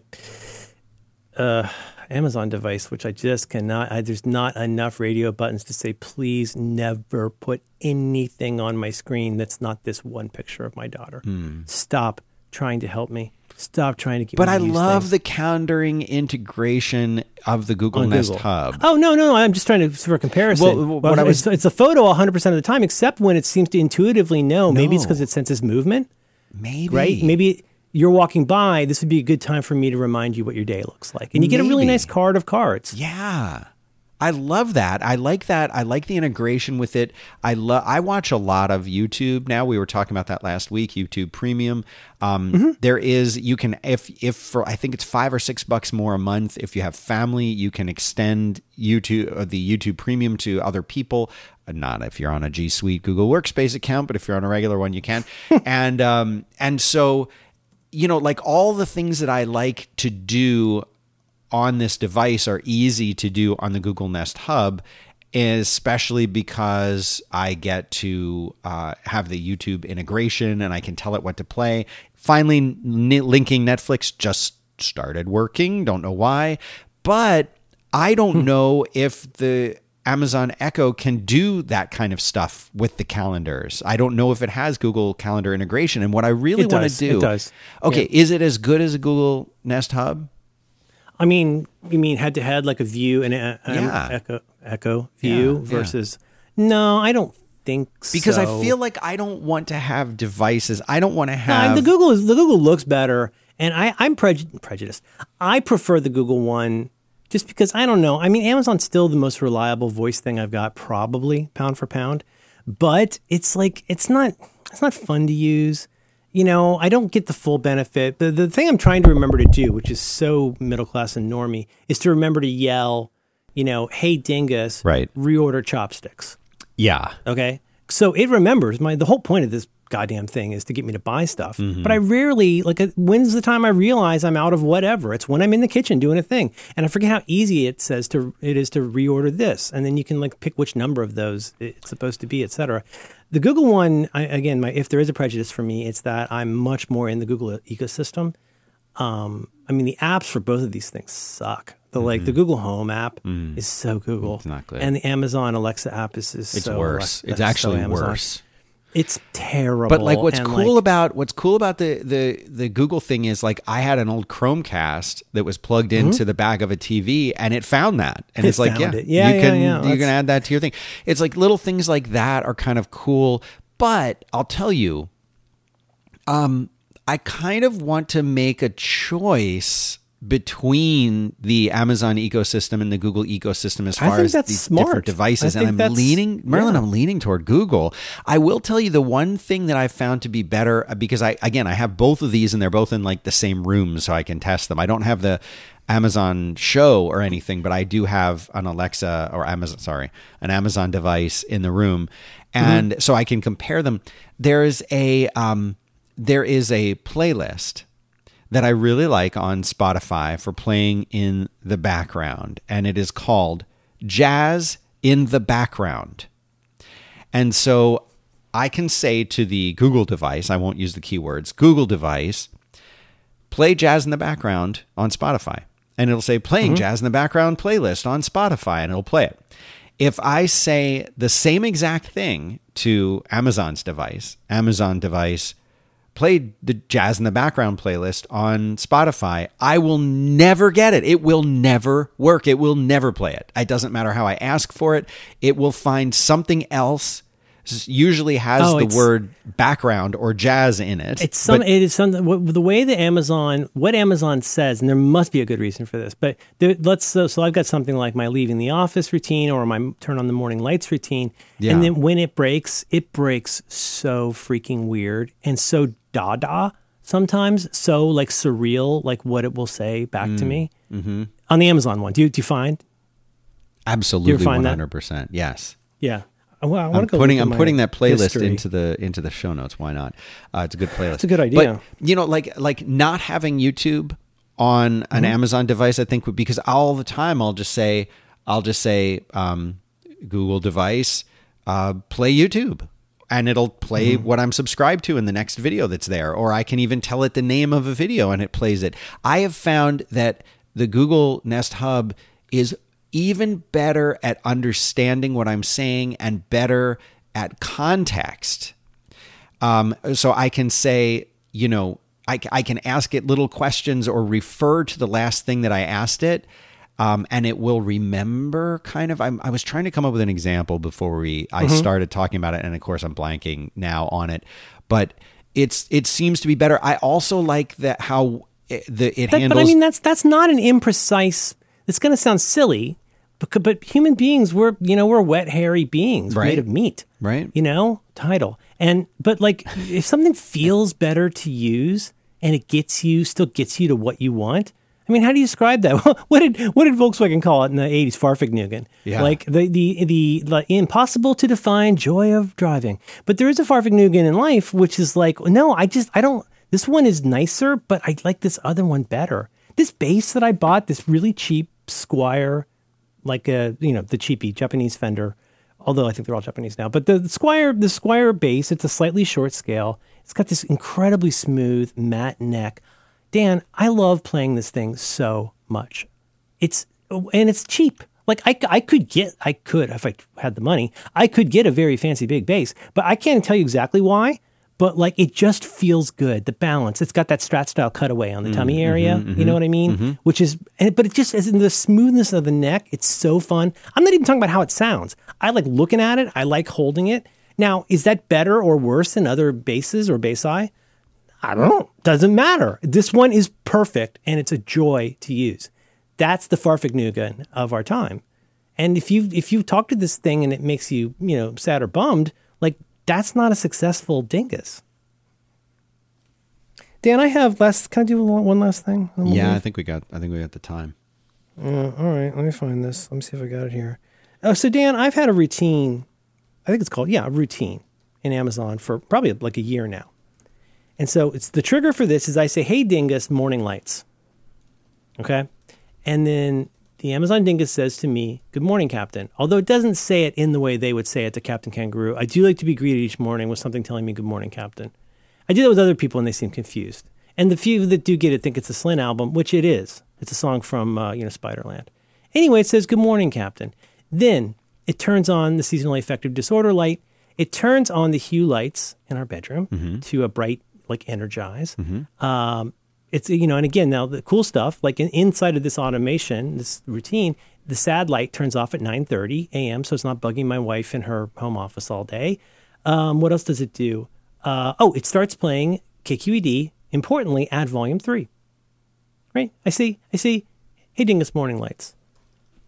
uh, Amazon device, which I just cannot. I, there's not enough radio buttons to say, please never put anything on my screen that's not this one picture of my daughter. Hmm. Stop trying to help me. Stop trying to get. But I love things the calendaring integration of the Google on Nest Google. Hub. Oh no, no, I'm just trying to for comparison. Well, what I was- it's, it's a photo 100 percent of the time, except when it seems to intuitively know. Maybe it's because it senses movement, Maybe. right? Maybe you're walking by. This would be a good time for me to remind you what your day looks like, and you get a really nice card of cards. Yeah. I love that. I like that. I like the integration with it. I love. I watch a lot of YouTube now. We were talking about that last week. YouTube Premium. Um, Mm-hmm. there is you can if if for I think it's five or six bucks more a month. If you have family, you can extend YouTube uh, the YouTube Premium to other people. Uh, Not if you're on a G Suite Google Workspace account, but if you're on a regular one, you can. [LAUGHS] and um, and so you know, like all the things that I like to do on this device are easy to do on the Google Nest Hub, especially because I get to uh, have the YouTube integration and I can tell it what to play. Finally, n- linking Netflix just started working. Don't know why, but I don't know if the Amazon Echo can do that kind of stuff with the calendars. I don't know if it has Google Calendar integration. And what I really It want to do, It does. Okay, is it as good as a Google Nest Hub? I mean, you mean head to head like a view and a, Yeah. echo echo view Yeah, yeah. versus? No, I don't think so. because I feel like I don't want to have devices. I don't want to have the Google is the Google looks better, and I, I'm preju- prejudiced. I prefer the Google one just because I don't know. I mean, Amazon's still the most reliable voice thing I've got, probably pound for pound. But it's like it's not it's not fun to use. You know, I don't get the full benefit. The the thing I'm trying to remember to do, which is so middle class and normie, is to remember to yell, you know, "Hey dingus, Right. reorder chopsticks." yeah. Okay. So it remembers my the whole point of this goddamn thing is to get me to buy stuff. But I rarely like uh, when's the time I realize I'm out of whatever? It's when I'm in the kitchen doing a thing. And I forget how easy it says to it is to reorder this. And then you can like pick which number of those it's supposed to be, et cetera. The Google one, I, again, my, if there is a prejudice for me, it's that I'm much more in the Google ecosystem. Um, I mean, the apps for both of these things suck. The like the Google Home app is so Google, it's not good. and the Amazon Alexa app is, is It's so worse. Alexa- It's actually Amazon. worse. It's terrible. But like, what's and, cool like, about what's cool about the the the Google thing is like I had an old Chromecast that was plugged into the back of a TV, and it found that, and Mm-hmm. It it's like, yeah, it. Yeah, you yeah, can yeah. you can add that to your thing. It's like little things like that are kind of cool. But I'll tell you, um, I kind of want to make a choice between the Amazon ecosystem and the Google ecosystem as far as these smart. different devices, and I'm leaning, Merlin, yeah. I'm leaning toward Google. I will tell you the one thing that I found to be better uh, because I again I have both of these and they're both in like the same room, so I can test them. I don't have the Amazon Show or anything, but I do have an Alexa or Amazon, sorry, an Amazon device in the room, and so I can compare them. There's a um, there is a playlist that I really like on Spotify for playing in the background, and it is called Jazz in the Background. And so I can say to the Google device, I won't use the keywords, Google device, play jazz in the background on Spotify. And it'll say playing mm-hmm. jazz in the background playlist on Spotify, and it'll play it. If I say the same exact thing to Amazon's device, Amazon device, play the jazz in the background playlist on Spotify, I will never get it. It will never work. It will never play it. It doesn't matter how I ask for it. It will find something else. Usually has Oh, the word background or jazz in it. It's some. but- it is something. The way that Amazon, what Amazon says, and there must be a good reason for this. But there, let's. So, so I've got something like my leaving the office routine or my turn on the morning lights routine, Yeah. and then when it breaks, it breaks so freaking weird and so dada sometimes, so like surreal, like what it will say back Mm, to me mm-hmm. on the Amazon one. Do you do you find? absolutely find 100%. Yes. Yeah. Well, I I'm want to go putting I'm putting that playlist history. into the into the show notes. Why not? Uh, it's a good playlist. It's a good idea. But you know, like like not having YouTube on an Mm-hmm. Amazon device, I think would because all the time I'll just say I'll just say um, Google device, uh, play YouTube. And it'll play Mm-hmm. what I'm subscribed to in the next video that's there. Or I can even tell it the name of a video and it plays it. I have found that the Google Nest Hub is even better at understanding what I'm saying and better at context. Um, so I can say, you know, I, I can ask it little questions or refer to the last thing that I asked it. Um, and it will remember kind of I'm, i was trying to come up with an example before we i Mm-hmm. started talking about it and of course i'm blanking now on it but it's it seems to be better i also like that how it, the it That- handles but I mean, that's that's not an imprecise. It's going to sound silly, but but human beings we're you know we're wet hairy beings Right. made of meat, Right. You know, title and but like if something feels better to use and it gets you still gets you to what you want. I mean, how do you describe that? [LAUGHS] what did what did Volkswagen call it in the eighties? Fahrvergnügen. Yeah. Like the the the impossible to define joy of driving. But there is a Fahrvergnügen in life, which is like, no, I just I don't. This one is nicer, but I like this other one better. This bass that I bought, this really cheap Squier, like a you know the cheapy Japanese Fender, although I think they're all Japanese now. But the, the Squier, the Squier bass, it's a slightly short scale. It's got this incredibly smooth matte neck. Dan, I love playing this thing so much. It's and it's cheap. Like I, I could get, I could if I had the money, I could get a very fancy big bass, but I can't tell you exactly why. But like it just feels good. The balance. It's got that Strat style cutaway on the tummy mm-hmm, area. Mm-hmm, you know what I mean? Mm-hmm. Which is, but it just as in the smoothness of the neck. It's so fun. I'm not even talking about how it sounds. I like looking at it. I like holding it. Now, is that better or worse than other basses or bass I? Don't know. Doesn't matter. This one is perfect and it's a joy to use. That's the Fahrvergnügen of our time. And if you if you talk to this thing and it makes you, you know, sad or bummed, like that's not a successful dingus. Dan, I have last can I do one one last thing? yeah i think we got i think we got the time uh, All right, let me find this. Let me see if I got it here. Oh, so Dan, I've had a routine. I think it's called yeah, a routine in Amazon for probably like a year now. And so it's the trigger for this is I say, "Hey Dingus, morning lights." Okay? And then the Amazon Dingus says to me, "Good morning, Captain." Although it doesn't say it in the way they would say it to Captain Kangaroo. I do like to be greeted each morning with something telling me, "Good morning, Captain." I do that with other people and they seem confused. And the few that do get it think it's a Slint album, which it is. It's a song from uh, you know Spiderland. Anyway, it says "Good morning, Captain." Then it turns on the seasonally affective disorder light. It turns on the hue lights in our bedroom to a bright, like energize. Um, it's you know, and again, now the cool stuff, like in, inside of this automation, this routine, the sad light turns off at 9:30 a.m., so it's not bugging my wife in her home office all day. Um, what else does it do? Uh, oh, it starts playing KQED. Importantly, at volume three. Right? I see. I see. Hey, Dingus Morning Lights,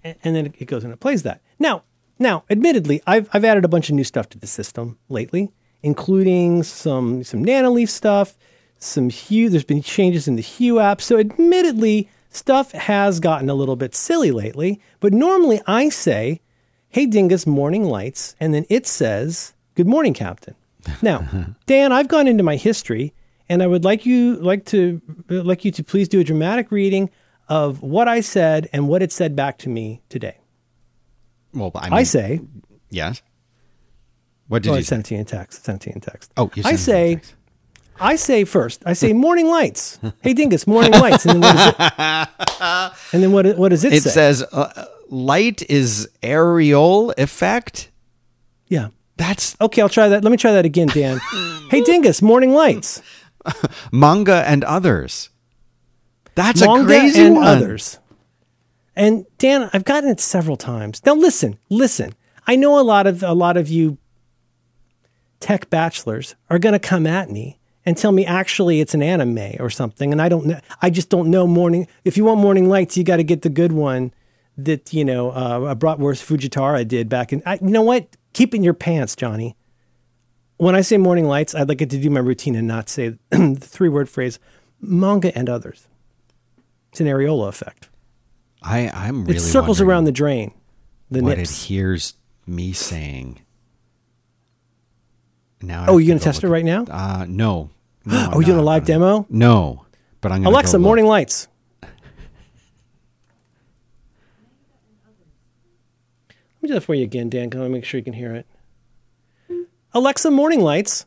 and, and then it goes and it plays that. Now, now, admittedly, I've I've added a bunch of new stuff to the system lately, including some some Nanoleaf stuff, some Hue. There's been changes in the Hue app, so admittedly, stuff has gotten a little bit silly lately. But normally, I say, "Hey, Dingus Morning Lights," and then it says, "Good morning, Captain." Now, [LAUGHS] Dan, I've gone into my history, and I would like you like to like you to please do a dramatic reading of what I said and what it said back to me today. well i, mean, I say, yes what did oh, you say sent it to you in text. I sent it to you in text. oh you I sent it in say, text. I say first. I say morning lights. hey, Dingus, morning lights. And then what, is it, [LAUGHS] and then what, what does it, it say? It says uh, light is areole effect yeah. that's Okay, I'll try that. Let me try that again, Dan. [LAUGHS] hey, Dingus, morning lights. [LAUGHS] manga and others that's Manga a crazy and one others. And Dan, I've gotten it several times. Now listen, listen. I know a lot of a lot of you tech bachelors are going to come at me and tell me actually it's an anime or something and I don't know I just don't know morning if you want morning lights you got to get the good one that you know uh, Bratwurst Fujitara did back in I, you know what? Keep in your pants Johnny. When I say morning lights I'd like it to do my routine and not say [CLEARS THROAT] the three word phrase manga and others. It's an areola effect. I, I'm really it circles around the drain the what nips. it hears me saying. Now, I Oh, you to gonna go test it right now? Uh, no. no [GASPS] I'm oh you doing a live demo No, but I'm gonna Alexa go morning lights Let me do that for you again, Dan. Can I make sure you can hear it? Alexa, morning lights.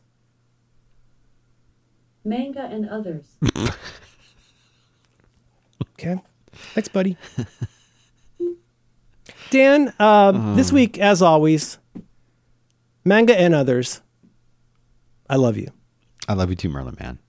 manga and others. [LAUGHS] Okay. Thanks, buddy. Dan, uh, this week, as always, manga and others. I love you. I love you too, Merlin Mann.